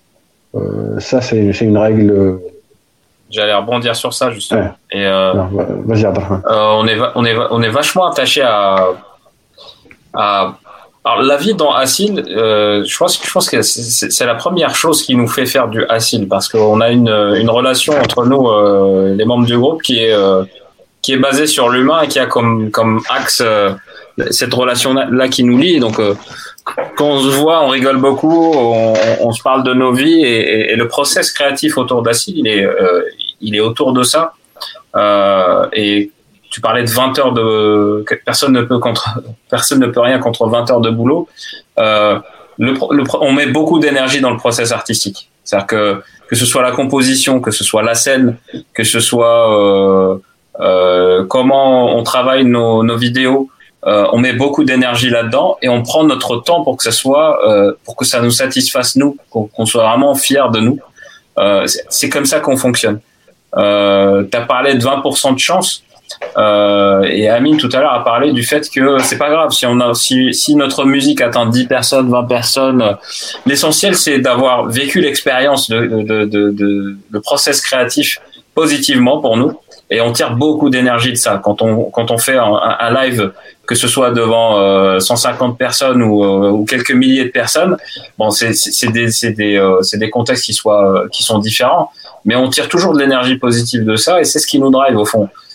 Euh, ça, c'est une règle. euh, J'allais rebondir sur ça, justement. Ouais. Et euh, non, Vas-y, Abdelrahman. On, est on, est va- on est vachement attaché à, à alors la vie dans Acil, euh, je pense, je pense que c'est- la première chose qui nous fait faire du Acil parce qu'on a une, une relation entre nous, euh, les membres du groupe, qui est, euh, qui est basé sur l'humain et qui a comme comme axe euh, cette relation là qui nous lie. Donc euh, quand on se voit, on rigole beaucoup, on, on se parle de nos vies et, et, le process créatif autour d'Acide, il est euh, il est autour de ça. et tu parlais de 20 heures de personne ne peut contre personne ne peut rien contre 20 heures de boulot. Euh, le, le, on met beaucoup d'énergie dans le process artistique. C'est-à-dire que que ce soit la composition, que ce soit la scène, que ce soit euh, euh, comment on travaille nos, nos vidéos, euh, on met beaucoup d'énergie là-dedans et on prend notre temps pour que ça soit, euh, pour que ça nous satisfasse nous, qu'on soit vraiment fier de nous. Euh, c'est comme ça qu'on fonctionne. Euh, tu as parlé de 20% de chance. Euh, et Amine tout à l'heure a parlé du fait que c'est pas grave si on a si, si notre musique atteint 10 personnes, 20 personnes. L'essentiel c'est d'avoir vécu l'expérience de, de, de, de, le process créatif positivement pour nous. Et on tire beaucoup d'énergie de ça. Quand on quand on fait un, live que ce soit devant euh, 150 personnes ou, euh, ou, quelques milliers de personnes bon c'est c'est des c'est des euh, c'est des contextes qui soient qui sont différents. Mais on tire toujours de l'énergie positive de ça et c'est ce qui nous drive au fond. euh,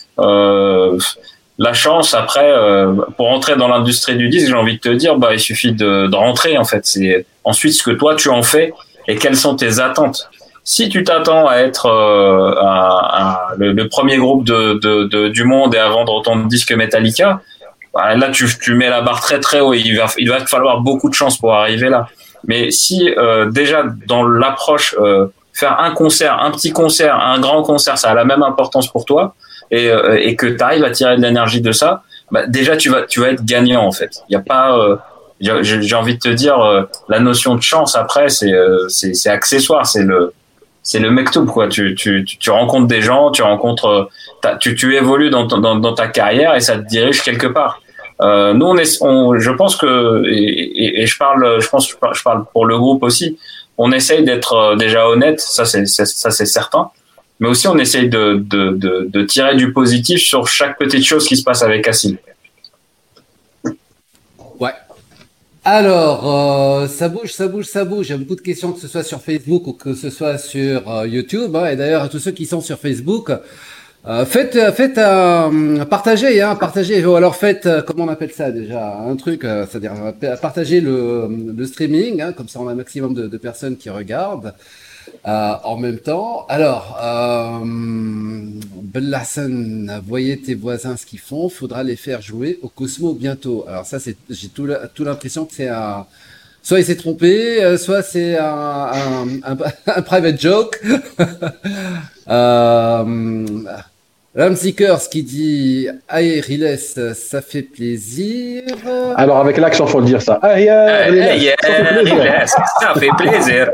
la chance après euh, pour entrer dans l'industrie du disque j'ai envie de te dire bah il suffit de, de rentrer en fait. C'est ensuite ce que toi tu en fais et quelles sont tes attentes. Si tu t'attends à être euh, le, premier groupe de, de, de, du monde et à vendre autant de disques Metallica bah, là tu, tu mets la barre très très haut il va il va te falloir beaucoup de chance pour arriver là. Mais si euh, déjà dans l'approche euh, faire un concert un petit concert un grand concert ça a la même importance pour toi et, euh, et que tu arrives à tirer de l'énergie de ça, bah, déjà tu vas être gagnant en fait. Il y a pas euh, j'ai envie de te dire euh, la notion de chance après c'est accessoire, c'est le c'est le mektoub quoi. Tu, rencontres des gens, tu rencontres, tu, évolues dans, ta carrière et ça te dirige quelque part. Nous je pense que et, et, et, je parle, je pense, je parle pour le groupe aussi. On essaye d'être déjà honnête, ça c'est ça c'est certain mais aussi on essaye de, de, de, tirer du positif sur chaque petite chose qui se passe avec Acid. Ouais. Alors, euh, ça bouge, ça bouge, ça bouge. Il y a beaucoup de questions, que ce soit sur Facebook ou que ce soit sur euh, YouTube. Hein. Et d'ailleurs, à tous ceux qui sont sur Facebook, euh, faites, faites, partagez, hein, partagez. Ou alors faites, comment on appelle ça déjà, un truc, c'est-à-dire partagez le, le streaming, hein, comme ça on a un maximum de personnes qui regardent. Euh, en même temps, alors, euh, voyez tes voisins ce qu'ils font, faudra les faire jouer au Cosmo bientôt. Alors ça, c'est, j'ai tout, tout l'impression que c'est un, soit il s'est trompé, euh, soit c'est un, un, un, un, private joke. euh, Ramseekers qui dit Aïe Riles, ça fait plaisir. Alors avec l'accent, faut le dire ça. Aïe Riles, ça fait plaisir.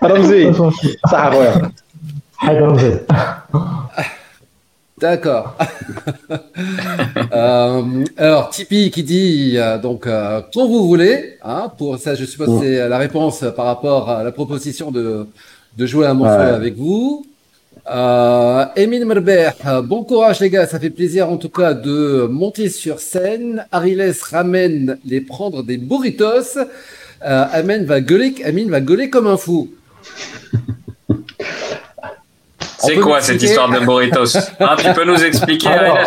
Ramzi, ça D'accord. euh, alors Tipeee qui dit euh, donc euh, quand vous voulez, hein, pour ça je suppose que c'est la réponse par rapport à la proposition de de jouer un morceau ouais. avec vous. Euh, Émile Merber, bon courage les gars, ça fait plaisir en tout cas de monter sur scène. Ariles ramène les prendre des burritos. Euh, Amen va gueuler, Amine va gueuler comme un fou. C'est quoi cette histoire de burritos? Hein, Tu peux nous expliquer, Alors,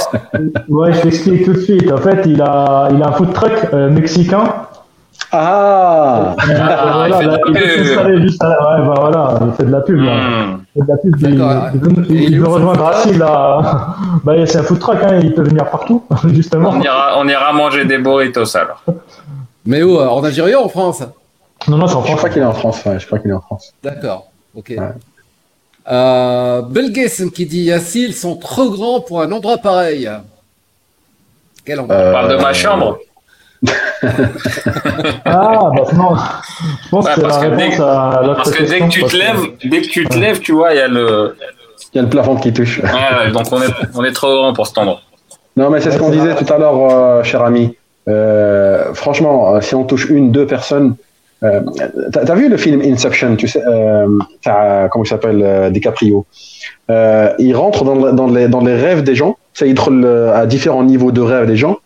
Ouais, je t'explique tout de suite. En fait, il a, il a un food truck euh, mexicain. Ah, ah voilà, il, fait juste à la... ouais, bah, voilà, il fait de la pub. Là. Il veut, il, il veut rejoindre Racine là. bah, c'est un food truck, hein, il peut venir partout, justement. On ira, on ira manger des burritos alors. Mais où En Algérie ou en France? Non, non, c'est en France. Je crois qu'il est en France. Ouais, je crois qu'il est en France. D'accord. Ok. Ouais. Euh, qui dit Yassil sont trop grands pour un endroit pareil. Quel endroit? Euh, On parle de ma chambre. Ah, bah non. Je pense ouais, que parce la que, dès, à parce que dès que tu te lèves, dès que tu te lèves, tu vois, il y a le. Il y a le plafond qui touche. Ouais, donc on est, on est trop grand pour cet endroit. Non, mais c'est ce qu'on disait tout à l'heure, euh, cher ami. Euh, franchement, si on touche une, deux personnes, euh, t'as, as vu le film Inception, tu sais, euh, comment il s'appelle, euh, DiCaprio? il rentre dans, dans, les, dans les rêves des gens, c'est à différents niveaux de rêve des gens,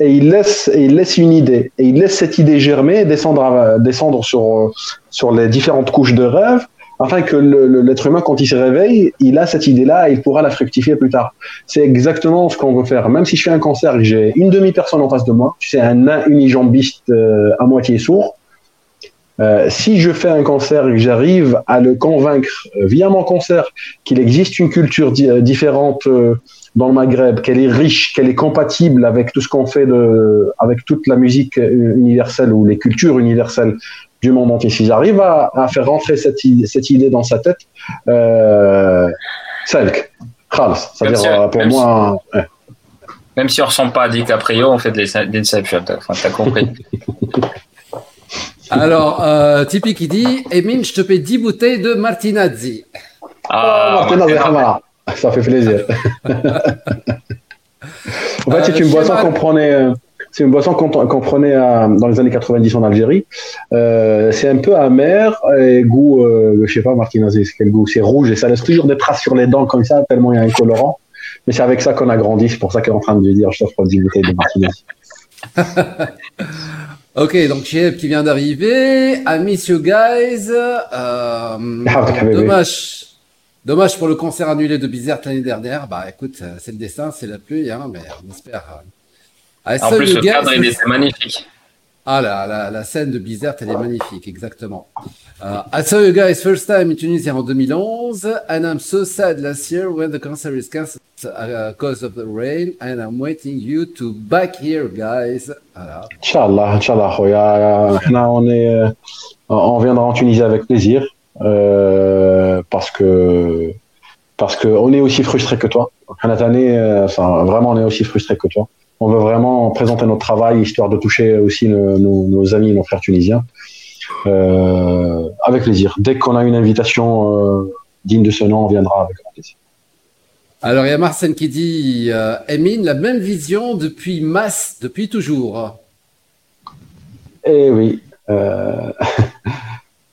et il laisse, il laisse une idée, et il laisse cette idée germer, descendre, descendre sur, les différentes couches de rêve, afin que l'être humain, quand il se réveille, il a cette idée-là et il pourra la fructifier plus tard. C'est exactement ce qu'on veut faire. Même si je fais un concert et que j'ai une demi-personne en face de moi, tu sais, un unijambiste euh, à moitié sourd, euh, si je fais un concert et que j'arrive à le convaincre euh, via mon concert qu'il existe une culture di- euh, différente euh, dans le Maghreb, qu'elle est riche, qu'elle est compatible avec tout ce qu'on fait de, avec toute la musique euh, universelle ou les cultures universelles du monde entier. Si j'arrive à, à faire rentrer cette, idée dans sa tête, euh, Selk, Khals, c'est-à-dire si- euh, pour moi, ouais. Même si on ressemble pas à DiCaprio, on fait de l'ins- de l'Inception. T'as enfin, t'as compris. Alors, euh, Tipeee qui dit Emine, je te paie 10 bouteilles de Martinazzi. Ah, Martin ouais. Azerma. Ça fait plaisir. en fait, c'est Euh, une boisson qu'on prenait. euh, C'est une boisson qu'on prenait à- dans les années 90 en Algérie. Euh, c'est un peu amer et goût, euh, je sais pas, Martinez, c'est quel goût? C'est rouge et ça laisse toujours des traces sur les dents comme ça, tellement il y a un colorant. Mais c'est avec ça qu'on a grandi, c'est pour ça qu'elle est en train de lui dire je t'offre 10 bouteilles de Martinez. Ok, donc Chieb qui vient d'arriver. I miss you guys. Euh, Ah, dommage. Dommage pour le concert annulé de Bizerte l'année dernière. Bah écoute, euh, c'est le dessin, c'est la pluie, hein, mais on espère. Euh. Ah, en plus, le gars, cadre, c'est magnifique. Ah, la, la, la, scène de Bizerte, elle est magnifique, exactement. Uh, I saw you guys first time in Tunisia en 2011, and I'm so sad last year when the concert is cancelled because uh, of the rain, and I'm waiting you to back here, guys. Inch'Allah, Inch'Allah, on, est, euh, on viendra en Tunisie avec plaisir euh, parce que parce que on est aussi frustré que toi. Année, euh, enfin, vraiment, on est aussi frustré que toi. On veut vraiment présenter notre travail histoire de toucher aussi nos, nos- nos amis, nos frères tunisiens. Euh, avec plaisir. Dès qu'on a une invitation euh, digne de ce nom, on viendra avec plaisir. Alors, il y a Marcel qui dit euh, Emine, la même vision depuis masse, depuis toujours. Eh oui. Euh,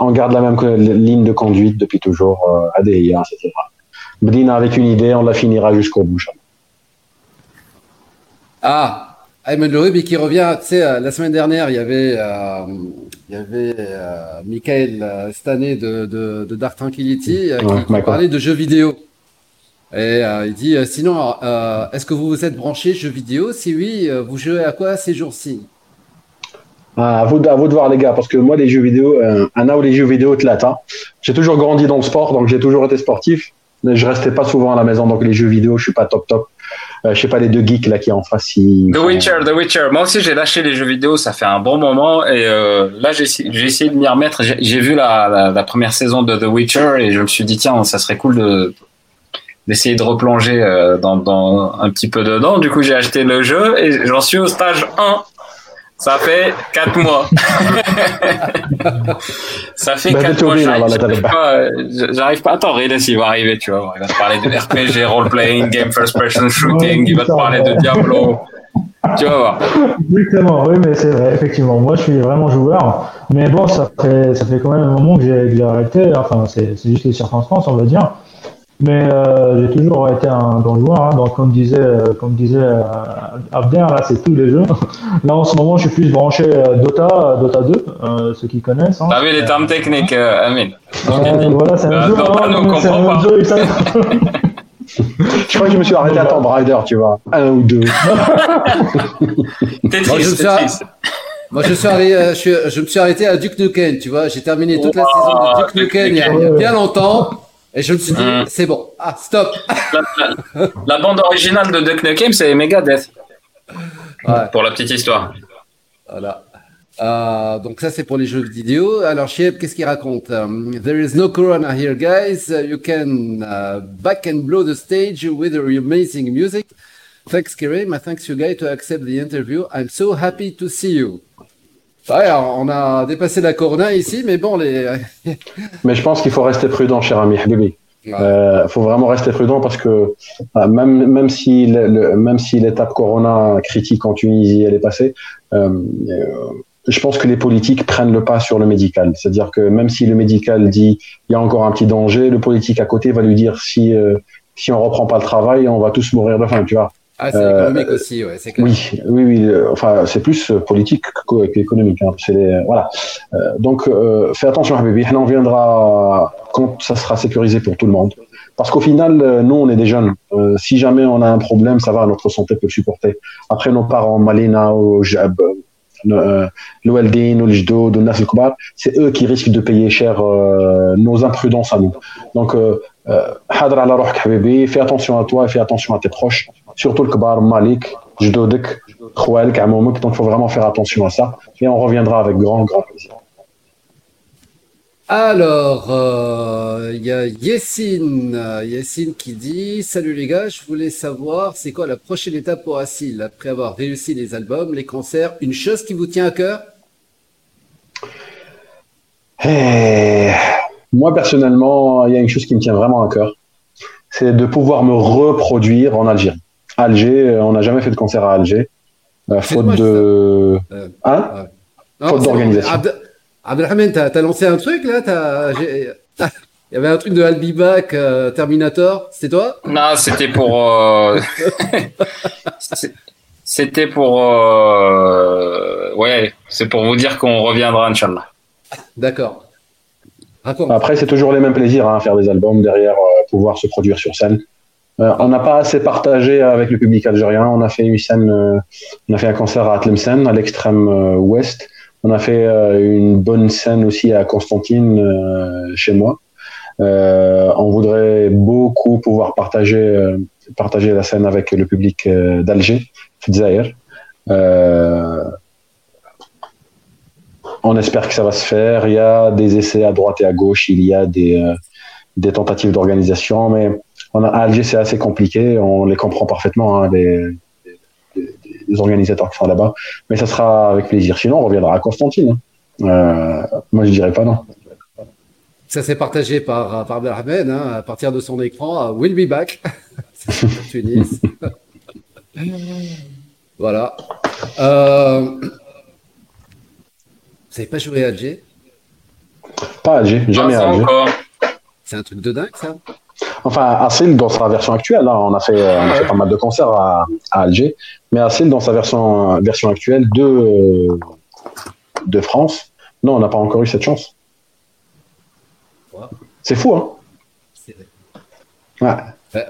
on garde la même ligne de conduite depuis toujours, euh, ADIA, etc. Bdina avec une idée, on la finira jusqu'au bout. Ah, Ayman Lourubi qui revient. Tu sais, euh, la semaine dernière, il y avait, euh, il y avait euh, Michael année de, de, de Dark Tranquility qui, Ouais, qui parlait de jeux vidéo. Et il dit sinon, est-ce que vous vous êtes branché jeux vidéo? Si oui, vous jouez à quoi ces jours-ci? À, vous, de- à vous de voir, les gars, parce que moi, les jeux vidéo, euh, Anna ou les jeux vidéo, tlata. J'ai toujours grandi dans le sport, donc j'ai toujours été sportif. Mais je restais pas souvent à la maison, donc les jeux vidéo, je suis pas top top. Euh, je sais pas les deux geeks là qui en face. ils- The Witcher, The Witcher. Moi aussi, j'ai lâché les jeux vidéo, ça fait un bon moment. Et euh, là, j'ai essayé de m'y remettre. J'ai vu la, la, la première saison de The Witcher et je me suis dit, tiens, ça serait cool de d'essayer de replonger euh, dans, dans un petit peu dedans. Du coup, j'ai acheté le jeu et j'en suis au stage 1. Ça fait 4 mois. ça fait 4 t'es mois. J'arrive pas, pas. Attends, Reyes, il va arriver, tu vois. Il va te parler de RPG, role-playing, game first person shooting. Il va te parler de Diablo. Tu vas voir. Exactement, oui, mais c'est vrai, effectivement. Moi, je suis vraiment joueur. Mais bon, ça fait, ça fait quand même un moment que j'ai arrêté. Enfin, c'est c'est juste les circonstances, on va dire. Mais euh, j'ai toujours été un bon joueur. Hein. Donc, comme disait, euh, comme disait euh, Abder, là, c'est tous les jeux. Là, en ce moment, je suis plus branché Dota, Dota 2, euh, ceux qui connaissent. Hein. T'as vu les termes techniques, euh, Amine Euh, voilà, c'est un Euh, jeu. Hein, nous, on c'est comprend un pas. jeu. Je crois que je me suis arrêté à Tomb Raider, tu vois. Un ou deux. Tetris, Moi, je me suis Tetris. Moi, je, suis arrêté, je, suis- je me suis arrêté à Duke Nukem, tu vois. J'ai terminé toute la saison de Duke Duke Nukem il y a, bien longtemps. Et je me suis dit, Mm. c'est bon. Ah, stop. La, la- la bande originale de Duck Nukem, c'est Megadeth. Ouais. Pour la petite histoire. Voilà. Euh, donc ça c'est pour les jeux vidéo. Alors Chieb, qu'est-ce qu'il raconte? Um, There is no corona here, guys. You can uh, back and blow the stage with your amazing music. Thanks, Karim. Thanks you guys to accept the interview. I'm so happy to see you. Ouais, on a dépassé la corona ici, mais bon, les. Mais je pense qu'il faut rester prudent, cher ami Habibi. Ouais. Euh, faut vraiment rester prudent parce que euh, même même si le, le- même si l'étape Corona critique en Tunisie elle est passée, euh, euh, je pense que les politiques prennent le pas sur le médical. C'est-à-dire que même si le médical dit il y a encore un petit danger, le politique à côté va lui dire si euh, si on reprend pas le travail, on va tous mourir de faim, tu vois. Ah, c'est économique aussi, ouais, c'est clair. Oui, oui, oui. Enfin, c'est plus politique qu'économique. Hein. Les, voilà. donc, fais attention, Habibi. On viendra quand ça sera sécurisé pour tout le monde. Parce qu'au final, nous, on est des jeunes. si jamais on a un problème, ça va, notre santé peut le supporter. Après, nos parents, Malina ou Jab, l'Oualdin ou l'Ijdod ou Nas c'est eux qui risquent de payer cher nos imprudences à nous. Donc, hadra la fais attention à toi et fais attention à tes proches surtout le Kbar, Malik, Jdodek, Khouel, Kamouk. Donc il faut vraiment faire attention à ça. Et on reviendra avec grand, grand plaisir. Alors, euh, il y a Yessine, Yessine qui dit Salut les gars, je voulais savoir c'est quoi la prochaine étape pour Assil après avoir réussi les albums, les concerts, une chose qui vous tient à cœur? Eh, Moi personnellement, il y a une chose qui me tient vraiment à cœur c'est de pouvoir me reproduire en Algérie. Alger, euh, on n'a jamais fait de concert à Alger. Euh, faute de. Euh, hein Faute d'organisation. Abdelrahman, t'as as lancé un truc là Il y avait un truc de Albibac, Terminator, c'était toi? Non, c'était pour. c'était pour. Ouais, c'est pour vous dire qu'on reviendra, Inch'Allah. D'accord. Après, c'est toujours les mêmes plaisirs, à hein, faire des albums derrière, pouvoir se produire sur scène. Euh, on n'a pas assez partagé avec le public algérien. On a fait une scène, euh, on a fait un concert à Tlemcen, à l'extrême euh, ouest. On a fait une bonne scène aussi à Constantine, chez moi. on voudrait beaucoup pouvoir partager, partager la scène avec le public d'Alger, Fidzaïr. on espère que ça va se faire. Il y a des essais à droite et à gauche. Il y a des, des tentatives d'organisation, mais on a, à Alger, c'est assez compliqué. On les comprend parfaitement, hein, les, organisateurs qui sont là-bas. Mais ça sera avec plaisir. Sinon, on reviendra à Constantine. Hein. Euh, moi, je dirais pas non. Ça s'est partagé par, par hein, à partir de son écran. We'll be back. Tunis. voilà. Euh, vous n'avez pas joué à Alger? Pas à Alger, jamais à Alger. C'est un truc de dingue, ça? Enfin, Assil, dans sa version actuelle, hein, on, a fait, pas mal de concerts à, Alger, mais Assil, dans sa version, version actuelle de, de France, non, on n'a pas encore eu cette chance. C'est fou, hein? Ouais. Euh,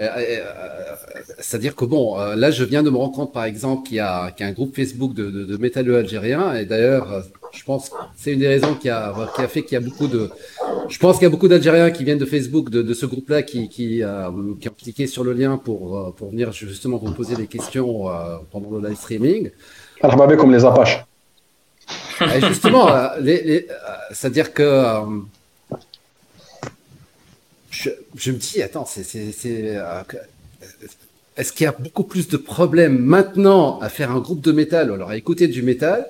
euh, euh, c'est-à-dire que bon, là, je viens de me rendre compte, par exemple, qu'il y, a un groupe Facebook de, de, de métalleux algériens, et d'ailleurs, je pense que c'est une des raisons qui a, qui a fait qu'il y a beaucoup de. Je pense qu'il y a beaucoup d'Algériens qui viennent de Facebook, de, de ce groupe-là, qui, qui, euh, qui, ont cliqué sur le lien pour, euh, pour venir justement vous poser des questions euh, pendant le live streaming. Alors, comme les Apaches. Et justement, les, c'est-à-dire que. Je, je, me dis, attends, c'est. Est-ce qu'il y a beaucoup plus de problèmes maintenant à faire un groupe de métal, alors à écouter du métal,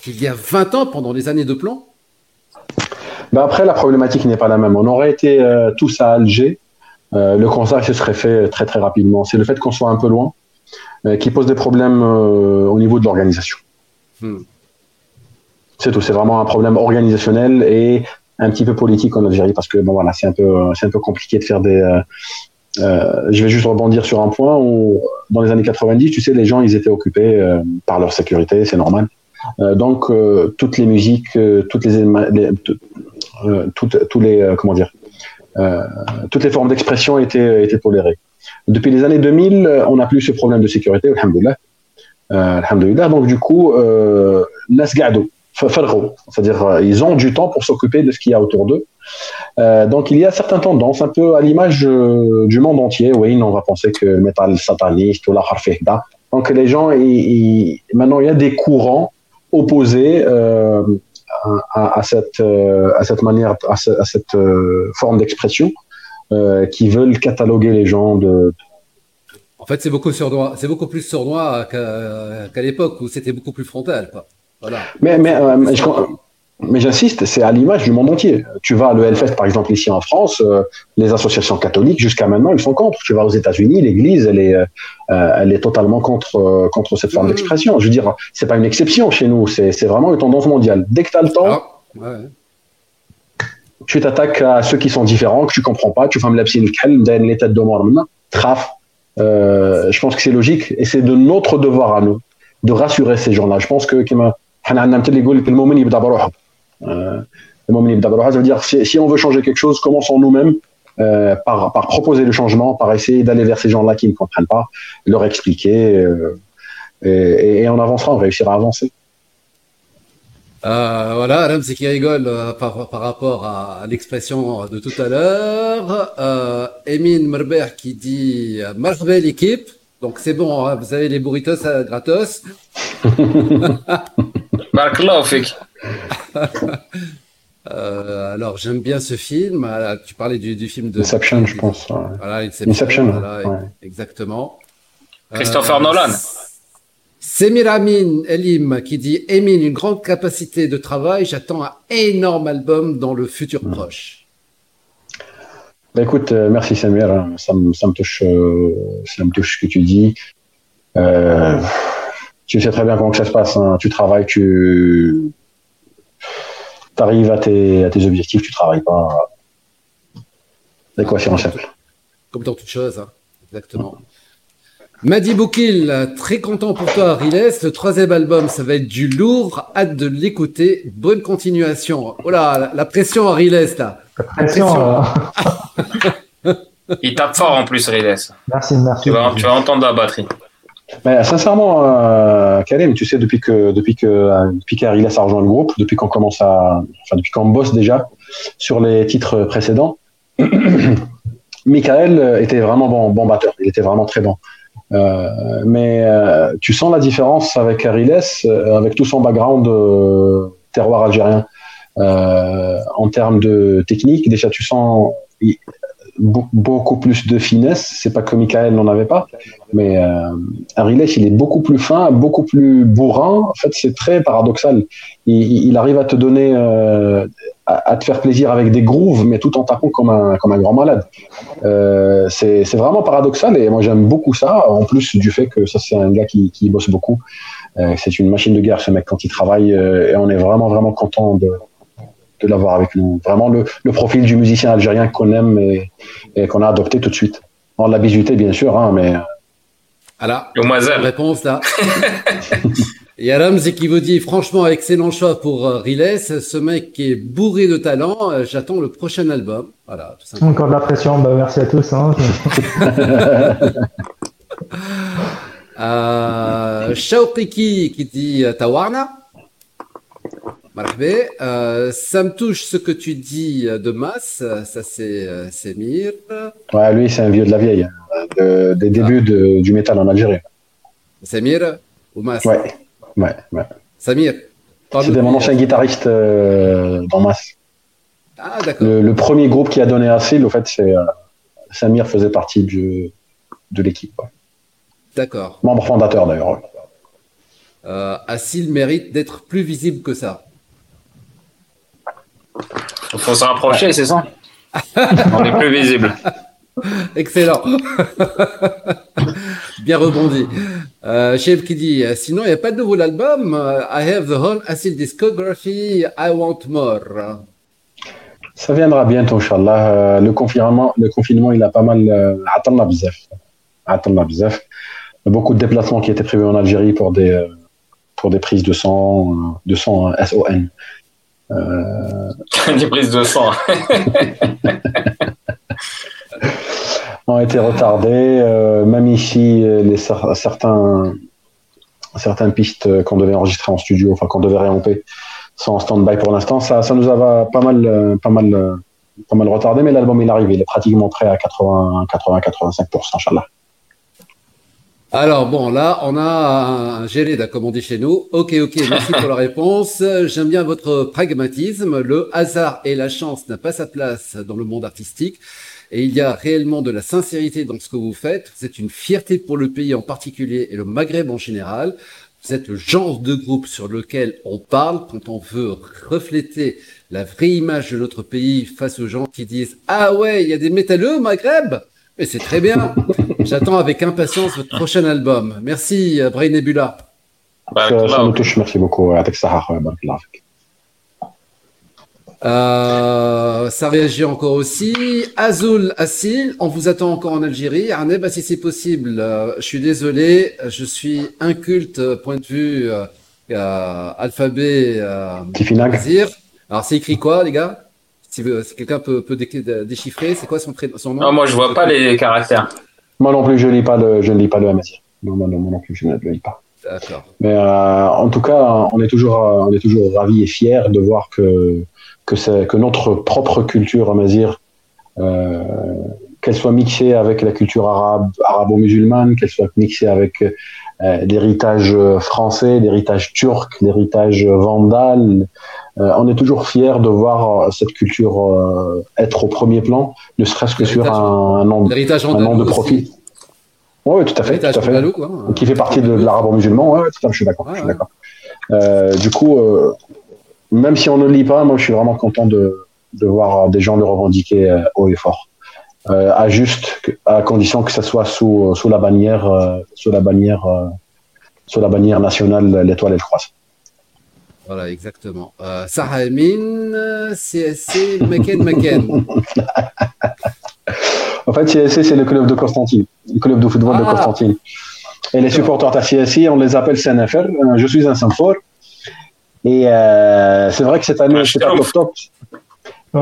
qu'il y a 20 ans pendant les années de plan ben Après, la problématique n'est pas la même. On aurait été euh, tous à Alger. Euh, le concert se serait fait très très rapidement. C'est le fait qu'on soit un peu loin euh, qui pose des problèmes au niveau de l'organisation. Hmm. C'est tout. C'est vraiment un problème organisationnel et un petit peu politique en Algérie parce que bon voilà, c'est un peu c'est un peu compliqué de faire des. je vais juste rebondir sur un point où dans les années 90, tu sais, les gens ils étaient occupés par leur sécurité, c'est normal. Euh, donc euh, toutes les musiques, euh, toutes les, comment dire, toutes les formes d'expression étaient, étaient tolérées. Depuis les années 2000, on n'a plus ce problème de sécurité, alhamdoulilah. alhamdoulilah. Donc du coup, nasgado, c'est-à-dire ils ont du temps pour s'occuper de ce qu'il y a autour d'eux. donc il y a certaines tendances, un peu à l'image du monde entier. Oui, on va penser que le métal sataniste ou la harfehda. Donc les gens, maintenant il y a des courants opposés euh, à, cette, euh, à cette manière, à, cette euh, forme d'expression, qui veulent cataloguer les gens de, en fait, c'est beaucoup sournois. C'est beaucoup plus sournois qu'à l'époque où c'était beaucoup plus frontal. Voilà. Mais, mais, je, mais j'insiste, c'est à l'image du monde entier. Tu vas à l'ELFest, par exemple, ici en France, euh, les associations catholiques, jusqu'à maintenant, ils sont contre. Tu vas aux États-Unis, l'Église, elle est, euh, elle est totalement contre, euh, contre cette forme mmh. d'expression. Je veux dire, c'est pas une exception chez nous, c'est vraiment une tendance mondiale. Dès que tu as le temps, ah, tu t'attaques à ceux qui sont différents, que tu comprends pas, tu fais la psy les têtes de mort traf, je pense que c'est logique et c'est de notre devoir à nous de rassurer ces gens-là. Je pense que euh, dire si, on veut changer quelque chose, commençons nous-mêmes euh, par, proposer le changement, par essayer d'aller vers ces gens-là qui ne comprennent pas, leur expliquer, euh, et, et, on avancera, on réussira à avancer. Voilà, Adam, c'est qui rigole par, rapport à l'expression de tout à l'heure. Emine Merber qui dit Marvel équipe. Donc c'est bon, hein, vous avez les burritos gratos. Marc Laufik. Euh, alors j'aime bien ce film. Ah, Tu parlais du, du film de Inception, je pense. ouais. Voilà, Inception. Inception, voilà, ouais. exactement. Christopher Euh, Nolan. Semir Amin Elim qui dit Emin, une grande capacité de travail. J'attends un énorme album dans le futur proche. Bah, écoute, euh, merci Samir, hein. ça me, ça me touche, euh, ça me touche ce que tu dis. Euh, tu sais très bien comment que ça se passe. hein. Tu travailles, tu arrives à tes, à tes objectifs, tu travailles pas. L'équation simple. Comme dans toute chose, hein. exactement. Madi Boukil, très content pour toi, Riles. Le troisième album, ça va être du lourd. Hâte de l'écouter. Bonne continuation. Oh là, la, la pression à Riles, là. Pression, euh, Il tape fort en plus, Riles. merci, merci. Tu vas, tu vas entendre la batterie. Mais sincèrement, euh, Karim, tu sais, depuis que depuis que a rejoint le groupe, depuis qu'on commence à, enfin depuis qu'on bosse déjà sur les titres précédents, Michael était vraiment bon, batteur. Il était vraiment très bon. Euh, mais euh, tu sens la différence avec Ariles, euh, avec tout son background terroir algérien. En termes de technique, déjà tu sens beaucoup plus de finesse. C'est pas que Michael n'en avait pas, mais euh, Ariles, il est beaucoup plus fin, beaucoup plus bourrin. En fait, c'est très paradoxal. Il, arrive à te donner, euh, à, te faire plaisir avec des grooves, mais tout en tapant comme un, comme un grand malade. Euh, c'est c'est vraiment paradoxal et moi j'aime beaucoup ça. En plus du fait que ça c'est un gars qui, qui bosse beaucoup. Euh, c'est une machine de guerre ce mec quand il travaille euh, et on est vraiment vraiment content de, de l'avoir avec nous. Vraiment le, le profil du musicien algérien qu'on aime et, et qu'on a adopté tout de suite. On l'a bisuté bien sûr, hein, mais Voilà. Au Mazel. Réponse là. Il y a Ramsey qui vous dit franchement excellent choix pour euh, Riles. Ce mec qui est bourré de talent. Euh, J'attends le prochain album. Voilà, tout. Encore de la pression, bah, merci à tous. Hein. Euh, qui dit euh, Tawarna. Marhaba. Euh, ça me touche ce que tu dis de masse. Ça c'est euh, c'est Mir. ouais, lui c'est un vieux de la vieille, hein, de- des débuts de- du métal en Algérie. Samir ou Mas Ouais, ouais, ouais. Samir. C'était mon ancien guitariste euh, dans Mass. Ah d'accord. Le, le premier groupe qui a donné Assil, au fait, c'est euh, Samir faisait partie du, de l'équipe. ouais. D'accord. Membre fondateur d'ailleurs. Euh, mérite d'être plus visible que ça. Il faut se rapprocher, c'est ça On est plus visible. Excellent. Bien rebondi. Euh, Chef qui dit euh, Sinon, il n'y a pas de nouveau l'album. Euh, I have the whole acid discography. I want more. Ça viendra bientôt, Inch'Allah. Le confinement, le confinement, il a pas mal. Attends la bzef. Beaucoup de déplacements qui étaient prévus en Algérie pour des, pour des prises de sang, de sang SON. Euh, Des prises de sang. ont été retardés. Euh, même ici, euh, les, cer- certains, certaines pistes euh, qu'on devait enregistrer en studio, enfin qu'on devait réamper, sont en stand-by pour l'instant. Ça, ça nous a pas mal, euh, pas mal, euh, pas mal retardé, mais l'album il arrive, il est pratiquement prêt à 80, 80, 85%, Inch'Allah. Alors bon, là, on a un Gélida, comme on dit chez nous. Ok, ok, merci pour la réponse. J'aime bien votre pragmatisme. Le hasard et la chance n'a pas sa place dans le monde artistique. Et il y a réellement de la sincérité dans ce que vous faites. Vous êtes une fierté pour le pays en particulier et le Maghreb en général. Vous êtes le genre de groupe sur lequel on parle quand on veut refléter la vraie image de notre pays face aux gens qui disent Ah ouais, il y a des métalleux au Maghreb Mais c'est très bien. J'attends avec impatience votre prochain album. Merci, euh, Brain Nebula. Ça, ça nous touche, merci beaucoup. Avec Sahar, euh. Euh, ça réagit encore aussi. Azul Assil, on vous attend encore en Algérie. Arneb, bah, si c'est possible, euh, je suis désolé, je suis inculte point de vue euh, alphabet euh, Alors c'est écrit quoi, les gars? Si, quelqu'un peut, peut déchiffrer, c'est quoi son, son nom? Non, Moi, je vois pas les caractères. Moi non plus, je lis pas le, je ne lis pas le Amazir. Non, non, non, moi non plus, je ne le lis pas. D'accord. Mais euh, en tout cas, on est toujours, on est toujours ravis et fiers de voir que que, c'est, que notre propre culture amazir, euh, qu'elle soit mixée avec la culture arabe, arabo-musulmane, qu'elle soit mixée avec euh, l'héritage français, l'héritage turc, l'héritage vandale, euh, on est toujours fiers de voir cette culture euh, être au premier plan, ne serait-ce que sur un, un nom, un nom de profit. Oui, tout à fait, tout à fait. Qui fait partie de, l'arabo-musulman, ouais, je suis d'accord. Euh, du coup, euh, même si on ne lit pas, moi je suis vraiment content de, de voir des gens le revendiquer euh, haut et fort. Euh, à juste, à condition que ça soit sous, sous la bannière, euh, sous la bannière, sous la bannière nationale, l'étoile et le croissant. Voilà, exactement. Euh, Sarah Amin, CSC, Maken, Maken. en fait, CSC, c'est le club de Constantine, le club de football ah. de Constantine. Et les supporters de CSC, on les appelle CNFR. Je suis un Saint-Fort. Et euh, c'est vrai que cette année, c'est pas top top.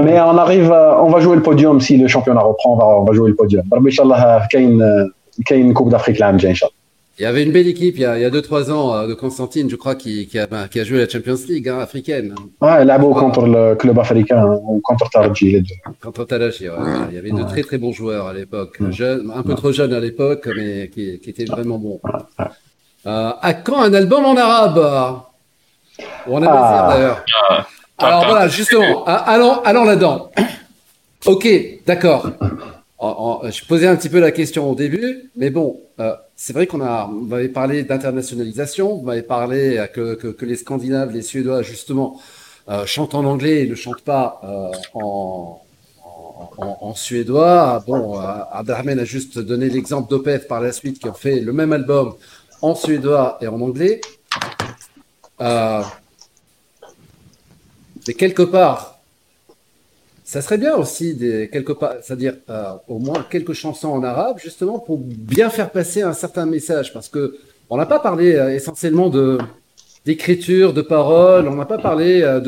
Mais on arrive, on va jouer le podium si le championnat reprend, on va, on va jouer le podium. Inch'Allah, il y a une Coupe d'Afrique là, Inch'Allah. Il y avait une belle équipe il y a, il y a deux trois ans euh, de Constantine, je crois, qui, qui, a, qui a joué la Champions League hein, africaine. Ouais, là beau contre le club africain, hein, ou contre Taraji, les deux. Contre Taraji, ouais, Il y avait de très très bons joueurs à l'époque, un peu trop jeunes à l'époque, mais qui, qui étaient vraiment bons. Euh, à quand un album en arabe? On a ah. d'ailleurs? Ah. Alors voilà, justement, ah, allons, allons là-dedans. ok, d'accord. Je posais un petit peu la question au début, mais bon, euh, c'est vrai qu'on a, on avait parlé d'internationalisation, on avait parlé que, que, que, les Scandinaves, les Suédois, justement, euh, chantent en anglais et ne chantent pas euh, en, en, en, suédois. Bon, euh, Abdelrahman a juste donné l'exemple d'Opeth par la suite qui ont fait le même album en suédois et en anglais. Mais quelque part, ça serait bien aussi, quelque part, c'est-à-dire euh, au moins quelques chansons en arabe, justement, pour bien faire passer un certain message, parce que on n'a pas parlé euh, essentiellement de d'écriture, de paroles, on n'a pas parlé euh,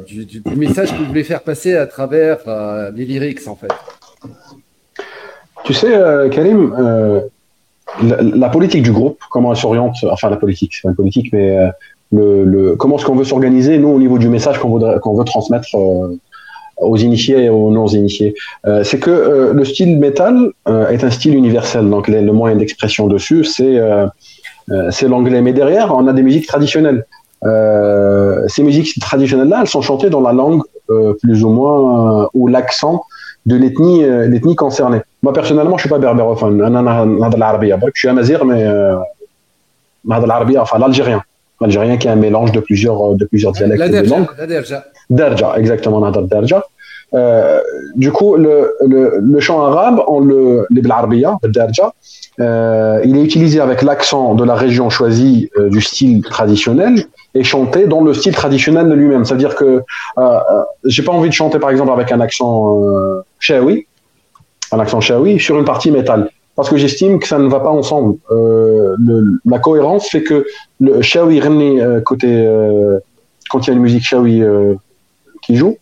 du, message que vous voulez faire passer à travers les lyrics, en fait. Tu sais, Karim, la, politique du groupe, comment elle s'oriente, enfin la politique, c'est pas une politique, mais le, comment est-ce qu'on veut s'organiser, nous, au niveau du message qu'on veut, transmettre euh, aux initiés et aux non-initiés, euh, c'est que le style métal est un style universel, donc le moyen d'expression dessus, c'est c'est l'anglais. Mais derrière, on a des musiques traditionnelles. ces musiques traditionnelles-là, elles sont chantées dans la langue plus ou moins où l'accent de l'ethnie concernée. Moi, personnellement, je suis pas berbérophone. Je suis amazir, mais euh, l'algérien. L'algérien qui est un mélange de plusieurs, de plusieurs dialectes. La derja. La derja. Derja, exactement, derja. Euh, du coup, le, le, le, chant arabe, on le, le derja, euh, il est utilisé avec l'accent de la région choisie euh, du style traditionnel et chanté dans le style traditionnel de lui-même. C'est-à-dire que euh, euh, j'ai pas envie de chanter par exemple avec un accent euh, un accent shawi, sur une partie métal. Parce que j'estime que ça ne va pas ensemble. Euh, la cohérence fait que le shawi euh, côté euh, quand il y a une musique shawi euh, qui joue,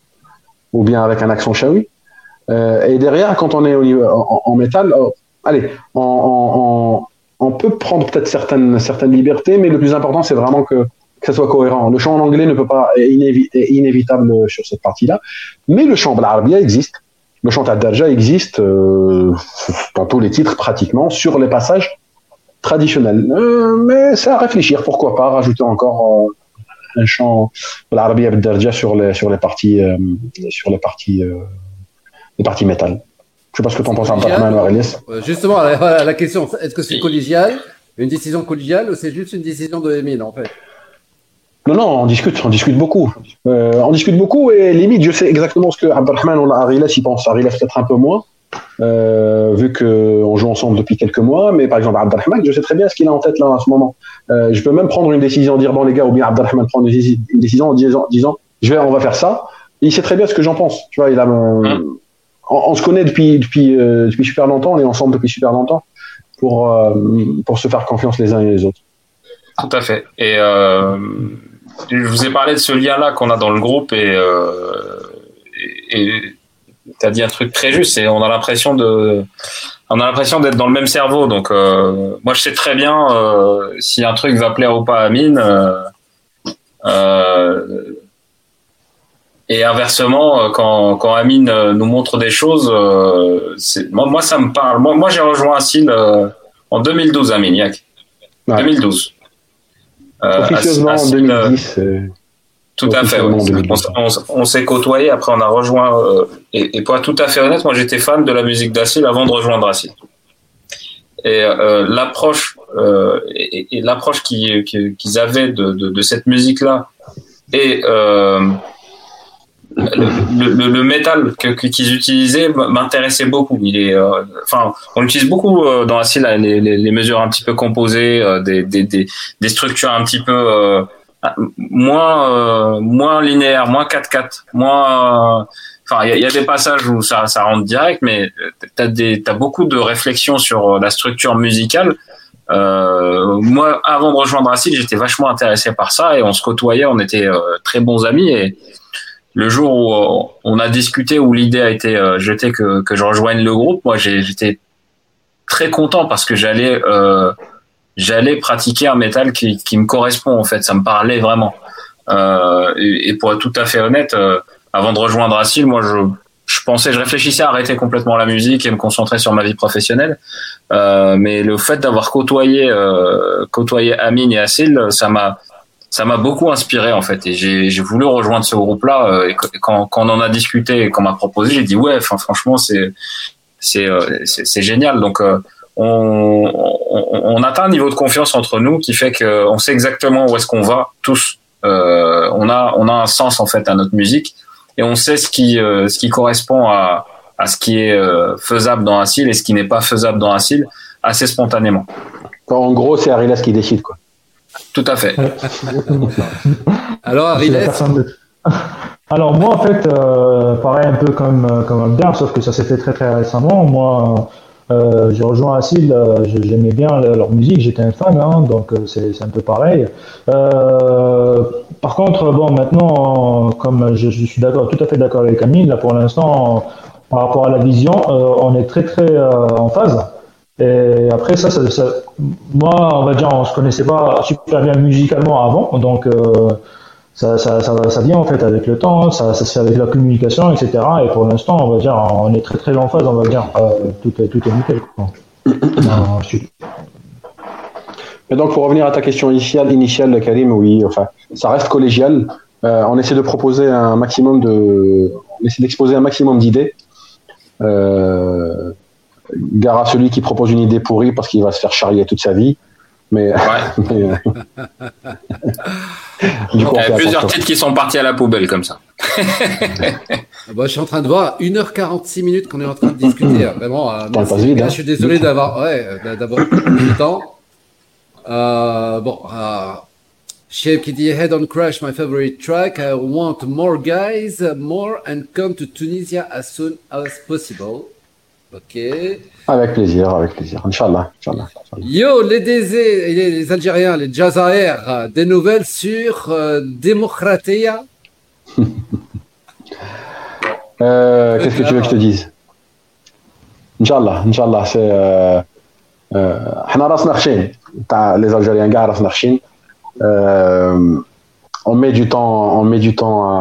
ou bien avec un accent shawi, et derrière quand on est en, métal, oh, allez, on, peut prendre peut-être certaines certaines libertés, mais le plus important c'est vraiment que ça soit cohérent. Le chant en anglais ne peut pas est, inévitable sur cette partie-là, mais le chant l'arabia existe. Le chant Darja existe euh, dans tous les titres pratiquement sur les passages traditionnels. Euh, mais c'est à réfléchir, pourquoi pas rajouter encore euh, un chant l'Arabia Darja sur les sur les parties euh, sur les parties euh, les parties métal. Je sais pas ce que tu en penses, Abdelrahman Justement, la, la question, est-ce que c'est collégial, une décision collégiale, ou c'est juste une décision de Emile en fait? Non, non, on discute, on discute beaucoup. Euh, on discute beaucoup et limite, je sais exactement ce que Abdelrahman ou Arilas y pense. Arilas peut-être un peu moins, euh, vu qu'on joue ensemble depuis quelques mois. Mais par exemple, Abdelrahman, je sais très bien ce qu'il a en tête là en ce moment. Euh, je peux même prendre une décision, dire bon les gars, ou bien Abdelrahman prendre une décision en disant, disant je vais, on va faire ça. il sait très bien ce que j'en pense. Tu vois, il a mon- Hum. on, on se connaît depuis depuis euh, depuis super longtemps. On est ensemble depuis super longtemps pour pour se faire confiance les uns et les autres. Tout à fait. Et je vous ai parlé de ce lien-là qu'on a dans le groupe et euh, et tu as dit un truc très juste. C'est on a l'impression de on a l'impression d'être dans le même cerveau. Donc euh, moi je sais très bien euh, si un truc va plaire ou pas à Amine. euh, euh, et inversement, euh, quand, quand Amine nous montre des choses, euh, moi, moi ça me parle. Moi, moi j'ai rejoint Assil euh, en 2012, Amine, Yak. Ouais. 2012. Euh, Officieusement en Assil, euh, 2010. euh, tout à fait. Officiellement ouais. en 2012. On, s'est côtoyé, après on a rejoint. euh, et, et pour être tout à fait honnête, moi j'étais fan de la musique d'Assil avant de rejoindre Assil. Et euh, l'approche euh, et, l'approche qu'ils qu'ils- qu'ils avaient de, de, de cette musique-là et euh, le, le, le métal qu'ils utilisaient m'intéressait beaucoup. Il est, euh, enfin, on utilise beaucoup euh, dans là, les, les, les mesures un petit peu composées, euh, des, des, des, structures un petit peu euh, moins euh, moins linéaire, moins 4-4, moins. euh, Enfin, il y, y a des passages où ça, ça rentre direct, mais t'as des t'as beaucoup de réflexions sur la structure musicale. Moi, avant de rejoindre Acid, j'étais vachement intéressé par ça et on se côtoyait, on était très bons amis. Et le jour où euh, on a discuté, où l'idée a été euh, jetée que, que je rejoigne le groupe, moi j'étais très content parce que j'allais euh, j'allais pratiquer un métal qui, qui me correspond en fait, ça me parlait vraiment. Euh, et, pour être tout à fait honnête, euh, avant de rejoindre Assil, moi je, je pensais, je réfléchissais à arrêter complètement la musique et me concentrer sur ma vie professionnelle. Euh, mais le fait d'avoir côtoyé côtoyé Amine et Assil, ça m'a ça m'a beaucoup inspiré en fait et j'ai voulu rejoindre ce groupe là et qu- quand, quand on en a discuté et qu'on m'a proposé j'ai dit ouais enfin franchement c'est c'est euh, c'est génial. Donc euh, on, on, on atteint un niveau de confiance entre nous qui fait que on sait exactement où est-ce qu'on va tous. Euh, on a on a un sens en fait à notre musique et on sait ce qui euh, ce qui correspond à à ce qui est euh, faisable dans Assil et ce qui n'est pas faisable dans Assil assez spontanément. En gros, c'est Arilas qui décide quoi. Tout à fait Alors, de- Alors moi en fait, euh, pareil un peu comme euh, comme Abdar, sauf que ça s'est fait très très récemment. Moi, euh, j'ai rejoint Assil, euh, j'aimais bien le- leur musique, j'étais un fan, hein, donc euh, c'est c'est un peu pareil. Euh, par contre, bon maintenant, comme je, je suis d'accord, tout à fait d'accord avec Camille, là pour l'instant, par rapport à la vision, euh, on est très très euh, en phase. Et après ça, ça, ça- moi, on va dire, on se connaissait pas super bien musicalement avant, donc euh, ça, ça, vient en fait avec le temps, ça, ça se fait avec la communication, etc. Et pour l'instant, on va dire, on est très très en phase, on va dire, euh, tout est tout est nickel. Euh, Et donc, pour revenir à ta question initiale, initiale Karim, oui, enfin, ça reste collégial. Euh, on essaie de proposer un maximum de, on essaie d'exposer un maximum d'idées. Euh, gare à celui qui propose une idée pourrie parce qu'il va se faire charrier toute sa vie. Mais, ouais mais, euh, du coup, Il y a plusieurs attention. titres qui sont partis à la poubelle comme ça. Bon, je suis en train de voir 1h46 minutes qu'on est en train de discuter. hein. Vraiment, euh, merci. passe vite, Là, hein. je suis désolé d'avoir ouais, euh, d'avoir pris du temps. Euh, bon, euh, Shape qui dit Head on Crash, my favorite track. I want more guys, more and come to Tunisia as soon as possible. Ok. Avec plaisir, avec plaisir. Inch'Allah. Inch'Allah, Yo, les, Désés, les, les, Algériens, les Jazair, euh, des nouvelles sur euh, euh, Qu'est-ce que tu veux que je te dise? Inch'Allah, Inch'Allah, c'est. Euh, euh, les Algériens, euh, on met du temps, on met du temps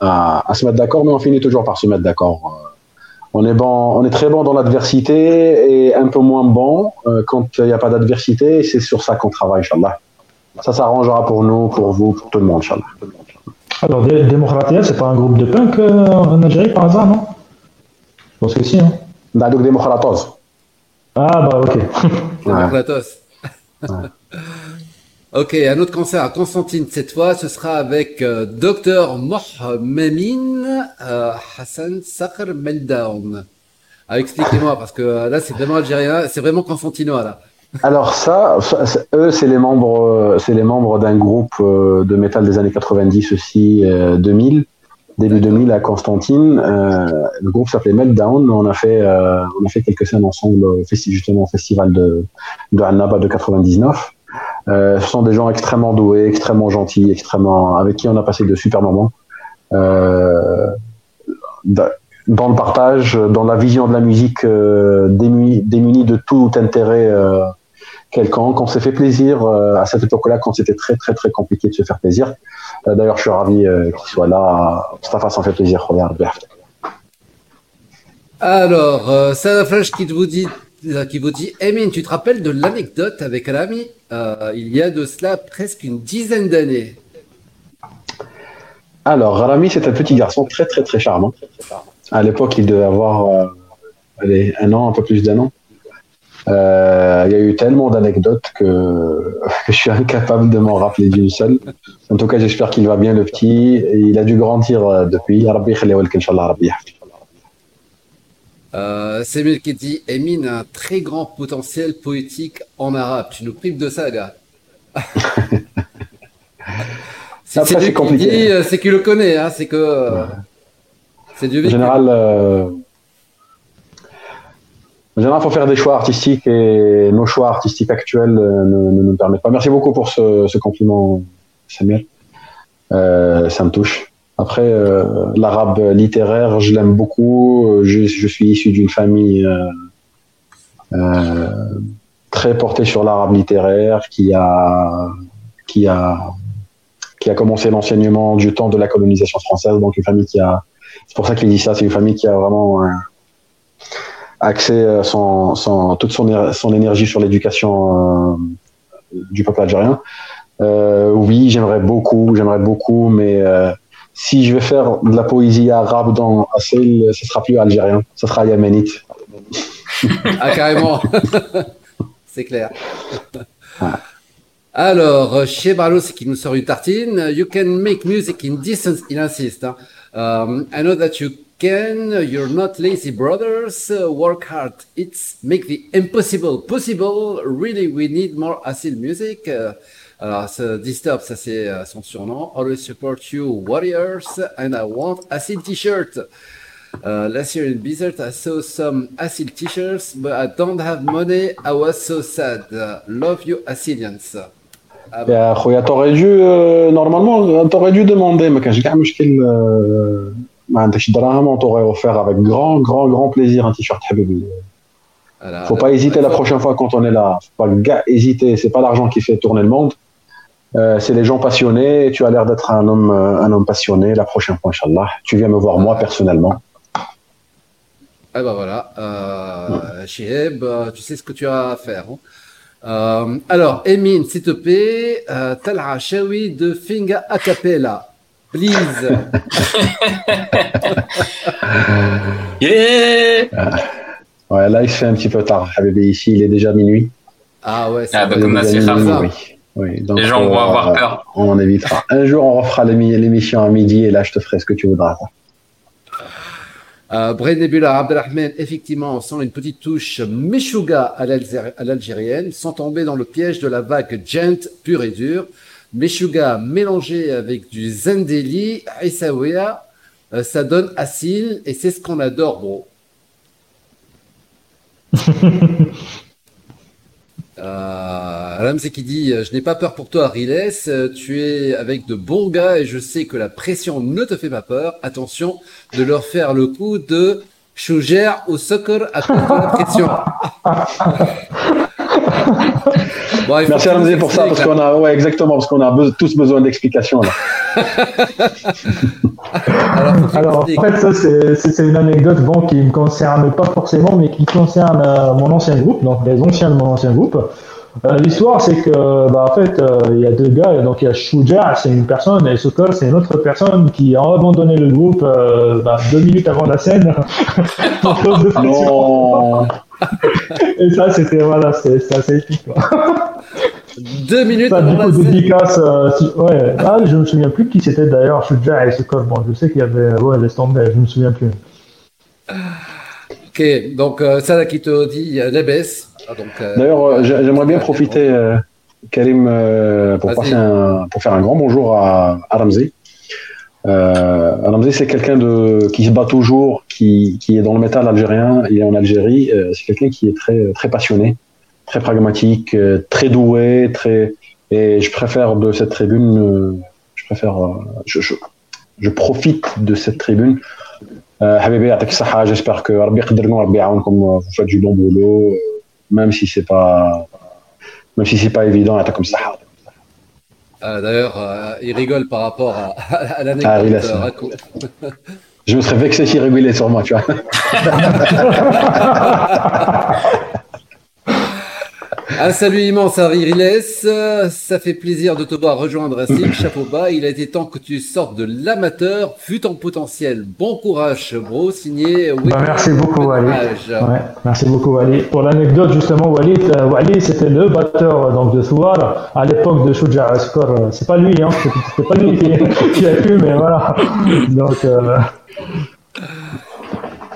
à se mettre d'accord, mais on finit toujours par se mettre d'accord. Euh, on est bon, on est très bon dans l'adversité et un peu moins bon euh, quand il n'y a pas d'adversité. C'est sur ça qu'on travaille, Inch'Allah. Ça s'arrangera pour nous, pour vous, pour tout le monde, Inch'Allah. Alors, Dé- Démocratia, c'est pas un groupe de punk euh, en Algérie par hasard, non? Je pense que si. Hein. Dadouk. Ah bah ok. Ouais. Platos. Ok, un autre concert à Constantine cette fois, ce sera avec euh, Dr Mohamemin euh, Hassan Sakhr Meldown. Ah, Expliquez-moi, parce que euh, là c'est vraiment algérien, c'est vraiment constantinois là. Alors ça, eux, c'est les membres, c'est les membres d'un groupe de métal des années 90 aussi, euh, 2000, début 2000 à Constantine. Le groupe s'appelait Meltdown. On a fait, on a fait quelques scènes ensemble, justement au festival de, de Annaba de 99. Euh, ce sont des gens extrêmement doués, extrêmement gentils, extrêmement, avec qui on a passé de super moments. Euh, da- dans le partage, dans la vision de la musique, euh, démuni, démuni de tout intérêt euh, quelconque. On s'est fait plaisir à cette époque-là quand c'était très très très compliqué de se faire plaisir. D'ailleurs, je suis ravi qu'il soit là. Mustafa s'en fait plaisir. Regarde, bref. Alors, euh, Flash qui vous dit, qui vous dit, Emin, tu te rappelles de l'anecdote avec Rami euh, il y a de cela presque une dizaine d'années? Alors, Rami, c'est un petit garçon très très très charmant. À l'époque, il devait avoir euh, un an, un peu plus d'un an. Euh, il y a eu tellement d'anecdotes que, je suis incapable de m'en rappeler d'une seule. En tout cas, j'espère qu'il va bien, le petit. Et il a dû grandir euh, depuis. Euh, Samuel qui dit, Emin a un très grand potentiel poétique en arabe. Tu nous prives de ça, gars. c'est qui compliqué. euh, c'est qu'il le connaît, hein, c'est que euh, c'est du En général, euh, en général, faut faire des choix artistiques et nos choix artistiques actuels euh, ne, ne nous permettent pas. Merci beaucoup pour ce, ce compliment, Samuel. Ça me touche. Après, euh, l'arabe littéraire, je l'aime beaucoup. Je, je suis issu d'une famille euh, euh, très portée sur l'arabe littéraire, qui a, qui a, qui a commencé l'enseignement du temps de la colonisation française. Donc une famille qui a, c'est pour ça qu'il dit ça. C'est une famille qui a vraiment euh, axé euh, son, son, toute son, son énergie sur l'éducation euh, du peuple algérien. Euh, oui, j'aimerais beaucoup, j'aimerais beaucoup, mais euh, si je vais faire de la poésie arabe dans Assil, ce sera plus algérien, ce sera yéménite. Ah, carrément. c'est clair. Alors, euh, chez Barlos qui nous sort une tartine, you can make music in distance, il insiste. hein. Um, I know that you can, you're not lazy brothers, work hard, it's make the impossible possible, really we need more acid music. Euh, alors, ce Disturb, ça c'est euh, son surnom. Always support you, warriors, and I want acid t-shirt. Uh, last year in Blizzard, I saw some Acid t-shirts, but I don't have money. I was so sad. Uh, love you, Acidians. Ah, يا خويا t'aurais dû euh, normalement t'aurais dû demander ما كانش كاع مشكل euh, ما عندكش دراهم on t'aurait offert avec grand grand grand plaisir un t-shirt حبيبي voilà. faut pas hésiter la prochaine fois quand on est là faut pas gars hésiter c'est pas l'argent qui fait tourner le monde euh, c'est les gens passionnés tu as l'air d'être un homme euh, un homme passionné la prochaine fois inchallah tu viens me voir moi personnellement Ah bah voilà. Euh, euh, tu sais ce que tu as à faire. hein. Euh, alors, Emin, s'il te plaît, euh, Talha Shawi de Finga a cappella. Please. Yeah ouais là il se fait un petit peu tard Habibi ici il est déjà minuit Ah ouais, c'est Ah bah, comme oui. Oui, donc, Les gens vont euh, avoir peur. on en évitera un jour on refera l'émi- l'émission à midi et là je te ferai ce que tu voudras Euh, Brain Nebula, Abdelrahman, effectivement, on sent une petite touche Meshuga à l'Algéri- à l'algérienne, sans tomber dans le piège de la vague gent pure et dure. Meshuga mélangé avec du Zendeli, euh, ça donne Assil, et c'est ce qu'on adore, bro. Euh, Ramsey qui dit Je n'ai pas peur pour toi, Riles. euh, Tu es avec de bons gars et je sais que la pression ne te fait pas peur. Attention de leur faire le coup de Chougère au soccer à cause de la pression. Bon, Merci Ramsey pour ça, parce qu'on a, ouais, exactement, parce qu'on a be- tous besoin d'explications. Alors, en fait, ça, c'est- une anecdote bon, qui me concerne pas forcément, mais qui concerne euh, mon ancien groupe, donc les anciens de mon ancien groupe. Euh, L'histoire, c'est que, bah, en fait, euh, il y a deux gars, donc il y a Shuja, c'est une personne, et Sokol, c'est une autre personne qui a abandonné le groupe euh, bah, deux minutes avant la scène. Non, Et ça, c'était voilà, c'était assez épique. Quoi. Deux minutes Ça, du avant la coup, scène. dédicace. euh, si- ouais. Ah, je me souviens plus qui c'était d'ailleurs, Shuja et Sokol. Bon, je sais qu'il y avait, ouais, laisse tomber, je me souviens plus. Ok, donc euh, ça qui te dit euh, Nebes. Ah, euh, D'ailleurs, euh, j'ai- j'aimerais bien profiter, euh, Karim, euh, pour, passer un, pour faire un grand bonjour à, à Ramsey. Euh, Alamzé, c'est quelqu'un de qui se bat toujours, qui, qui, est dans le métal algérien. Il est en Algérie. Euh, c'est quelqu'un qui est très très passionné, très pragmatique, euh, très doué, très. Et je préfère de cette tribune, euh, je préfère, euh, je, je, je, profite de cette tribune. Euh, Habibi, j'espère que comme euh, vous faites du bon boulot, même si c'est pas, même si c'est pas évident, comme ça. Ah, D'ailleurs, euh, il rigole par rapport à, à Ah, l'anecdote. laisse. euh. Je me serais vexé s'il rigolait sur moi, tu vois. Un salut immense à Riles. Ça fait plaisir de te voir rejoindre Racing. Chapeau bas. Il a été temps que tu sortes de l'amateur, fut en potentiel. Bon courage, bro. Signé. Bah, merci beaucoup. Wally. Ouais, merci beaucoup, Walid. Pour l'anecdote, justement, Walid, euh, Walid, c'était le batteur euh, donc, de Souar à l'époque de Shuja Askor. Euh, C'est pas lui, hein, c'est c'est pas lui qui, qui a pu, mais voilà. Donc, euh,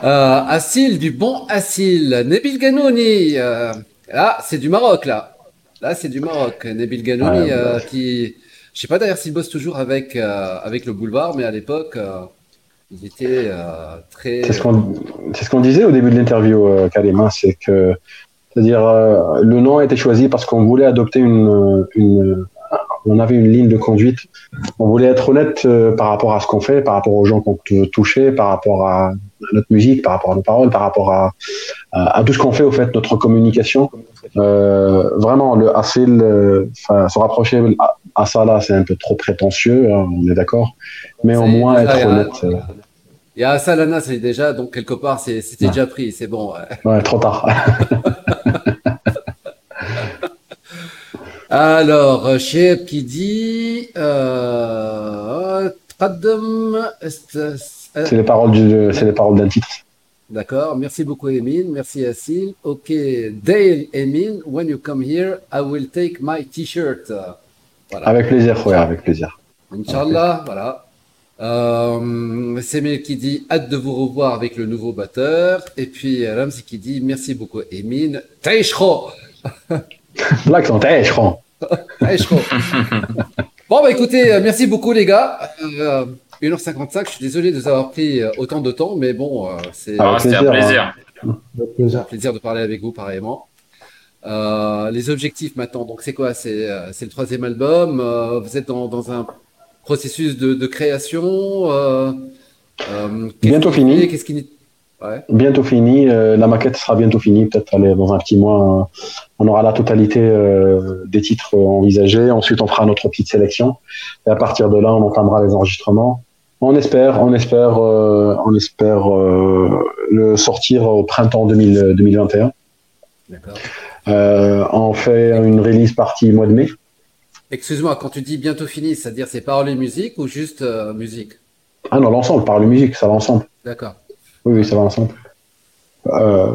Euh, Assil, du bon Assil. Nabil Ganouni. euh, là, c'est du Maroc, là. Là, c'est du Maroc. Nabil Ganouni, Ouais, euh, qui. Je sais pas d'ailleurs s'il bosse toujours avec, euh, avec le boulevard, mais à l'époque, euh, il était très. C'est ce qu'on ce disait au début de l'interview, euh, Karim, hein, c'est que c'est-à-dire le nom a été choisi parce qu'on voulait adopter une, une on avait une ligne de conduite. On voulait être honnête euh, par rapport à ce qu'on fait, par rapport aux gens qu'on veut toucher, par rapport à notre musique, par rapport à nos paroles, par rapport à, à, à tout ce qu'on fait au fait, notre communication. Euh, vraiment, le Asil, euh, se rapprocher à, à ça là, c'est un peu trop prétentieux, hein, on est d'accord. Mais au moins être honnête. euh, y a Salana, c'est déjà, donc quelque part, c'était Ouais. déjà pris, c'est bon. ouais. ouais, trop tard. Alors, euh, Sheeb qui dit. Euh, euh, c'est les paroles du, c'est les paroles d'un. D'accord. Merci beaucoup, Emin. Merci, Yacine. Ok. Dale, Emin, when you come here, I will take my t-shirt. Voilà. Avec plaisir, ouais, avec plaisir. Inch'Allah, voilà. Euh, Semel qui dit hâte de vous revoir avec le nouveau batteur. Et puis Ramzi qui dit merci beaucoup, Emin. Taishro! L'accent, eh, je crois. Taïchro Bon bah écoutez, euh, merci beaucoup les gars. Euh, 1h55, je suis désolé de vous avoir pris euh, autant de temps, mais bon, euh, c'est Ah, un plaisir, plaisir. avec plaisir. un plaisir de parler avec vous pareillement. Euh, les objectifs maintenant, donc c'est quoi? C'est euh, c'est le troisième album. euh, vous êtes dans, dans un processus de, de création. euh, euh, qu'est-ce Bientôt qui fini. Qu'est-ce qui Ouais. Bientôt fini. euh, la maquette sera bientôt finie. Peut-être dans un petit mois. euh, on aura la totalité euh, des titres euh, envisagés. Ensuite, on fera notre petite sélection. Et à partir de là, on entamera les enregistrements. On espère, on espère, euh, on espère le sortir au printemps 2000 2021. D'accord. Euh, on fait une release partie mois de mai. Excuse-moi, quand tu dis bientôt fini, c'est-à-dire c'est paroles et musique ou juste musique? Ah non, l'ensemble, par la musique, ça va ensemble. D'accord. Oui, oui, ça va ensemble. Euh,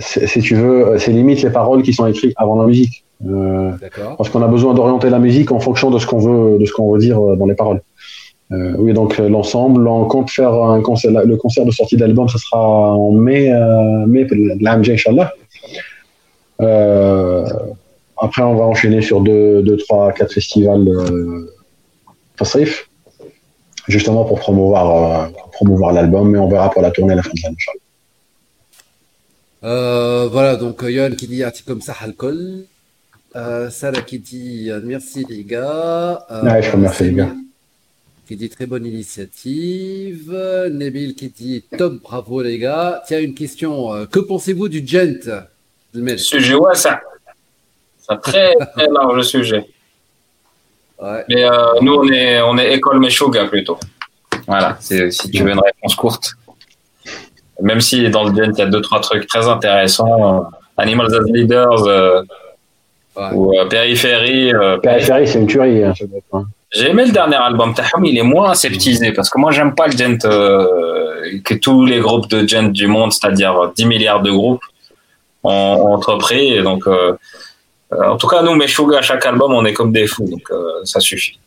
si tu veux, c'est limite les paroles qui sont écrites avant la musique. Euh, parce qu'on a besoin d'orienter la musique en fonction de ce qu'on veut, de ce qu'on veut dire euh, dans les paroles. Euh, oui, donc l'ensemble, on compte faire un concert, le concert de sortie d'album, ce sera en mai, mai de l'AMJ, Inch'Allah. Après, on va enchaîner sur deux, deux trois, quatre festivals euh, Tasrif, justement pour promouvoir, promouvoir l'album, mais on verra pour la tournée à la fin de l'année. Euh, voilà, donc euh, Yohan qui dit comme ça alcool. Euh, Sarah qui dit euh, merci les gars. Euh, Ouais, je vous remercie, les gars. Qui dit très bonne initiative. Nabil qui dit top, bravo les gars. Tiens, une question. euh, que pensez-vous du gent Mel Sujet, ouais, ça. C'est un très, très large sujet. Ouais. Mais euh, nous, on est, on est école Meshuga plutôt. Voilà, c'est- si tu veux une réponse courte. Même si dans le gen, il y a deux, trois trucs très intéressants. euh, Animals as Leaders euh, Ouais. ou euh, Périphérie. euh, Périphérie, c'est une tuerie. hein. J'ai aimé le dernier album Tahom, il est moins aseptisé parce que moi j'aime pas le gent euh, que tous les groupes de gent du monde, c'est-à-dire 10 milliards de groupes, ont, ont entrepris. Et donc, en tout cas, nous, Meshuga, à chaque album, on est comme des fous, donc euh, ça suffit.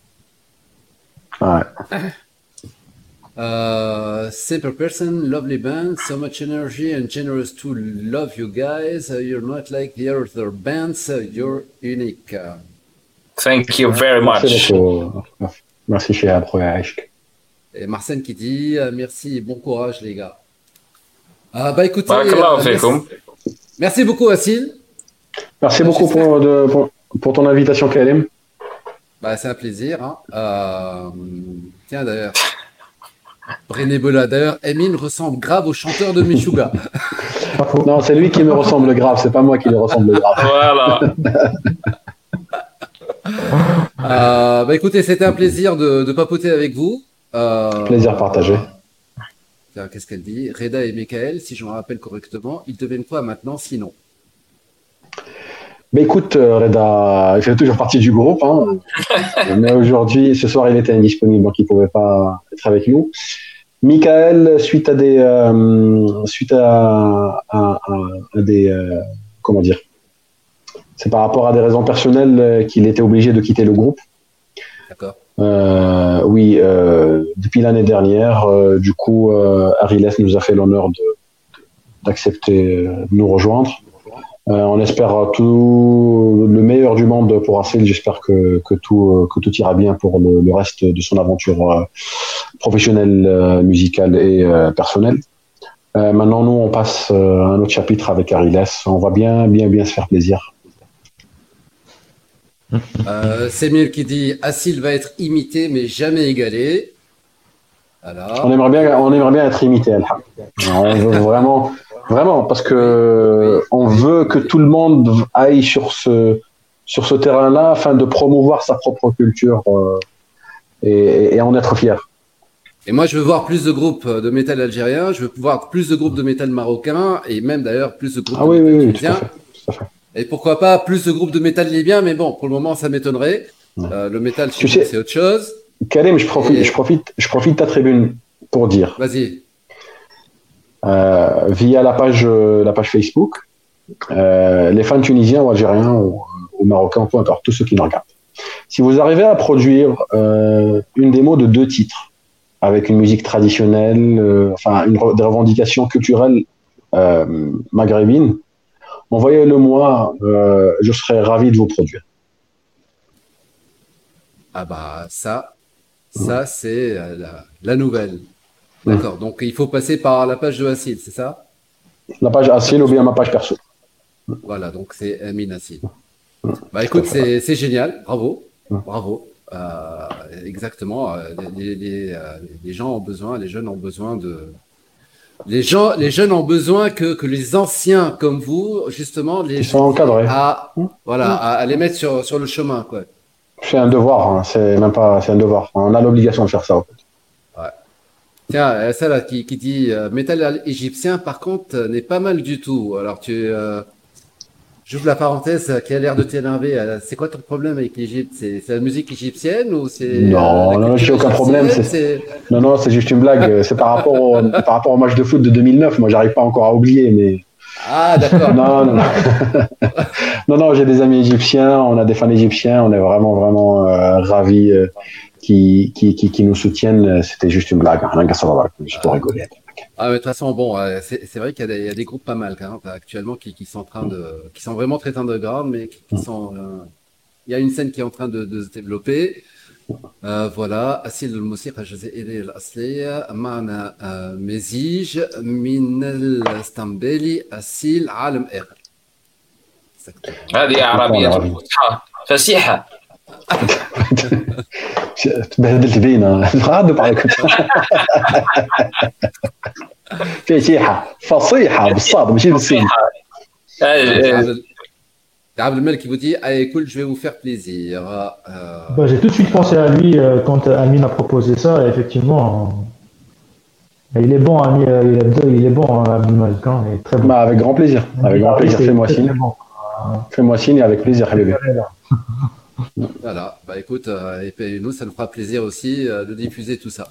Ouais. Uh, simple person, lovely band, so much energy and generous to love you guys. Uh, you're not like the other bands, uh, you're unique. Uh, Thank you very Merci much. beaucoup. Merci. Roya Ishq. Et Marcel qui dit euh, merci et bon courage, les gars. Ah, bah écoutez, euh, merci, merci beaucoup, Assil. Merci beaucoup pour, de- pour, pour ton invitation, KLM. Bah, c'est un plaisir. Hein. Euh, tiens, d'ailleurs. Brenebola, d'ailleurs, Emin ressemble grave au chanteur de Meshuga. Non, c'est lui qui me ressemble grave, c'est pas moi qui lui ressemble grave. Voilà. Euh, bah écoutez, c'était un plaisir de, de papoter avec vous. Euh, Plaisir partagé. Qu'est-ce qu'elle dit? Reda et Michael, si je me rappelle correctement, ils deviennent quoi maintenant sinon? Mais écoute, euh, Reda, il fait toujours partie du groupe, hein. mais aujourd'hui, ce soir, il était indisponible, donc il pouvait pas être avec nous. Michael, suite à des, euh, suite à, à- à- à des, euh, comment dire, c'est par rapport à des raisons personnelles qu'il était obligé de quitter le groupe. D'accord Euh, oui, depuis l'année dernière, du coup, Ariles nous a fait l'honneur de d'accepter de nous rejoindre. Euh, on espère tout le meilleur du monde pour Asil. J'espère que, que tout que tout ira bien pour le, le reste de son aventure euh, professionnelle, euh, musicale et personnelle. Euh, maintenant, nous, on passe euh, à un autre chapitre avec Ariles. On va bien, bien, bien se faire plaisir. euh, Semir qui dit Assil va être imité mais jamais égalé. Alors, On aimerait bien, on aimerait bien être imité. On veut vraiment, vraiment, parce que on veut que tout le monde aille sur ce, sur ce terrain-là afin de promouvoir sa propre culture euh, et, et en être fier. Et moi, je veux voir plus de groupes de métal algérien, je veux voir plus de groupes de métal marocain et même d'ailleurs plus de groupes Ah de oui, métal oui, oui, tout à tunisien. fait. tout à fait. Et pourquoi pas plus de groupes de métal libyen, mais bon, pour le moment, ça m'étonnerait. Ouais. Euh, le métal, c'est autre chose. Karim, je profite, Et- je profite, je profite de ta tribune pour dire, Vas-y. Euh, via la page, euh, la page Facebook, euh, les fans tunisiens ou algériens ou, ou marocains, peu importe, tous ceux qui nous regardent. Si vous arrivez à produire euh, une démo de deux titres avec une musique traditionnelle, euh, enfin une re- des revendications culturelles euh, maghrébines, envoyez-le moi, je serais ravi de vous produire. Ah bah ça, ça c'est la, la nouvelle. D'accord. Donc il faut passer par la page de Assil, c'est ça? La page Assil ou bien ma page perso. Voilà, donc c'est Amin Assil. Bah écoute, c'est génial, bravo, bravo. Euh, exactement. euh, Les, les, euh, les gens ont besoin, les jeunes ont besoin de. Les gens, les jeunes ont besoin que, que les anciens comme vous, justement, les Ils sont encadrés. à, voilà, à, à les mettre sur, sur le chemin, quoi. C'est un devoir, hein, c'est même pas, c'est un devoir. On a l'obligation de faire ça. en fait. Tiens, euh, ça là qui, qui dit euh, métal égyptien, par contre, euh, n'est pas mal du tout. Alors tu, euh, j'ouvre la parenthèse euh, qui a l'air de t'énerver. C'est quoi ton problème avec l'Égypte? C'est c'est la musique égyptienne ou c'est Non, euh, non, j'ai aucun problème, Non, non, c'est juste une blague. C'est par rapport au, par rapport au match de foot de 2009. Moi, j'arrive pas encore à oublier, mais ah d'accord. non, non, non, non, non, j'ai des amis égyptiens, on a des fans égyptiens, on est vraiment, vraiment euh, ravis euh, qui, qui, qui, qui nous soutiennent. C'était juste une blague, hein, juste pour rigoler. Ah mais de toute façon bon, euh, c'est c'est vrai qu'il y, a des- il y a des groupes pas mal même, actuellement qui, qui sont en train de, qui sont vraiment très underground, mais qui, qui sont, euh, il y a une scène qui est en train de, de se développer. آه فوالا أسيل الموسيقى الجزائرية الأصلية معنا آه مزيج من الاسطنبولي أسيل عالم آخر هذه عربية فصحى فسيحة. تبهدلت بينا. غادي عليك فسيحة. فصيحة بالصاد ماشي بالسين Abdel Abdelmel qui vous dit ah, écoute, je vais vous faire plaisir. Euh, Bah, J'ai tout de suite pensé à lui euh, quand Amine a proposé ça. Et effectivement, euh, il est bon, Amine, euh, il est, il est bon, hein, hein, il est très bon. Bah, avec grand plaisir. Avec grand plaisir. Fais-moi signe. bon. Fais-moi signe et avec plaisir, bébé. Voilà, bah écoute, euh, et nous, ça nous fera plaisir aussi euh, de diffuser tout ça.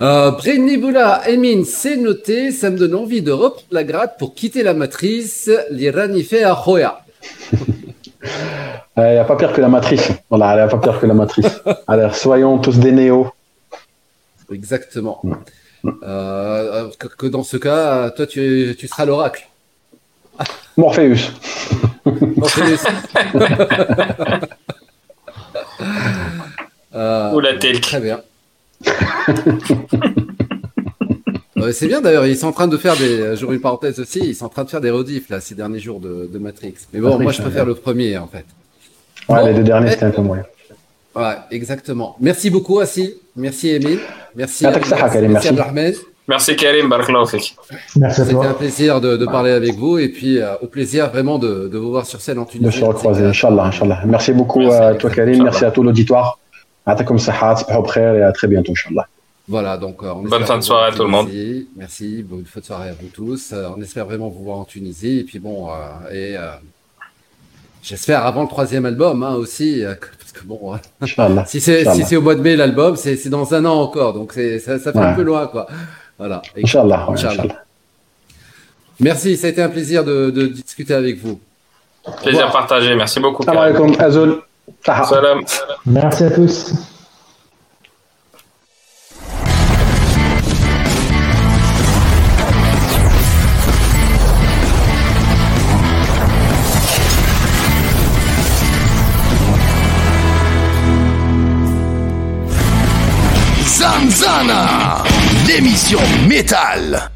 Euh, Brennibula, Emin, c'est noté, ça me donne envie de reprendre la gratte pour quitter la matrice, l'Iranifé à Khoya. Il n'y a pas pire que la matrice. Voilà, il n'y a pas pire que la matrice. Alors, soyons tous des néos. Exactement. Euh, que, que dans ce cas, toi, tu, tu seras l'oracle. Morpheus. Morpheus. euh, Ou la telle. Très bien. C'est bien d'ailleurs, ils sont en train de faire des. J'ouvre une parenthèse aussi, ils sont en train de faire des rediffs là ces derniers jours de, de Matrix. Mais bon, Matrix, moi je préfère ouais. le premier en fait. Ouais, Bon, les deux derniers, c'était un peu moins. Ouais, exactement. Merci beaucoup, Assi. Merci, Emile. Merci. Tac, allez, merci. Abdelrahman. Merci Karim. Merci à C'était un plaisir de, de parler avec vous et puis euh, au plaisir vraiment de, de vous voir sur scène en De Tunisie. se recroiser, Inch'Allah, Inch'Allah. Merci beaucoup Merci. à toi, Karim. Merci à tout l'auditoire. Atakum sahat, et à très bientôt, Inch'Allah. Voilà, donc euh, on Bonne fin de soirée à tout le monde. Merci, bonne fin de soirée à vous tous. Euh, on espère vraiment vous voir en Tunisie et puis bon, euh, et euh, j'espère avant le troisième album hein, aussi, euh, parce que bon, euh, si c'est si c'est au mois de mai l'album, c'est c'est dans un an encore, donc c'est ça, ça fait Ouais. un peu loin quoi. Voilà. Inch'Allah. Inch'Allah. Merci, ça a été un plaisir de, de discuter avec vous. Plaisir partagé. Merci beaucoup. Salam alaikum, Azul. Salam. Merci à tous. L'émission métal.